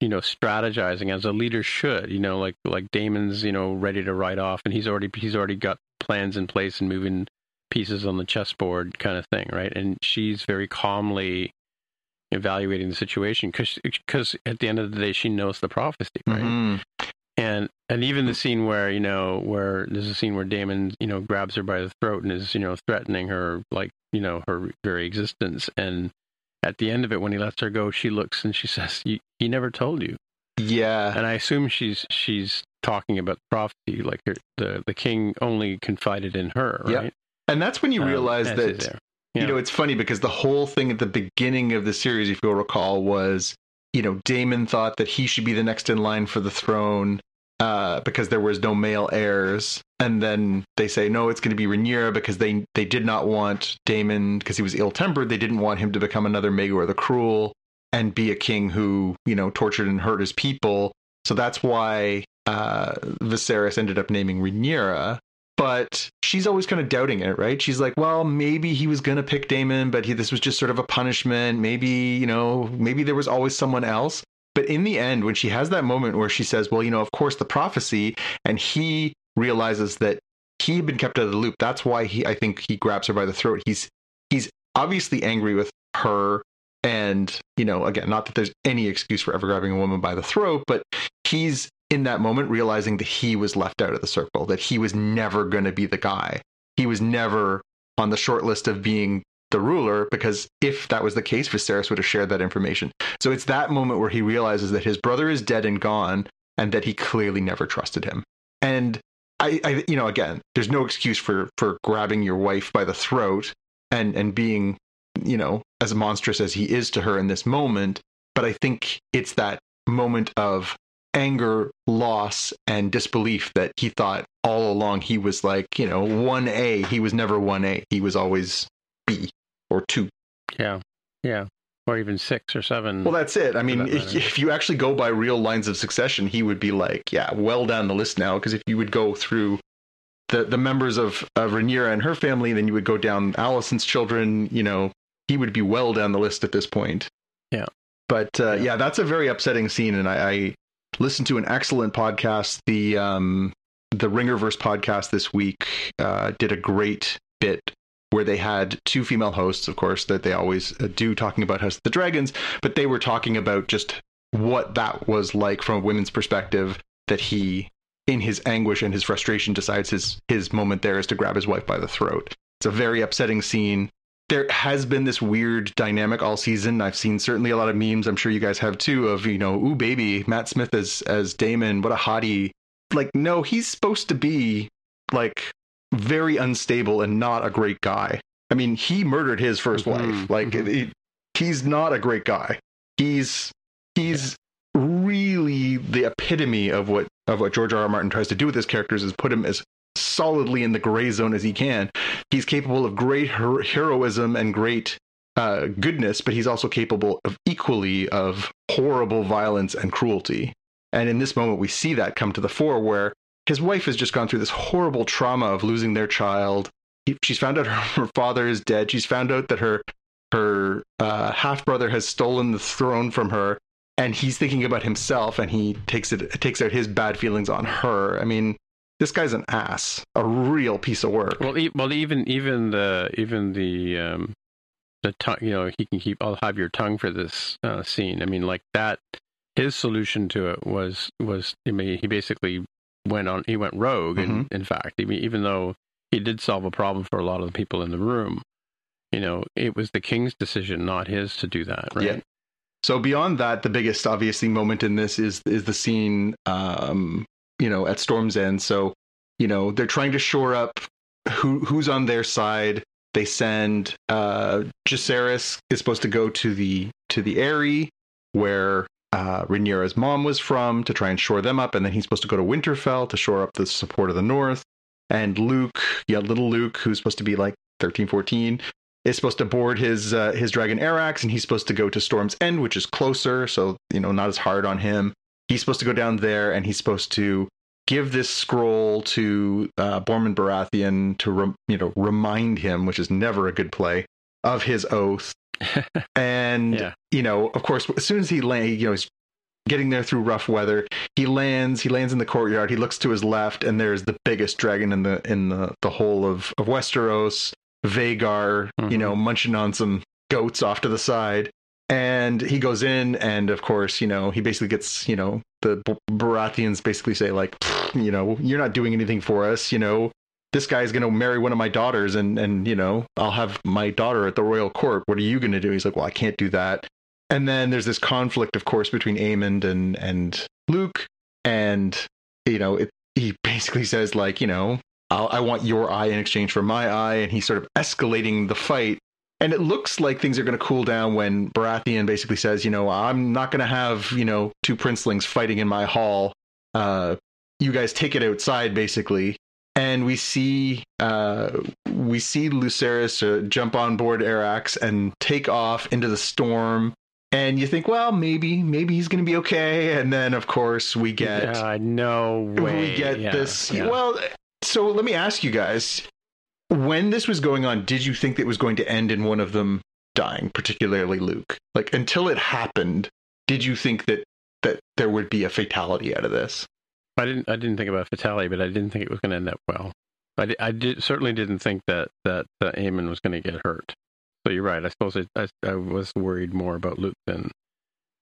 B: you know strategizing as a leader should you know like like Daemon's you know ready to ride off and he's already he's already got plans in place and moving pieces on the chessboard kind of thing, right? And she's very calmly evaluating the situation because because at the end of the day she knows the prophecy, right?
C: Mhm.
B: And and even the scene where you know where there's a scene where Daemon you know grabs her by the throat and is you know threatening her like you know her very existence and at the end of it when he lets her go she looks and she says "He- never told you
C: Yeah.
B: and I assume she's she's talking about the prophecy like her, the the king only confided in her right
C: And that's when you
B: Um,
C: realize
B: that
C: that
B: is there.
C: you know it's funny because the whole thing at the beginning of the series, if you'll recall, was you know Daemon thought that he should be the next in line for the throne uh, because there was no male heirs, and then they say no, it's going to be Rhaenyra because they they did not want Daemon because he was ill tempered. They didn't want him to become another Maegor the Cruel and be a king who you know tortured and hurt his people. So that's why uh, Viserys ended up naming Rhaenyra but she's always kind of doubting it, right? She's like, well, maybe he was going to pick Daemon, but he, this was just sort of a punishment. Maybe, you know, maybe there was always someone else. But in the end, when she has that moment where she says, well, you know, of course, the prophecy, and he realizes that he had been kept out of the loop. That's why he, I think he grabs her by the throat. He's, he's obviously angry with her. And, you know, again, not that there's any excuse for ever grabbing a woman by the throat, but he's in that moment realizing that he was left out of the circle, that he was never going to be the guy. He was never on the short list of being the ruler because if that was the case, Viserys would have shared that information. So it's that moment where he realizes that his brother is dead and gone and that he clearly never trusted him. And I, I you know, again, there's no excuse for for grabbing your wife by the throat and and being, you know, as monstrous as he is to her in this moment. But I think it's that moment of anger, loss, and disbelief that he thought all along he was like, you know, 1A. He was never 1A. He was always B or 2.
B: yeah yeah or even six or seven
C: Well, that's it. I mean,
B: that
C: if, if you actually go by real lines of succession, he would be like, yeah, well down the list now. Because if you would go through the, the members of, of Rhaenyra and her family, then you would go down Alicent's children, you know, he would be well down the list at this point.
B: Yeah.
C: But uh,
B: Yeah.
C: yeah. that's a very upsetting scene. And I, I listened to an excellent podcast. The, um, the Ringerverse podcast this week uh, did a great bit where they had two female hosts, of course, that they always uh, do talking about House of the Dragons, but they were talking about just what that was like from a women's perspective that he in his anguish and his frustration decides his his moment there is to grab his wife by the throat. It's a very upsetting scene. There has been this weird dynamic all season. I've seen certainly a lot of memes. I'm sure you guys have too. Of you know, ooh baby, Matt Smith as as Daemon. What a hottie! Like, no, he's supposed to be like very unstable and not a great guy. I mean, he murdered his 1st
B: Mhm,
C: wife. Like,
B: mhm.
C: he- he's not a great guy. He's he's really the epitome of what of what George R. R. Martin tries to do with his characters is put him as solidly in the gray zone as he can. He's capable of great her- heroism and great uh, goodness, but he's also capable of equally of horrible violence and cruelty. And in this moment, we see that come to the fore, where his wife has just gone through this horrible trauma of losing their child. He, she's found out her, her father is dead. She's found out that her her uh, half brother has stolen the throne from her, and he's thinking about himself, and he takes it takes out his bad feelings on her. I mean, this guy's an ass, a real piece of work.
B: Well, e- well, even even the even the um, the tongue. You know, he can keep. I'll have your tongue for this uh, scene. I mean, like that. His solution to it was was. I mean, he basically went on. He went rogue. And in fact, I mean, even though he did solve a problem for a lot of the people in the room, you know, it was the king's decision, not his, to do that. Right.
C: Yeah. So beyond that, the biggest obviously moment in this is is the scene, um, you know, at Storm's End. So, you know, they're trying to shore up who who's on their side. They send uh Jacaerys is supposed to go to the to the Eyrie where uh Rhaenyra's mom was from to try and shore them up, and then he's supposed to go to Winterfell to shore up the support of the North. And Luke, yeah, little Luke, who's supposed to be like 13, 14, is supposed to board his uh, his dragon Arrax, and he's supposed to go to Storm's End, which is closer, so you know not as hard on him. He's supposed to go down there, and he's supposed to give this scroll to uh, Borman Baratheon to rem- you know remind him, which is never a good play, of his oath. and
B: Yeah.
C: you know, of course, as soon as he land, you know, he's getting there through rough weather. He lands. He lands in the courtyard. He looks to his left, and there's the biggest dragon in the in the, the whole of of Westeros. Vhagar, mm-hmm. you know, munching on some goats off to the side. And he goes in, and of course, you know, he basically gets, you know, the Baratheons basically say like, you know, you're not doing anything for us, you know. This guy's going to marry one of my daughters, and and you know, I'll have my daughter at the royal court. What are you going to do? He's like, well, I can't do that. And then there's this conflict, of course, between Aemond and and Luke, and you know, it, he basically says like, you know, i want your eye in exchange for my eye, and he's sort of escalating the fight. And it looks like things are going to cool down when Baratheon basically says, you know, I'm not going to have you know two princelings fighting in my hall. Uh, you guys take it outside, basically. And we see uh, we see Lucerys uh, jump on board Arrax and take off into the storm and you think, well, maybe, maybe he's going to be okay. And then, of course, we get,
B: yeah, no way.
C: We get
B: yeah,
C: this.
B: Yeah.
C: Well, so let me ask you guys: when this was going on, did you think it was going to end in one of them dying, particularly Luke? Like until it happened, did you think that that there would be a fatality out of this?
B: I didn't. I didn't think about fatality, but I didn't think it was going to end up well. I, I did, certainly didn't think that that uh, Aemond was going to get hurt. So you're right. I suppose it, I, I was worried more about Luke than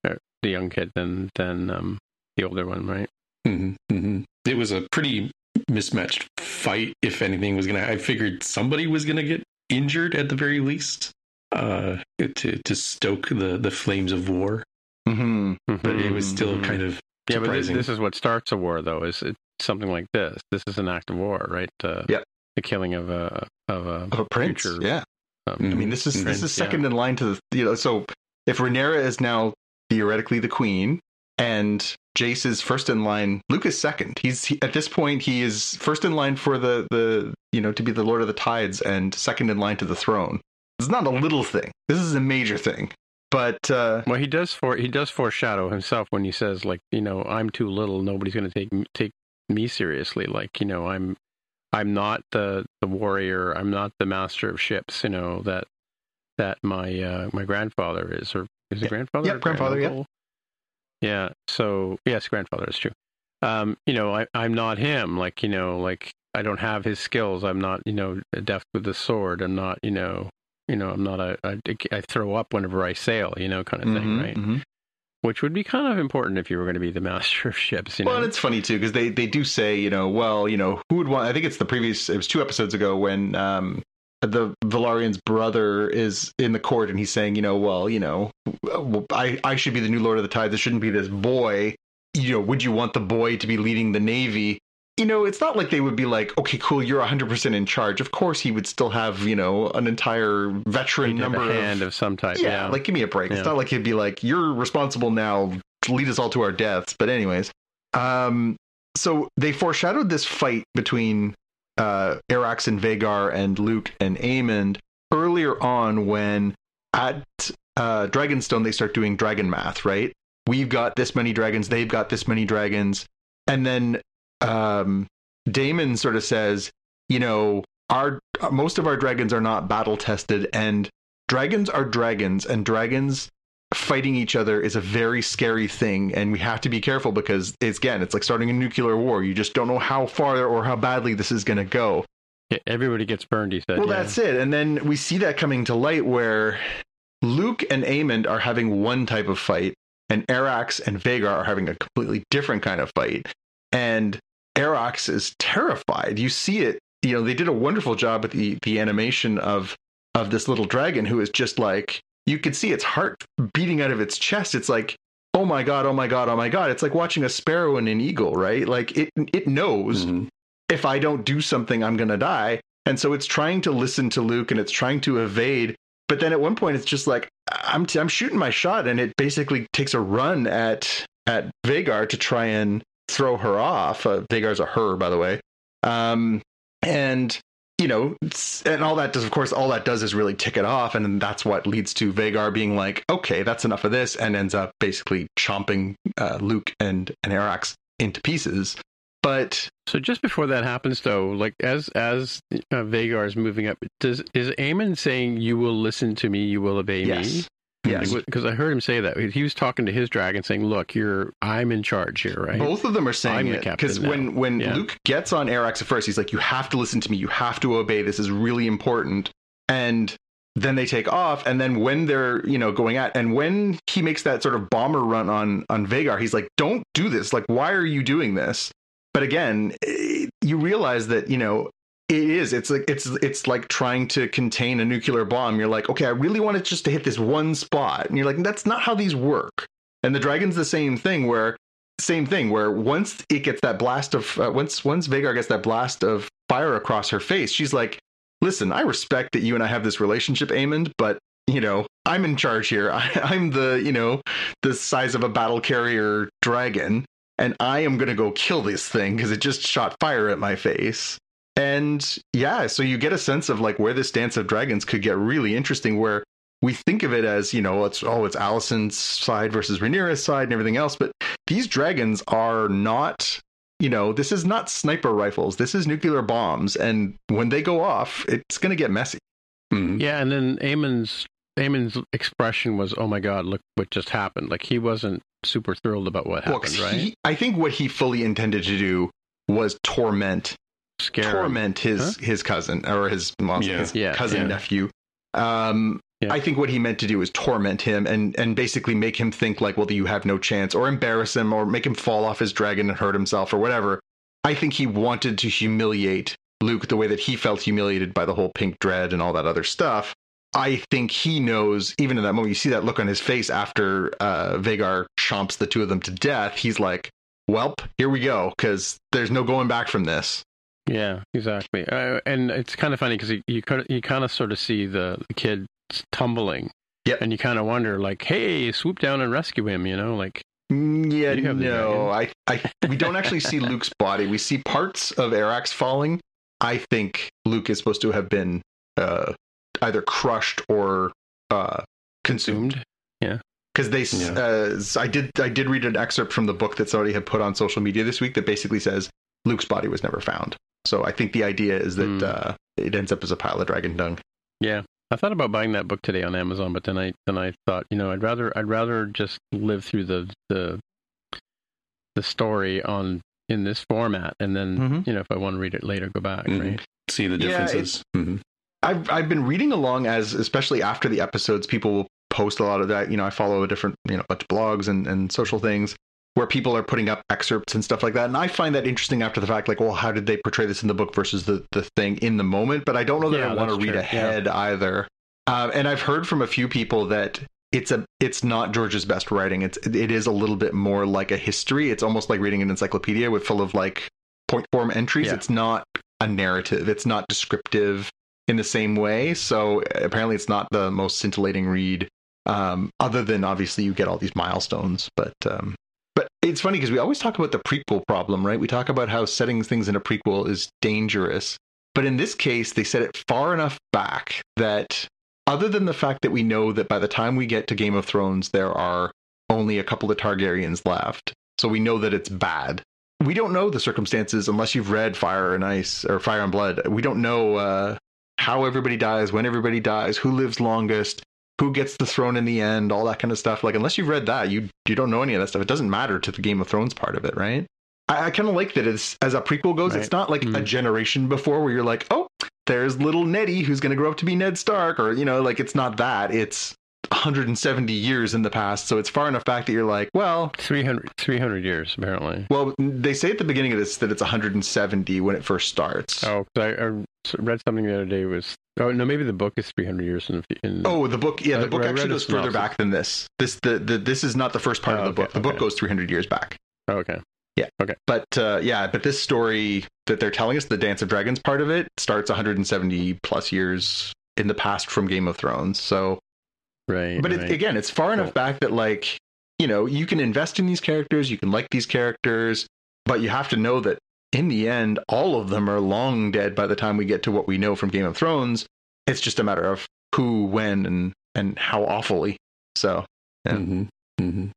B: uh, the young kid than than um, the older one, right?
D: Mm-hmm, mm-hmm. It was a pretty mismatched fight. If anything was gonna, I figured somebody was gonna get injured at the very least uh, to to stoke the the flames of war.
C: Mm-hmm.
D: But it was still kind of
B: yeah.
D: But
B: this, this, is what starts a war, though. Is it something like this? This is an act of war, right? Uh,
C: yeah.
B: The killing of a of a,
C: of a prince.
B: Future,
C: yeah. Um, I mean, this is
B: prince,
C: this is second
B: yeah.
C: in line to the you know. So if Rhaenyra is now theoretically the queen, and Jace is first in line. Luke is second. He's he, at this point he is first in line for the the you know to be the Lord of the Tides and second in line to the throne. It's not a little thing. This is a major thing. But uh,
B: well, he does for he does foreshadow himself when he says like you know I'm too little. Nobody's going to take take me seriously. Like you know I'm I'm not the the warrior. I'm not the master of ships. You know that that my uh, my grandfather is or is
C: yeah.
B: it grandfather?
C: Yeah, grandfather. Yeah.
B: Yeah. So yes, grandfather is true. Um, you know, I, I'm not him. Like you know, like I don't have his skills. I'm not you know deft with the sword. I'm not you know you know I'm not a, a I throw up whenever I sail. You know, kind of thing,
C: mm-hmm,
B: right?
C: Mm-hmm.
B: Which would be kind of important if you were going to be the master of ships. You
C: well,
B: know?
C: and it's funny too because they they do say you know well you know who would want I think it's the previous it was two episodes ago when um the Velaryon's brother is in the court and he's saying, you know, well, you know, I, I should be the new Lord of the Tides. This shouldn't be this boy. You know, would you want the boy to be leading the Navy? You know, it's not like they would be like, okay, cool, you're 100% in charge. Of course, he would still have, you know, an entire veteran number
B: a hand
C: of,
B: of some type.
C: yeah,
B: Yeah,
C: like give me a break.
B: Yeah.
C: It's not like he'd be like, you're responsible now, lead us all to our deaths. But anyways, um, so they foreshadowed this fight between uh, Arrax and Vhagar and Luke and Aemond earlier on when at uh, Dragonstone they start doing dragon math, right? We've got this many dragons, they've got this many dragons, and then um, Daemon sort of says, you know, our most of our dragons are not battle tested, and dragons are dragons, and dragons fighting each other is a very scary thing and we have to be careful because it's again it's like starting a nuclear war you just don't know how far or how badly this is going to go
B: Yeah, everybody gets burned. He said.
C: well
B: yeah.
C: that's it and then we see that coming to light where luke and Aemond are having one type of fight and Arrax and Vhagar are having a completely different kind of fight and Arrax is terrified you see it you know they did a wonderful job with the the animation of of this little dragon who is just like you could see its heart beating out of its chest. It's like, oh my god, oh my god, oh my god. It's like watching a sparrow and an eagle, right? Like it it knows
D: Mhm.
C: if I don't do something, I'm gonna die. And so it's trying to listen to Luke and it's trying to evade. But then at one point, it's just like I'm I'm shooting my shot, and it basically takes a run at at Vhagar to try and throw her off. Uh, Vhagar's a her, by the way. Um, and you know, and all that does, of course, all that does is really tick it off, and then that's what leads to Vhagar being like, okay, that's enough of this, and ends up basically chomping uh, Luke and and Arrax into pieces. But
B: So just before that happens, though, like as as uh, Vhagar is moving up, does is Aemon saying, "You will listen to me, you will obey me"?
C: Yes,
B: because I heard him say that he was talking to his dragon, saying, "Look, you're I'm in charge here, right?"
C: Both of them are saying
B: I'm
C: it because when when
B: Yeah.
C: Luke gets on Arrax at first, he's like, "You have to listen to me. You have to obey. This is really important." And then they take off, and then when they're you know going at, and when he makes that sort of bomber run on on Vhagar, he's like, "Don't do this. Like, why are you doing this?" But again, eh, you realize that you know it is. It's like it's it's like trying to contain a nuclear bomb. You're like, okay, I really want it just to hit this one spot, and you're like, that's not how these work. And the dragon's the same thing, where same thing, where once it gets that blast of uh, once once Vhagar gets that blast of fire across her face, she's like, listen, I respect that you and I have this relationship, Aemond, but you know, I'm in charge here. I, I'm the you know the size of a battle carrier dragon, and I am gonna go kill this thing because it just shot fire at my face. And yeah, so you get a sense of like where this Dance of Dragons could get really interesting, where we think of it as, you know, it's oh, it's Alicent's side versus Rhaenyra's side and everything else, but these dragons are not, you know, this is not sniper rifles. This is nuclear bombs, and when they go off, it's going to get messy.
D: Mhm.
B: Yeah, and then Amon's Amon's expression was, "Oh my God, look what just happened!" Like he wasn't super thrilled about what
C: Well,
B: right?
C: he- I think what he fully intended to do was torment
B: Scary.
C: torment his
B: Huh?
C: his cousin or his, well,
D: Yeah.
C: his
B: Yeah,
C: cousin
B: yeah.
C: nephew. Um,
B: Yeah.
C: I think what he meant to do is torment him and and basically make him think like, well, you have no chance, or embarrass him, or make him fall off his dragon and hurt himself, or whatever. I think he wanted to humiliate Luke the way that he felt humiliated by the whole pink dread and all that other stuff. I think he knows, even in that moment, you see that look on his face after uh, Vhagar chomps the two of them to death. He's like, "Welp, here we go," because there's no going back from this.
B: Yeah, exactly. Uh, and it's kind of funny because you you, could, you kind of sort of see the, the kid tumbling.
C: Yep.
B: And you kind of wonder, like, hey, swoop down and rescue him. You know, like,
C: Mm, Yeah,
B: You have the
C: no, I, I, we don't actually see Luke's body. We see parts of Arrax falling. I think Luke is supposed to have been uh, either crushed or uh, consumed.
B: Yeah,
C: Because they,
D: Yeah.
C: uh, I did, I did read an excerpt from the book that somebody had put on social media this week that basically says Luke's body was never found. So I think the idea is that
B: Hmm.
C: uh, it ends up as a pile of dragon dung.
B: Yeah. I thought about buying that book today on Amazon, but then I then I thought, you know, I'd rather I'd rather just live through the the the story on in this format, and then
C: Mhm.
B: you know, if I want to read it later, go back.
D: Mhm.
B: Right?
D: See the
C: Yeah,
D: differences. Mhm.
C: I've I've been reading along as especially after the episodes, people will post a lot of that. You know, I follow a different you know bunch of blogs and and social things where people are putting up excerpts and stuff like that, and I find that interesting after the fact. Like, well, how did they portray this in the book versus the the thing in the moment? But I don't know that
B: Yeah,
C: I want to read
B: true.
C: ahead either. Um, and I've heard from a few people that it's a it's not George's best writing. It's it is a little bit more like a history. It's almost like reading an encyclopedia with full of like point form entries.
B: Yeah.
C: It's not a narrative. It's not descriptive in the same way. So apparently, it's not the most scintillating read. Um, other than obviously you get all these milestones, but um, but it's funny because we always talk about the prequel problem, right? We talk about how setting things in a prequel is dangerous, but in this case, they set it far enough back that other than the fact that we know that by the time we get to Game of Thrones, there are only a couple of Targaryens left, so we know that it's bad. We don't know the circumstances unless you've read Fire and Ice or Fire and Blood. We don't know uh, how everybody dies, when everybody dies, who lives longest, who gets the throne in the end, all that kind of stuff. Like unless you've read that, you you don't know any of that stuff. It doesn't matter to the Game of Thrones part of it, right? I, I kind of like that as as a prequel goes. It's not like a
B: Mm.
C: generation before where you're like, oh, there's little Nettie who's going to grow up to be Ned Stark, or you know, like it's not that. It's 170 years in the past, so it's far enough back that you're like, well,
B: 300, 300 years apparently.
C: well, they say at the beginning of this that it's 170 when it first starts.
B: Oh, I, I read something the other day. Was oh no, maybe the book is 300 years in. the- in
C: Oh, the book. Yeah, the
B: I-
C: book
B: I
C: actually goes further back than this. This the, the this is not the first part
B: Oh,
C: of the
B: okay,
C: book. The book goes 300 years back.
B: Oh, okay. Yeah. Okay.
C: But uh, yeah, but this story that they're telling us, the Dance of Dragons part of it, starts 170 plus years in the past from Game of Thrones. So,
B: Right.
C: but
B: right.
C: it, again, it's far enough back that like you know you can invest in these characters, you can like these characters, but you have to know that in the end, all of them are long dead by the time we get to what we know from Game of Thrones. It's just a matter of who, when, and and how awfully. So, Yeah.
D: Mhm. Mhm.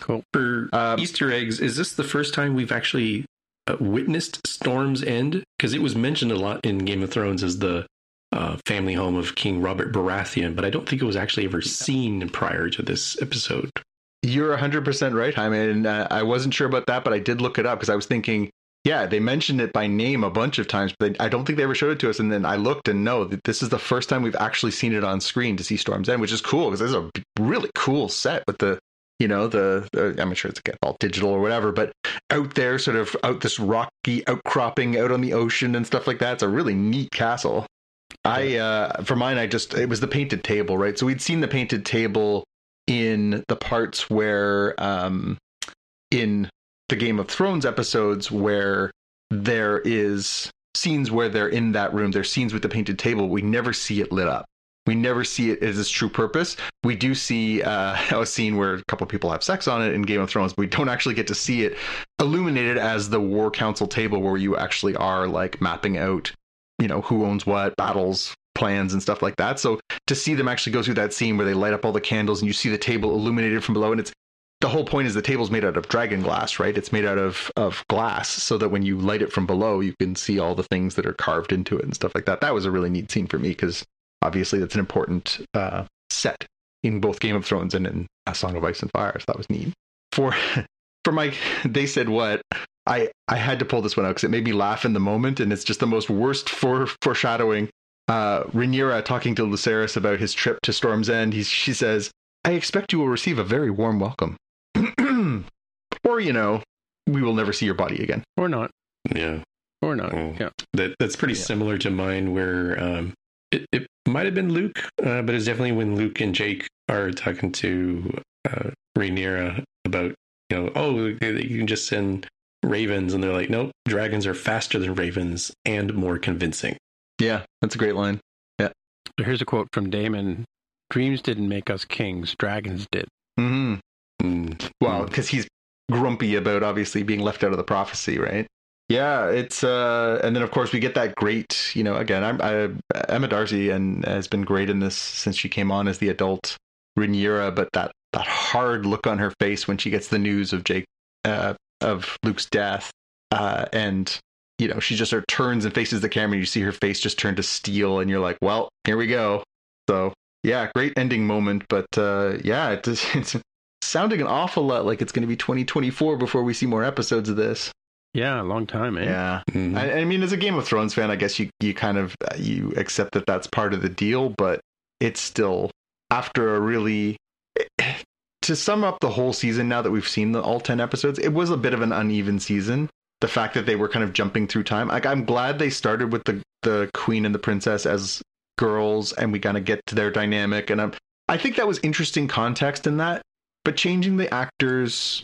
B: cool.
D: For
C: Um,
D: Easter eggs, is this the first time we've actually uh, witnessed Storm's End? Because it was mentioned a lot in Game of Thrones as the uh, family home of King Robert Baratheon, but I don't think it was actually ever seen prior to this episode.
C: You're 100% right, Jaime. And uh, I wasn't sure about that, but I did look it up because I was thinking, yeah, they mentioned it by name a bunch of times, but they, I don't think they ever showed it to us. And then I looked and no, this is the first time we've actually seen it on screen to see Storm's End, which is cool because it's a really cool set with the, you know, the, the I'm sure it's all digital or whatever, but out there, sort of out this rocky outcropping out on the ocean and stuff like that. It's a really neat castle. I, uh, for mine, I just, it was the painted table, right? So we'd seen the painted table in the parts where, um, in the Game of Thrones episodes where there is scenes where they're in that room, there's scenes with the painted table. We never see it lit up. We never see it as its true purpose. We do see uh, a scene where a couple people have sex on it in Game of Thrones, but we don't actually get to see it illuminated as the War Council table where you actually are like mapping out, you know, who owns what, battles, plans, and stuff like that. So to see them actually go through that scene where they light up all the candles and you see the table illuminated from below, and it's the whole point is the table's made out of dragon glass, right? It's made out of of glass, so that when you light it from below, you can see all the things that are carved into it and stuff like that. That was a really neat scene for me because obviously that's an important uh, set in both Game of Thrones and in A Song of Ice and Fire. So that was neat. For for my, they said what I I had to pull this one out because it made me laugh in the moment, and it's just the most worst for foreshadowing. Uh, Rhaenyra talking to Lucerys about his trip to Storm's End. He, she says, "I expect you will receive a very warm welcome." or you know, we will never see your body again,
B: or not.
D: Yeah,
B: or not. Oh. Yeah,
D: that that's pretty yeah. similar to mine, where um, it, it might have been Luke, uh, but it's definitely when Luke and Jake are talking to uh, Rhaenyra about, you know, oh, you can just send ravens, and they're like, nope, dragons are faster than ravens and more convincing.
C: Yeah, that's a great line. Yeah.
B: So here's a quote from Daemon "Dreams didn't make us kings; dragons did."
C: Hmm. Mm. Well, because he's grumpy about obviously being left out of the prophecy, right? Yeah, it's uh, and then of course we get that great, you know, again, I'm I, Emma Darcy and has been great in this since she came on as the adult Rhaenyra, but that that hard look on her face when she gets the news of Jake uh, of Luke's death, uh, and you know she just sort of turns and faces the camera. and You see her face just turn to steel, and you're like, well, here we go. So yeah, great ending moment, but uh, yeah, it, it's sounding an awful lot like it's going to be 2024 before we see more episodes of this.
B: Yeah, a long time, eh?
C: Yeah. Mm-hmm. I, I, mean, as a Game of Thrones fan, I guess you you kind of uh, you accept that that's part of the deal, but it's still after a really to sum up the whole season. Now that we've seen the all ten episodes, it was a bit of an uneven season. The fact that they were kind of jumping through time, like I'm glad they started with the the queen and the princess as girls, and we kind of get to their dynamic, and I'm, I think that was interesting context in that. But changing the actors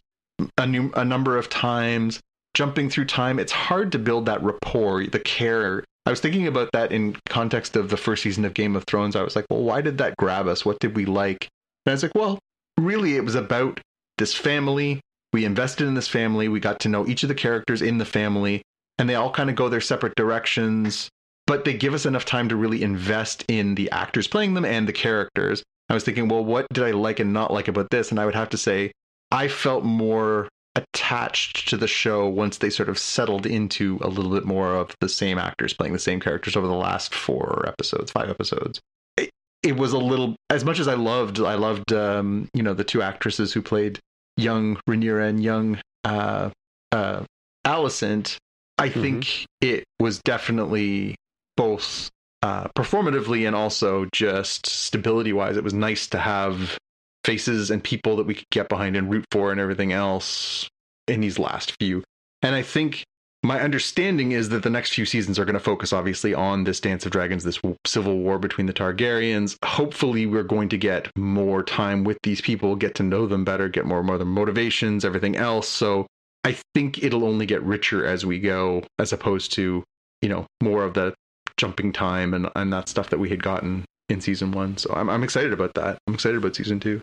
C: a, new, a number of times jumping through time, it's hard to build that rapport, the care. I was thinking about that in context of the first season of Game of Thrones. I was like, well, why did that grab us? What did we like? And I was like, well, really, it was about this family. We invested in this family. We got to know each of the characters in the family, and they all kind of go their separate directions. But they give us enough time to really invest in the actors playing them and the characters. I was thinking, well, what did I like and not like about this? And I would have to say, I felt more attached to the show once they sort of settled into a little bit more of the same actors playing the same characters over the last four episodes, five episodes. It, it was a little as much as I loved. I loved um, you know the two actresses who played young Rhaenyra and young uh, uh, Alicent. I mm-hmm. think it was definitely both uh, performatively and also just stability wise. It was nice to have faces and people that we could get behind and root for and everything else in these last few. And I think my understanding is that the next few seasons are going to focus obviously on this Dance of Dragons, this civil war between the Targaryens. Hopefully, we're going to get more time with these people, get to know them better, get more more of their motivations, everything else. So I think it'll only get richer as we go, as opposed to, you know, more of the jumping time and, and that stuff that we had gotten in season one. So I'm, I'm excited about that. I'm excited about season two.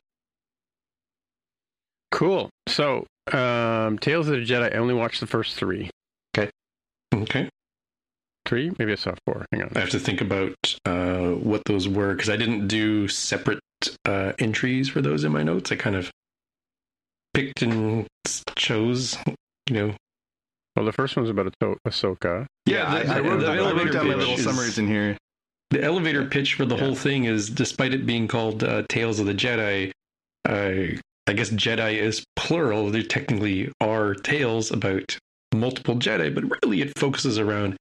B: Cool. So, um, Tales of the Jedi. I only watched the first three.
C: Okay.
D: Okay.
B: Three? Maybe I saw four. Hang on.
D: I have to think about uh, what those were because I didn't do separate uh, entries for those in my notes. I kind of picked and chose, you know.
B: Well, the first one's about Ahsoka.
C: Yeah, yeah the, I, I, wrote, I wrote down my little is, summaries in here.
D: the elevator pitch for the
C: Yeah.
D: whole thing is, despite it being called uh, Tales of the Jedi, uh, I guess Jedi is plural. There technically are tales about multiple Jedi, but really it focuses around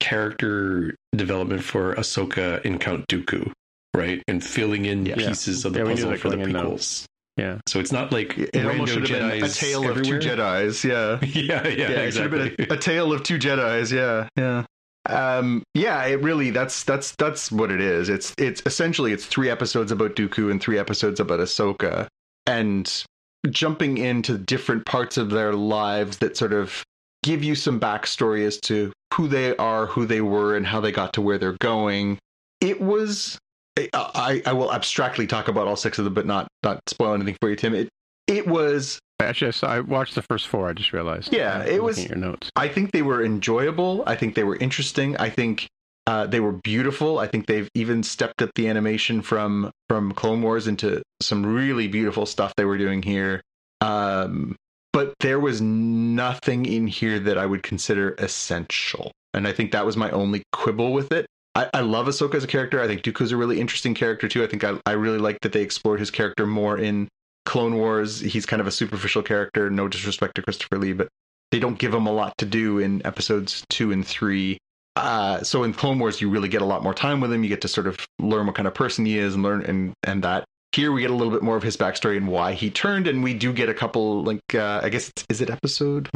D: character development for Ahsoka and Count Dooku, right? And filling in
C: Yeah.
D: pieces of the
B: Yeah,
D: puzzle for the
B: going in,
D: prequels.
B: Yeah.
D: So it's not like
C: It almost should have been a tale
D: everywhere.
C: of two Jedi's. Yeah.
D: yeah, yeah,
C: yeah, it should have been a, a tale of two Jedi's. Yeah, yeah, um, yeah. It really that's that's that's what it is. It's it's essentially it's three episodes about Dooku and three episodes about Ahsoka, and jumping into different parts of their lives that sort of give you some backstory as to who they are, who they were, and how they got to where they're going. It was. I, I will abstractly talk about all six of them, but not not spoil anything for you, Tim. It it was
B: Actually, I, watched the first four. I just realized.
C: Yeah, it was-
B: your notes.
C: I think they were enjoyable. I think they were interesting. I think uh, they were beautiful. I think they've even stepped up the animation from from Clone Wars into some really beautiful stuff they were doing here. Um, but there was nothing in here that I would consider essential, and I think that was my only quibble with it. I, I love Ahsoka as a character. I think Dooku's a really interesting character too. I think I, I really like that they explored his character more in Clone Wars. He's kind of a superficial character. No disrespect to Christopher Lee, but they don't give him a lot to do in episodes two and three. Uh, so in Clone Wars, you really get a lot more time with him. You get to sort of learn what kind of person he is and learn and and that. Here we get a little bit more of his backstory and why he turned, and we do get a couple like uh, I guess is it episode?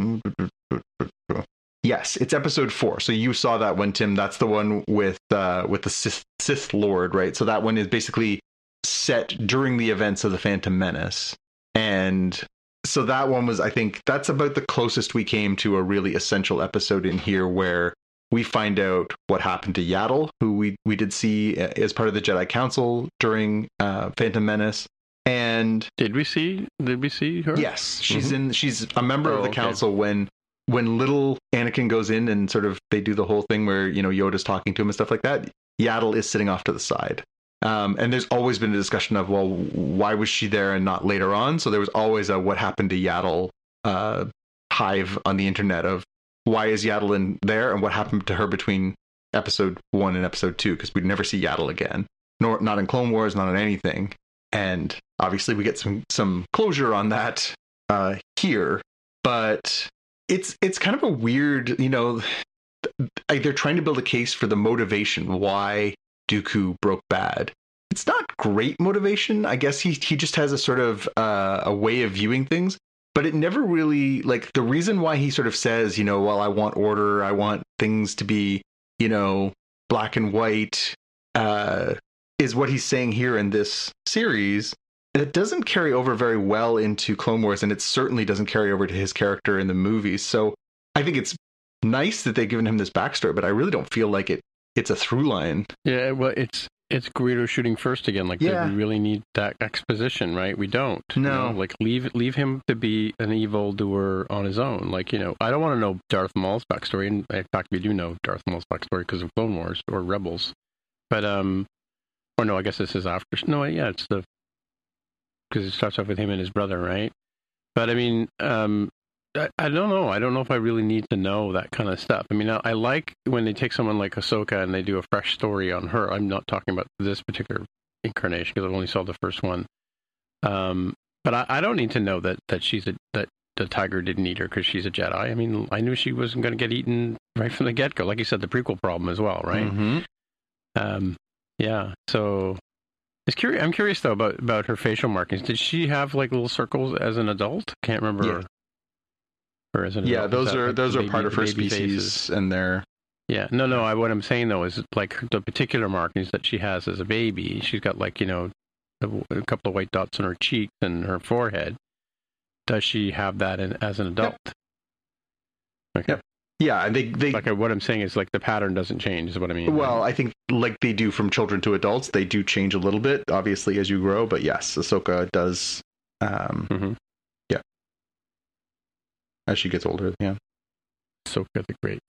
C: Yes, it's episode four. So you saw that one, Tim. That's the one with uh, with the Sith, Sith Lord, right? So that one is basically set during the events of the Phantom Menace, and so that one was, I think, that's about the closest we came to a really essential episode in here, where we find out what happened to Yaddle, who we we did see uh, as part of the Jedi Council during uh, Phantom Menace, and
B: Did we see? Did we see her?
C: Yes, she's in. She's a member
B: Oh,
C: of the
B: okay.
C: council when when little Anakin goes in and sort of they do the whole thing where you know Yoda's talking to him and stuff like that. Yaddle is sitting off to the side. Um, and there's always been a discussion of well, why was she there and not later on? So there was always a what happened to Yaddle uh, hive on the internet of why is Yaddle in there and what happened to her between episode one and episode two because we'd never see Yaddle again, nor not in Clone Wars, not in anything. And obviously, we get some some closure on that uh, here, but it's it's kind of a weird, you know. They're trying to build a case for the motivation why Dooku broke bad. It's not great motivation. I guess he he just has a sort of uh, a way of viewing things, but it never really like the reason why he sort of says, you know, well, I want order, I want things to be, you know, black and white, uh, is what he's saying here in this series. It doesn't carry over very well into Clone Wars, and it certainly doesn't carry over to his character in the movies. So I think it's nice that they've given him this backstory, but I really don't feel like it. It's a through line.
B: Yeah. Well, it's it's Greedo shooting first again. Like,
C: Yeah.
B: we really need that exposition? Right? We don't. you
C: No.
B: know? Like, leave leave him to be an evil doer on his own. Like, you know, I don't want to know Darth Maul's backstory. And in fact, we do know Darth Maul's backstory because of Clone Wars or Rebels. But um, or no, I guess this is after. No, yeah, it's the because it starts off with him and his brother, right? But I mean, um, I, I don't know. I don't know if I really need to know that kind of stuff. I mean, I, I like when they take someone like Ahsoka and they do a fresh story on her. I'm not talking about this particular incarnation because I've only saw the first one. Um, but I, I don't need to know that that she's a that the tiger didn't eat her because she's a Jedi. I mean, I knew she wasn't going to get eaten right from the get go. Like you said, the prequel problem as well, right?
C: Mm-hmm.
B: Um, yeah. So curious. I'm curious though about about her facial markings. Did she have like little circles as an adult? Can't remember.
C: Yeah.
B: Or as an
C: Yeah,
B: adult.
C: Those are
B: like,
C: those
B: the
C: are
B: baby-
C: part of her species,
B: faces?
C: and they're
B: Yeah. No, no. I, what I'm saying though is like the particular markings that she has as a baby. She's got like you know a, a couple of white dots on her cheeks and her forehead. Does she have that in, as an adult? Okay.
C: Yep. Yeah. and They they
B: Like what I'm saying is like the pattern doesn't change. Is what I mean.
C: Well, I think like they do from children to adults, they do change a little bit, obviously, as you grow. But yes, Ahsoka does um,
B: Mhm.
C: as she gets older. Yeah.
B: so good, the great.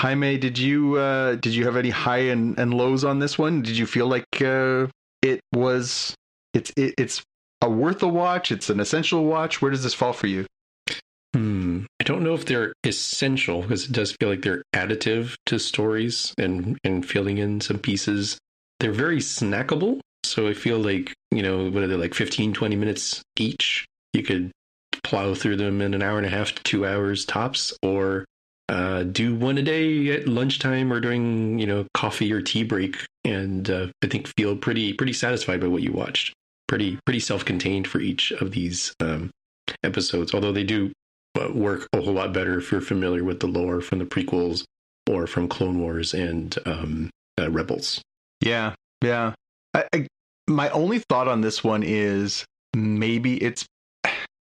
C: Jaime, did you uh, did you have any high and, and lows on this one? Did you feel like uh, it was it's it, it's a worth a watch? It's an essential watch. Where does this fall for you?
D: Hmm. I don't know if they're essential because it does feel like they're additive to stories and and filling in some pieces. They're very snackable, so I feel like you know what are they like 15, 20 minutes each. You could plow through them in an hour and a half to two hours tops, or uh, do one a day at lunchtime or during you know coffee or tea break, and uh, I think feel pretty pretty satisfied by what you watched. Pretty pretty self contained for each of these um, episodes, although they do uh, work a whole lot better if you're familiar with the lore from the prequels or from Clone Wars and um, uh, Rebels.
C: Yeah, yeah. I, I, my only thought on this one is maybe it's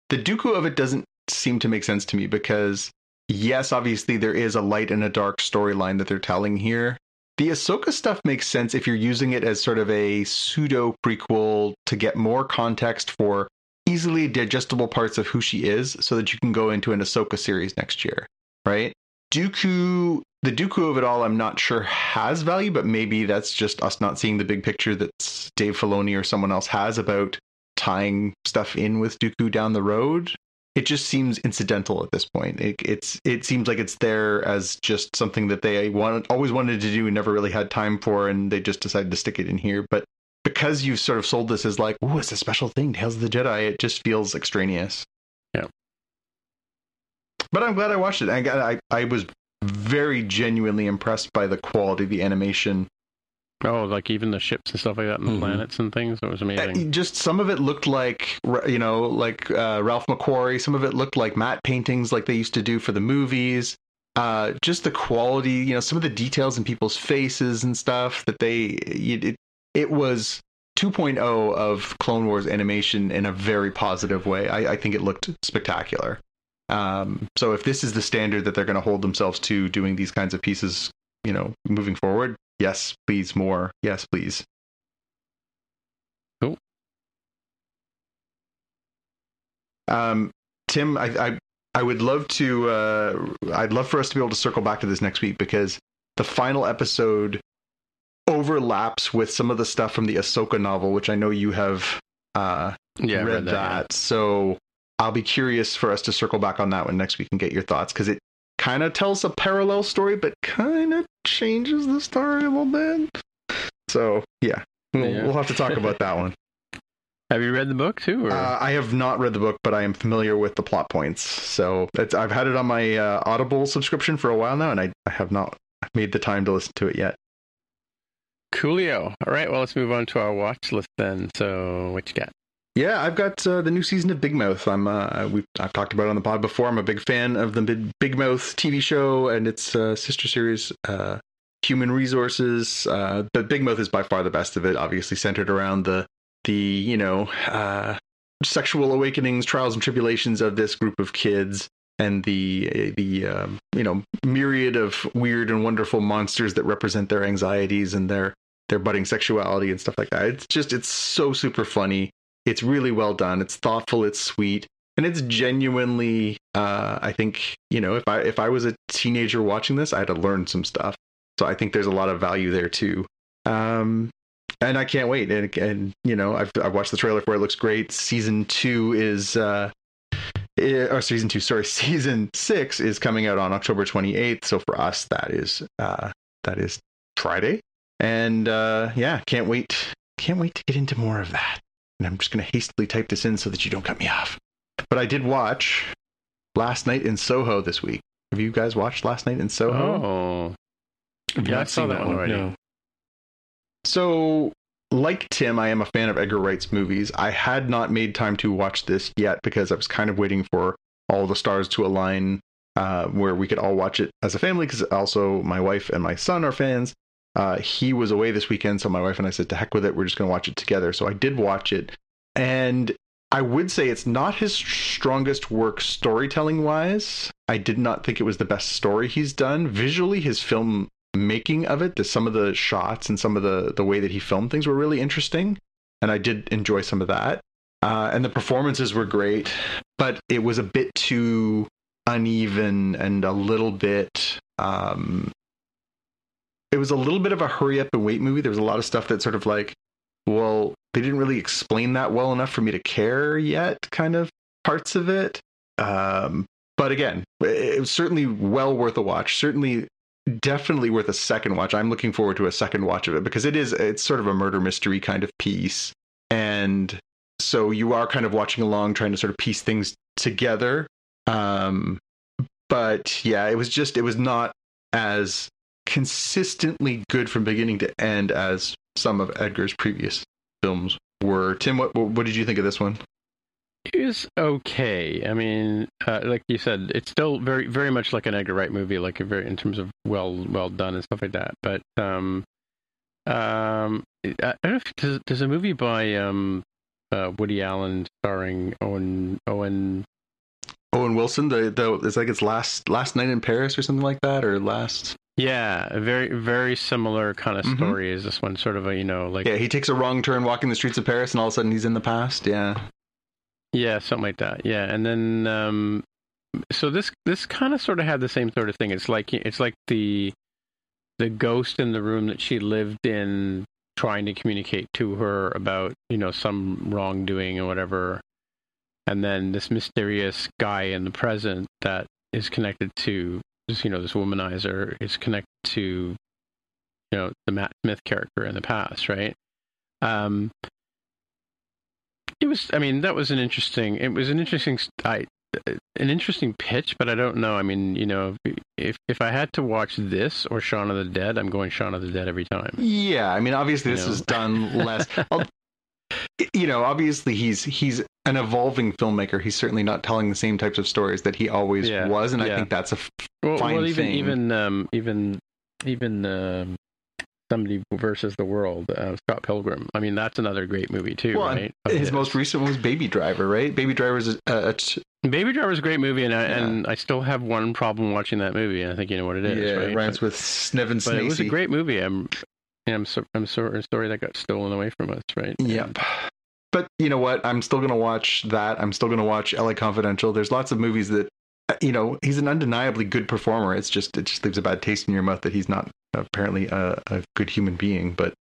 C: the Dooku of it doesn't seem to make sense to me because yes, obviously there is a light and a dark storyline that they're telling here. The Ahsoka stuff makes sense if you're using it as sort of a pseudo prequel to get more context for easily digestible parts of who she is so that you can go into an Ahsoka series next year, right? Dooku, the Dooku of it all, I'm not sure has value, but maybe that's just us not seeing the big picture that Dave Filoni or someone else has about tying stuff in with Dooku down the road. It just seems incidental at this point. It, it's it seems like it's there as just something that they want, always wanted to do and never really had time for, and they just decided to stick it in here. But because you've sort of sold this as like, oh, it's a special thing, Tales of the Jedi, it just feels extraneous.
B: Yeah.
C: But I'm glad I watched it. I I, I was very genuinely impressed by the quality of the animation
B: Oh, like even the ships and stuff like that, and the mm-hmm. planets and things. It was amazing.
C: Uh, just some of it looked like you know, like uh, Ralph McQuarrie. Some of it looked like matte paintings, like they used to do for the movies. Uh, just the quality, you know, some of the details in people's faces and stuff that they it it was 2.0 of Clone Wars animation in a very positive way. I, I think it looked spectacular. Um, so if this is the standard that they're going to hold themselves to doing these kinds of pieces, you know, moving forward, Yes, please, more. Yes, please.
B: Cool.
C: Um, Tim, I, I, I would love to. Uh, I'd love for us to be able to circle back to this next week because the final episode overlaps with some of the stuff from the Ahsoka novel, which I know you have uh, yeah, read, read that. that. Yeah. So I'll be curious for us to circle back on that one next week and get your thoughts because it kind of tells a parallel story, but kind of changes the story a little bit. So yeah, we'll, yeah. we'll have to talk about that one.
B: Have you read the book too?
C: Uh, I have not read the book, but I am familiar with the plot points. So I've had it on my uh, Audible subscription for a while now, and I, I have not made the time to listen to it yet.
B: Coolio. All right, well, let's move on to our watch list then. So, what you got?
C: Yeah, I've got uh, the new season of Big Mouth. I'm uh, we I've talked about it on the pod before. I'm a big fan of the Big Mouth TV show and its uh, sister series, uh, Human Resources. Uh, but Big Mouth is by far the best of it. Obviously centered around the the you know uh, sexual awakenings, trials and tribulations of this group of kids, and the the um, you know myriad of weird and wonderful monsters that represent their anxieties and their their budding sexuality and stuff like that. It's just it's so super funny it's really well done. It's thoughtful. It's sweet, and it's genuinely. Uh, I think you know if I if I was a teenager watching this, I had to learn some stuff. So I think there's a lot of value there too. Um, and I can't wait. And, and you know, I've I've watched the trailer for it. it looks great. Season two is. Uh, eh, or season two, sorry, season six is coming out on October 28th. So for us, that is uh, that is Friday, and uh, yeah, can't wait, can't wait to get into more of that. And I'm just going to hastily type this in so that you don't cut me off. But I did watch Last Night in Soho this week. Have you guys watched Last Night in Soho?
B: Oh. have Yeah, I saw that one already. No.
C: So, like Tim, I am a fan of Edgar Wright's movies. I had not made time to watch this yet because I was kind of waiting for all the stars to align uh, where we could all watch it as a family because also my wife and my son are fans. Uh, he was away this weekend, so my wife and I said, "To heck with it, we're just going to watch it together." So I did watch it, and I would say it's not his strongest work storytelling wise. I did not think it was the best story he's done. Visually, his film making of it, the, some of the shots and some of the the way that he filmed things were really interesting, and I did enjoy some of that. Uh, and the performances were great, but it was a bit too uneven and a little bit um, it was a little bit of a hurry up and wait movie. There was a lot of stuff that sort of like, well, they didn't really explain that well enough for me to care yet, kind of parts of it. Um, but again, it was certainly well worth a watch. Certainly, definitely worth a second watch. I'm looking forward to a second watch of it because it is it's sort of a murder mystery kind of piece, and so you are kind of watching along, trying to sort of piece things together. Um, but yeah, it was just it was not as consistently good from beginning to end as some of Edgar's previous films were. Tim, what what did you think of this one?
B: It was okay. I mean, uh, like you said, it's still very, very much like an Edgar Wright movie, like very in terms of well, well done and stuff like that. But um, um, I don't know if does, does a movie by um, uh, Woody Allen starring Owen Owen
C: Owen Wilson. The the it's like it's last last night in Paris or something like that, or last.
B: Yeah, very very similar kind of
C: Mhm.
B: story is this one. Sort of a you know like
C: Yeah, he takes a wrong turn walking the streets of Paris, and all of a sudden he's in the past. Yeah.
B: Yeah, something like that. Yeah, and then um, so this this kind of sort of had the same sort of thing. It's like it's like the the ghost in the room that she lived in, trying to communicate to her about you know some wrongdoing or whatever, and then this mysterious guy in the present that is connected to you know this womanizer is connected to you know the Matt Smith character in the past, right? Um, it was. I mean, that was an interesting. It was an interesting. I, an interesting pitch, but I don't know. I mean, you know, if if I had to watch this or Shaun of the Dead, I'm going Shaun of the Dead every time.
C: Yeah, I mean, obviously this
B: You know?
C: is done less. You know, obviously he's he's an evolving filmmaker. He's certainly not telling the same types of stories that he always
B: Yeah,
C: was, and I think that's a f-
B: Well,
C: fine
B: well even
C: thing.
B: even um, even even um, somebody versus the world, uh, Scott Pilgrim. I mean, that's another great movie too,
C: well,
B: right?
C: his most recent one was Baby Driver, right? Baby Driver is a, a t-
B: Baby Driver is a great movie, and I,
C: Yeah.
B: and I still have one problem watching that movie. and I think you know what it is,
C: yeah,
B: right?
C: rhymes
B: But-
C: with Sniv and
B: but it was a great movie. I'm, yeah, I'm, so, I'm so, sorry that got stolen away from us, right?
C: Yep. But you know what? I'm still going to watch that. I'm still going to watch LA Confidential. There's lots of movies that, uh, you know, he's an undeniably good performer. It's just, it just leaves a bad taste in your mouth that he's not apparently a, a good human being. But,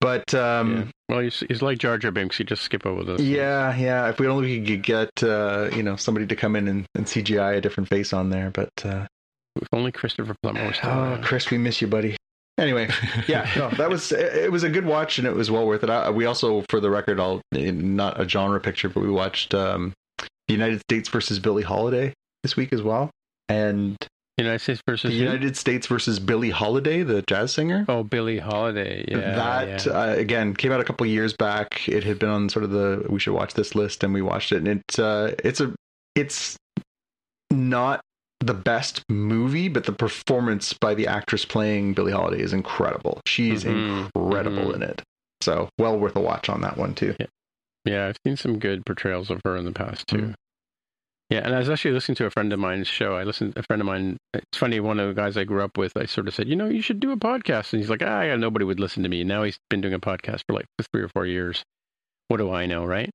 C: but,
B: Yeah.
C: um,
B: Well, he's, he's like Jar Jar Binks. You just skip over those.
C: yeah, yeah. If we only could get, uh, you know, somebody to come in and, and CGI a different face on there. But, uh,
B: If only Christopher Plummer was
C: oh,
B: around.
C: Chris, we miss you, buddy. Anyway, yeah, no, that was it it was a good watch and it was well worth it. I, we also, for the record, I'll not a genre picture, but we watched um, the United States versus Billie Holiday this week as well, and
B: United States versus
C: the
B: who?
C: United States versus Billie Holiday, the jazz singer.
B: Oh, Billie Holiday. Yeah,
C: that
B: yeah.
C: Uh, again came out a couple of years back. It had been on sort of the we should watch this list, and we watched it. And it's uh, it's a it's not the best movie, but the performance by the actress playing Billie Holiday is incredible. She's
B: Mhm,
C: incredible
B: mhm.
C: in it. So well worth a watch on that one too.
B: Yeah, I've seen some good portrayals of her in the past too.
C: Mhm.
B: Yeah, and I was actually listening to a friend of mine's show. I listened a friend of mine. It's funny. One of the guys I grew up with, I sort of said, you know, you should do a podcast, and he's like, ah, yeah, nobody would listen to me. And Now he's been doing a podcast for like three or four years. What do I know, right?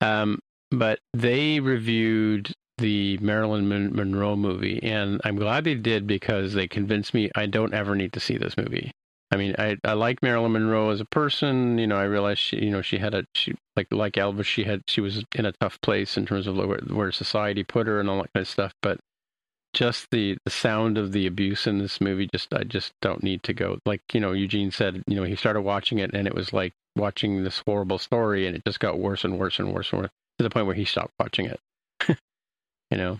B: Um, but they reviewed the Marilyn Mon- Monroe movie, and I'm glad they did because they convinced me I don't ever need to see this movie. I mean, I I like Marilyn Monroe as a person. You know, I realized she, you know, she had a she like like Elvis, she had she was in a tough place in terms of where, where society put her and all that kind of stuff. But just the the sound of the abuse in this movie, just I just don't need to go. Like you know, Eugene said, you know, he started watching it and it was like watching this horrible story, and it just got worse and worse and worse and worse to the point where he stopped watching it. you know.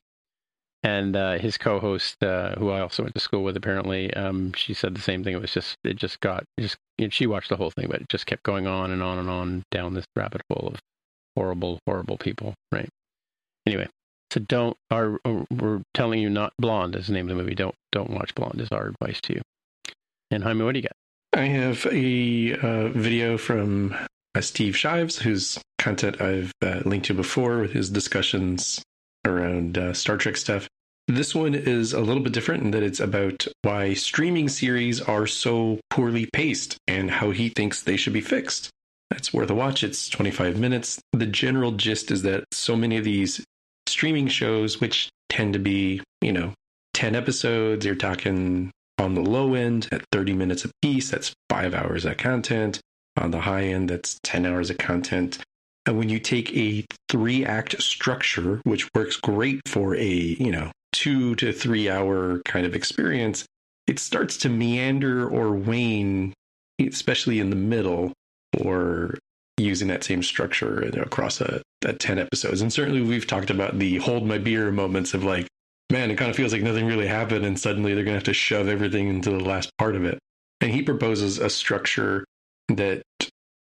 B: And uh, his co-host, uh, who I also went to school with, apparently, um, she said the same thing. It was just, it just got, just you know, she watched the whole thing, but it just kept going on and on and on down this rabbit hole of horrible, horrible people. Right. Anyway, so don't. Our we're telling you not Blonde is the name of the movie. Don't don't watch Blonde. Is our advice to you. And Jaime, what do you got?
D: I have a uh, video from uh, Steve Shives, whose content I've uh, linked to before with his discussions around uh, Star Trek stuff. This one is a little bit different in that it's about why streaming series are so poorly paced and how he thinks they should be fixed. That's worth a watch. It's 25 minutes. The general gist is that so many of these streaming shows, which tend to be, you know, 10 episodes, you're talking on the low end at 30 minutes a piece, that's five hours of content. On the high end, that's 10 hours of content. And when you take a three act structure, which works great for a, you know, two to three hour kind of experience, it starts to meander or wane, especially in the middle, or using that same structure across a, a 10 episodes. And certainly we've talked about the hold my beer moments of like, man, it kind of feels like nothing really happened. And suddenly they're going to have to shove everything into the last part of it. And he proposes a structure that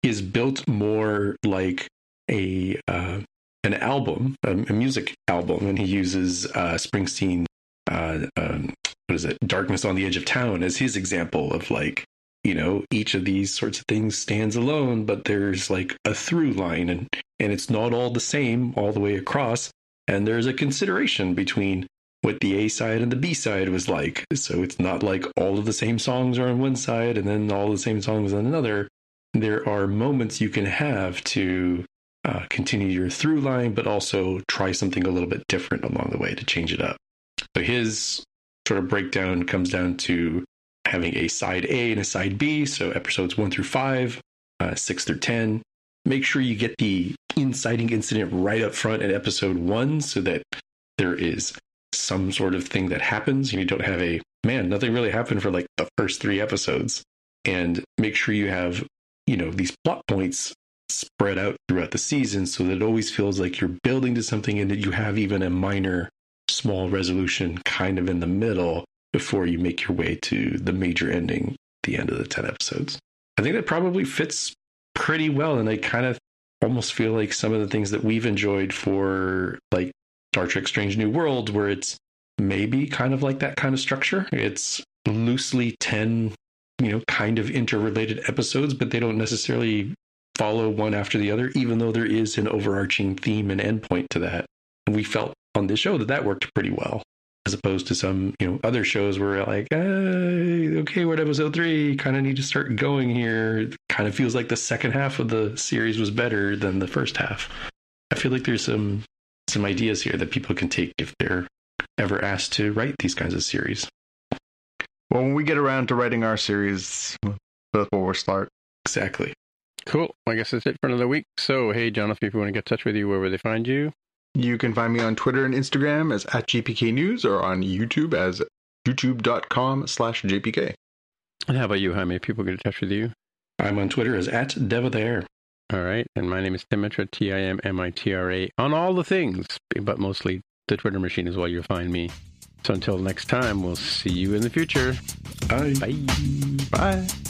D: is built more like a uh, an album, a, music album, and he uses uh, Springsteen. Uh, um, what is it? Darkness on the Edge of Town as his example of like you know each of these sorts of things stands alone, but there's like a through line, and and it's not all the same all the way across, and there's a consideration between what the A side and the B side was like. So it's not like all of the same songs are on one side and then all the same songs on another. There are moments you can have to uh, continue your through line, but also try something a little bit different along the way to change it up. So his sort of breakdown comes down to having a side A and a side B. So episodes one through five, uh, six through 10. Make sure you get the inciting incident right up front in episode one so that there is some sort of thing that happens and you don't have a man, nothing really happened for like the first three episodes. And make sure you have, you know, these plot points spread out throughout the season so that it always feels like you're building to something and that you have even a minor small resolution kind of in the middle before you make your way to the major ending the end of the 10 episodes. I think that probably fits pretty well and I kind of almost feel like some of the things that we've enjoyed for like Star Trek Strange New World, where it's maybe kind of like that kind of structure. It's loosely 10, you know, kind of interrelated episodes, but they don't necessarily follow one after the other, even though there is an overarching theme and endpoint to that. And we felt on this show that that worked pretty well, as opposed to some, you know, other shows where like, hey, okay, we're at episode three, kind of need to start going here. kind of feels like the second half of the series was better than the first half. I feel like there's some some ideas here that people can take if they're ever asked to write these kinds of series.
C: Well, when we get around to writing our series, that's where we'll start.
D: Exactly.
B: Cool. I guess that's it for another week. So, hey, Jonathan, if you want to get in touch with you, where will they find you?
C: You can find me on Twitter and Instagram as at GPK News or on YouTube as youtube.com slash JPK.
B: And how about you? How many people get in touch with you?
D: I'm on Twitter as at Deva there.
B: All right. And my name is Timitra, T I M M I T R A, on all the things, but mostly the Twitter machine is where you'll find me. So until next time, we'll see you in the future.
D: Bye.
B: Bye.
C: Bye.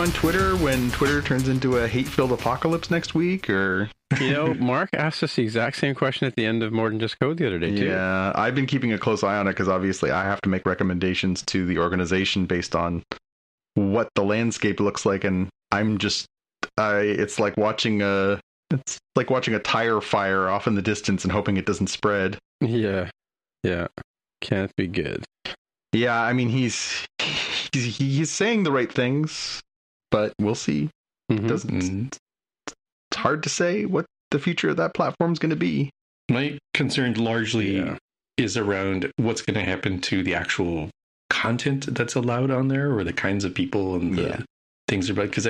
C: On Twitter when Twitter turns into a hate filled apocalypse next week? Or
B: You know, Mark asked us the exact same question at the end of More Than Just Code the other day, too.
C: Yeah, I've been keeping a close eye on it because obviously I have to make recommendations to the organization based on what the landscape looks like, and I'm just, I it's like watching a, it's like watching a tire fire off in the distance and hoping it doesn't spread.
B: Yeah. Yeah. Can't be good.
C: Yeah, I mean he's he's, he's saying the right things, but we'll see.
B: Mhm.
C: Doesn't it's hard to say what the future of that platform is going to be.
D: My concern largely
B: Yeah.
D: is around what's going to happen to the actual content that's allowed on there or the kinds of people and the
C: Yeah.
D: things about because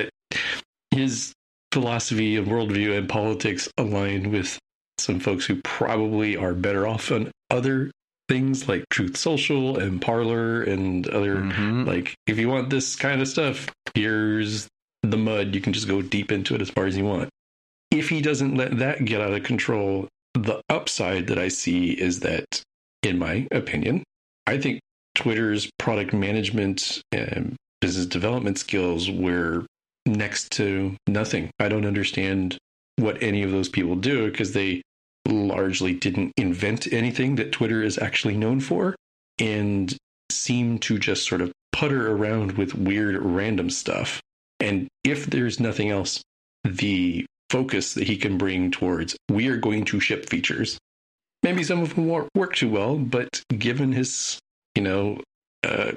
D: his philosophy and worldview and politics align with some folks who probably are better off on other things like Truth Social and Parler and other
C: Mhm.
D: like if you want this kind of stuff, here's the mud. You can just go deep into it as far as you want. If he doesn't let that get out of control, the upside that I see is that, in my opinion, I think Twitter's product management and business development skills were next to nothing. I don't understand what any of those people do because they largely didn't invent anything that Twitter is actually known for and seem to just sort of putter around with weird random stuff. And if there's nothing else, the focus that he can bring towards we are going to ship features. Maybe some of them won't work too well, but given his, you know, uh,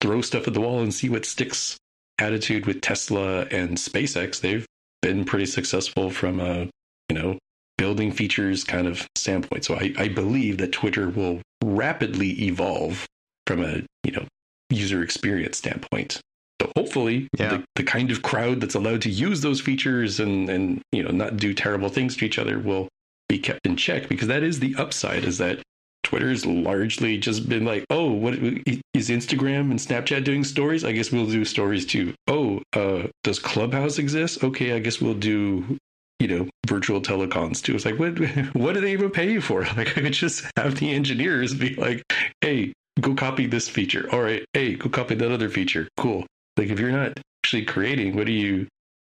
D: throw stuff at the wall and see what sticks attitude with Tesla and SpaceX, they've been pretty successful from a, you know, building features kind of standpoint. So I, I believe that Twitter will rapidly evolve from a, you know, user experience standpoint. So hopefully
C: Yeah.
D: the, the kind of crowd that's allowed to use those features and, and, you know, not do terrible things to each other will be kept in check because that is the upside is that Twitter's largely just been like, oh, what is Instagram and Snapchat doing stories? I guess we'll do stories too. Oh, uh, does Clubhouse exist? Okay, I guess we'll do, you know, virtual telecons too. It's like, what, what do they even pay you for? Like, I could just have the engineers be like, hey, go copy this feature. All right, hey, go copy that other feature. Cool. Like, if you're not actually creating, what are you,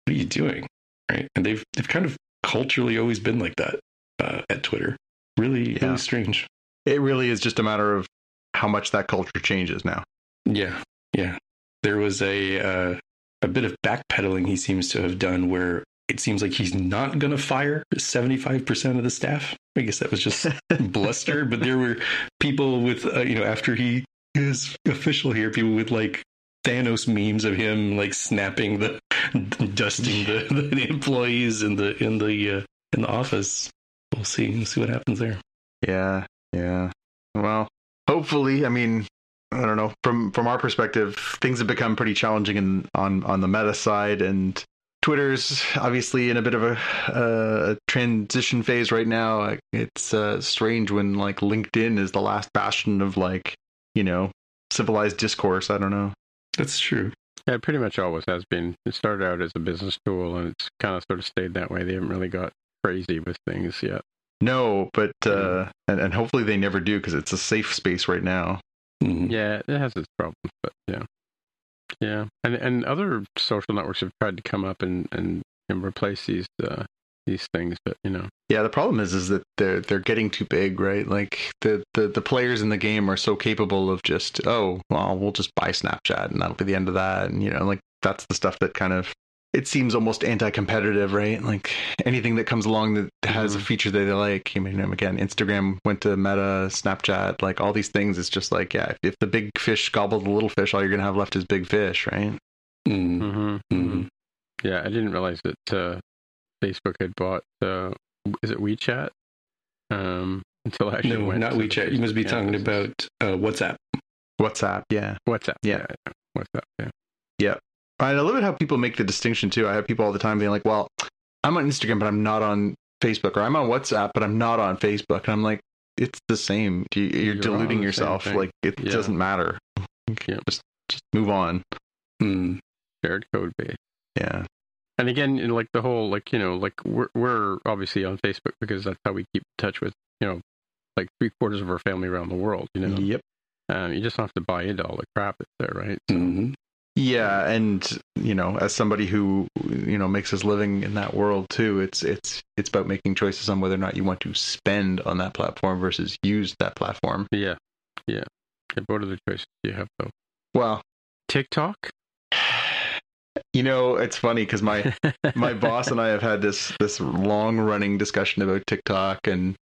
D: what are you doing? Right? And they've they've kind of culturally always been like that uh, at Twitter. Really,
C: Yeah.
D: really strange.
C: It really is just a matter of how much that culture changes now.
D: Yeah, yeah. There was a uh, a bit of backpedaling he seems to have done where it seems like he's not going to fire 75% of the staff. I guess that was just bluster, but there were people with, uh, you know, after he is official here, people with like Thanos memes of him like snapping the, dusting the, the employees in the, in the, uh, in the office. We'll see. We'll see what happens there.
C: Yeah, yeah. Well, hopefully, I mean, I don't know. From from our perspective, things have become pretty challenging in, on on the meta side, and Twitter's obviously in a bit of a, a transition phase right now. It's uh, strange when like LinkedIn is the last bastion of like you know civilized discourse. I don't know.
D: That's true.
B: Yeah, it pretty much always has been. It started out as a business tool, and it's kind of sort of stayed that way. They haven't really got crazy with things yet.
C: No, but uh, and and hopefully they never do because it's a safe space right now.
D: Mhm.
B: Yeah, it has its problems, but yeah, yeah, and and other social networks have tried to come up and and, and replace these uh, these things, but you know,
C: Yeah, the problem is is that they're they're getting too big, right? Like the, the the players in the game are so capable of just oh well we'll just buy Snapchat and that'll be the end of that, and you know like that's the stuff that kind of it seems almost anti-competitive, right? Like anything that comes along that has a feature that they like. I mean, again, Instagram went to Meta, Snapchat, like all these things. It's just like yeah, if, if the big fish gobble the little fish, all you're gonna have left is big fish, right?
D: Mhm.
B: hmm
D: Mhm.
B: yeah, I didn't realize that uh, Facebook had bought. Uh, is it WeChat? Um, until I actually
D: No,
B: went
D: not
B: to
D: WeChat. You must be talking about uh, WhatsApp.
C: WhatsApp, yeah.
B: WhatsApp.
C: Yeah.
B: yeah, WhatsApp. Yeah.
C: I love it how people make the distinction too. I have people all the time being like, "Well, I'm on Instagram, but I'm not on Facebook," or "I'm on WhatsApp, but I'm not on Facebook." And I'm like, "It's the same. You- You're,
B: You're
C: deluding yourself. Like it
B: Yeah.
C: doesn't matter.
B: Yeah.
C: Just just move on."
D: Mm.
B: Shared code base.
C: Yeah,
B: And again, in like the whole, like you know, like we're we're obviously on Facebook because that's how we keep in touch with you know, like three quarters of our family around the world. You know,
C: yep,
B: um, you just don't have to buy into all the crap that's there, right? So,
D: Mhm.
C: Yeah. And you know, as somebody who you know makes his living in that world too, it's it's it's about making choices on whether or not you want to spend on that platform versus use that platform.
B: yeah, yeah. Okay, what the choices you have though?
C: Well,
B: TikTok.
C: you know, it's funny because my my boss and I have had this this long running discussion about TikTok and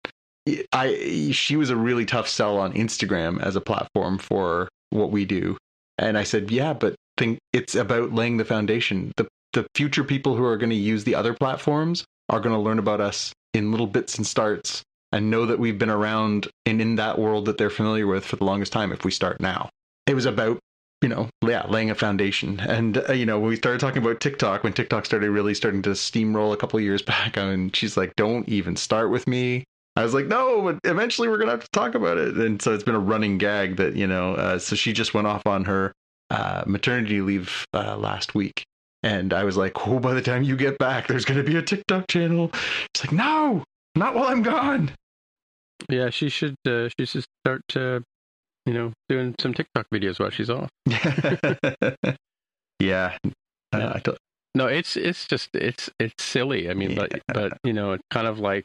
C: I she was a really tough sell on Instagram as a platform for what we do. And I said, "Yeah, but think it's about laying the foundation. The the future people who are going to use the other platforms are going to learn about us in little bits and starts and know that we've been around and in that world that they're familiar with for the longest time if we start now." It was about you know, yeah, laying a foundation. And uh, you know, when we started talking about TikTok, when TikTok started really starting to steamroll a couple years back, and she's like, "Don't even start with me. I was like, no, but eventually we're gonna have to talk about it. And so it's been a running gag that you know. Uh, so she just went off on her uh, maternity leave uh, last week, and I was like, oh, by the time you get back, there's gonna be a TikTok channel. It's like, no, not while I'm gone.
B: Yeah, she should. Uh, she should start, uh, you know, doing some TikTok videos while she's off.
C: yeah. Uh,
B: Yeah. No, it's it's just it's it's silly. I mean, but but you know, it's kind of like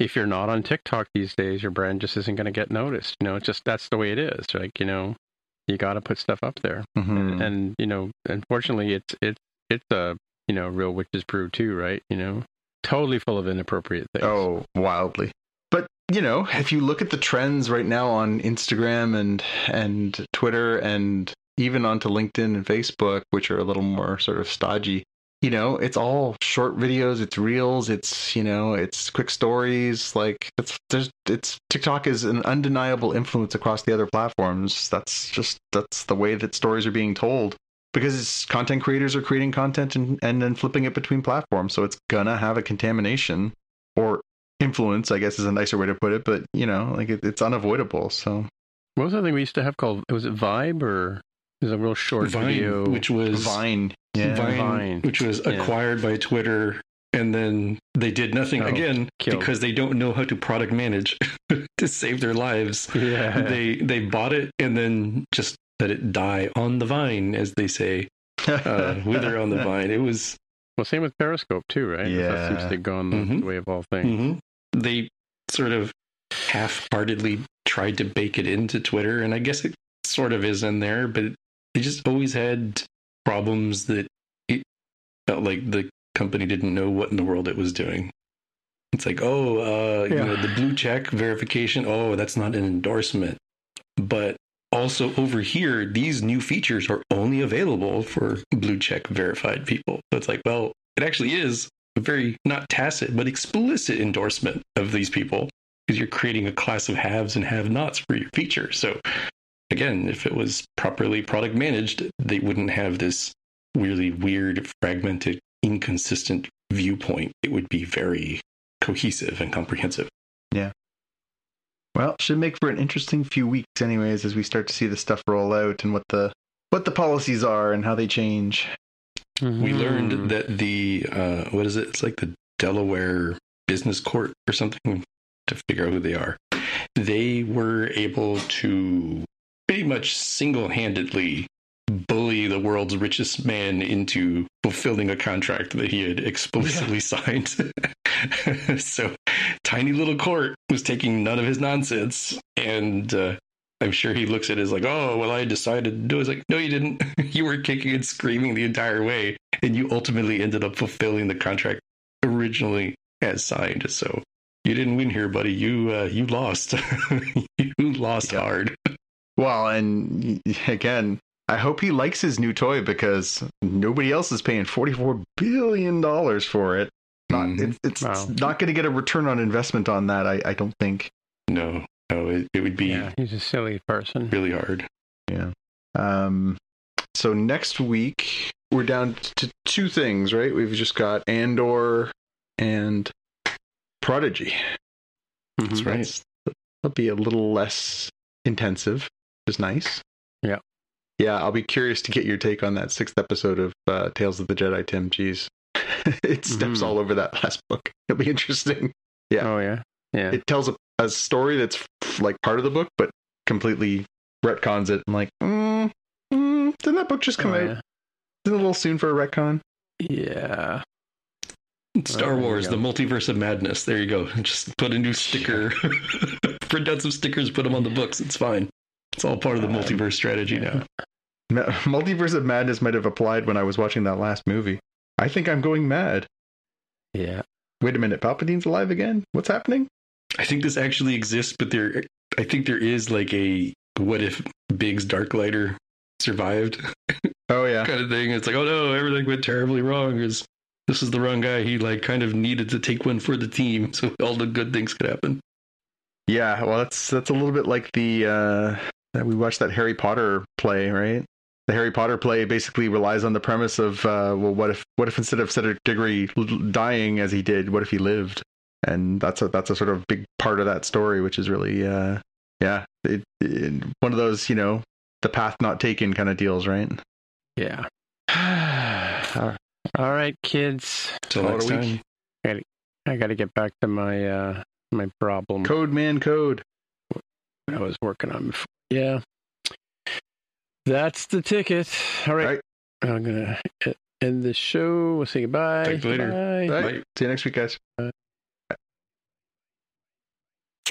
B: if you're not on TikTok these days, your brand just isn't going to get noticed. You know, it's just that's the way it is. Like you know, you got to put stuff up there,
C: Mhm.
B: and you know, unfortunately, it's it's it's a you know real witch's brew too, right? You know, totally full of inappropriate things.
C: Oh, wildly. But you know, if you look at the trends right now on Instagram and and Twitter and even onto LinkedIn and Facebook, which are a little more sort of stodgy, you know, it's all short videos, it's reels, it's you know, it's quick stories. Like it's there's it's TikTok is an undeniable influence across the other platforms. That's just that's the way that stories are being told. Because content creators are creating content and, and then flipping it between platforms. So it's gonna have a contamination or influence, I guess is a nicer way to put it, but you know, like it, it's unavoidable. So
B: What was that thing we used to have called? Was it Vibe or it was a real short
D: Vine,
B: video?
D: which was
C: Vine, yeah,
D: Vine,
B: Vine.
D: which was
B: Yeah.
D: acquired by Twitter, and then they did nothing
B: Oh,
D: again
B: killed.
D: because they don't know how to product manage to save their lives.
B: yeah,
D: They they bought it and then just let it die on the vine, as they say, uh, wither on the vine. It was
B: well, same with Periscope too, right? That
C: Yeah.
B: seems to go on the,
D: Mhm.
B: the way of all things.
D: mhm. they sort of half-heartedly tried to bake it into Twitter, and I guess it sort of is in there, but they just always had problems that it felt like the company didn't know what in the world it was doing. It's like, oh, uh, you know, the blue check verification. Oh, that's not an endorsement. But also over here, these new features are only available for blue check verified people. So it's like, well, it actually is a very not tacit but explicit endorsement of these people because you're creating a class of haves and have-nots for your feature. So again, if it was properly product managed, they wouldn't have this really weird, fragmented, inconsistent viewpoint. It would be very cohesive and comprehensive. Yeah.
C: Well, should make for an interesting few weeks, anyways, as we start to see the stuff roll out and what the what the policies are and how they change.
D: We
B: Mhm.
D: learned that the uh, what is it? It's like the Delaware Business Court or something to figure out who they are. They were able to pretty much single-handedly bully the world's richest man into fulfilling a contract that he had explicitly signed. so, tiny little court was taking none of his nonsense, and uh, I'm sure he looks at it as like, oh, well, I decided to do it. It's like, no, you didn't. you were kicking and screaming the entire way, and you ultimately ended up fulfilling the contract originally as signed. So you didn't win here, buddy. You uh, you lost. you lost
C: Yeah.
D: hard.
C: Well, and again, I hope he likes his new toy because nobody else is paying forty four billion dollars for it. Not,
D: Mhm.
C: it's it's
B: Wow.
C: not going to get a return on investment on that. I, I don't think.
D: No, no, it, it would be
B: Yeah, he's a silly person.
D: really hard. Yeah.
C: Um, so next week we're down to two things, right? We've just got Andor and Prodigy.
B: Mhm.
D: That's right.
C: That's- That'll be a little less intensive, which is nice.
B: Yeah.
C: Yeah, I'll be curious to get your take on that sixth episode of uh, Tales of the Jedi, Tim. Jeez. it steps
B: Mhm.
C: all over that last book. It'll be interesting. Yeah.
B: Oh yeah, yeah.
C: It tells a, a story that's f- like part of the book, but completely retcons it. I'm like, mm, mm, didn't that book just come
B: Oh,
C: out?
B: yeah.
C: Isn't it a little soon for a retcon?
B: Yeah.
D: Star
B: there
D: Wars, the multiverse of madness. There you go. Just put a new sticker, print out some stickers, put them on the books. It's fine. It's all part of the multiverse strategy now.
C: Ma- Multiverse of Madness might have applied when I was watching that last movie. I think I'm going mad.
B: Yeah.
C: Wait a minute, Palpatine's alive again? What's happening?
D: I think this actually exists, but there, I think there is like a what if Biggs Darklighter survived
C: Oh yeah.
D: kind of thing. It's like, oh no, everything went terribly wrong. Is this is the wrong guy? He like kind of needed to take one for the team, so all the good things could happen.
C: Yeah, well that's that's a little bit like the uh that we watched that Harry Potter play, right? The Harry Potter play basically relies on the premise of uh well what if what if instead of Cedric Diggory dying as he did, what if he lived? and that's a that's a sort of big part of that story, which is really uh, yeah, it, it, one of those you know the path not taken kind of deals, right?
B: Yeah. All right, kids.
D: Till next time.
B: I gotta, I gotta get back to my uh my problem
C: Code man, code.
B: I was working on before. Yeah. That's the ticket. All right.
C: All right.
B: I'm gonna end the show. We'll say goodbye.
D: Talk to later.
B: Bye.
C: Bye. See you next week, guys.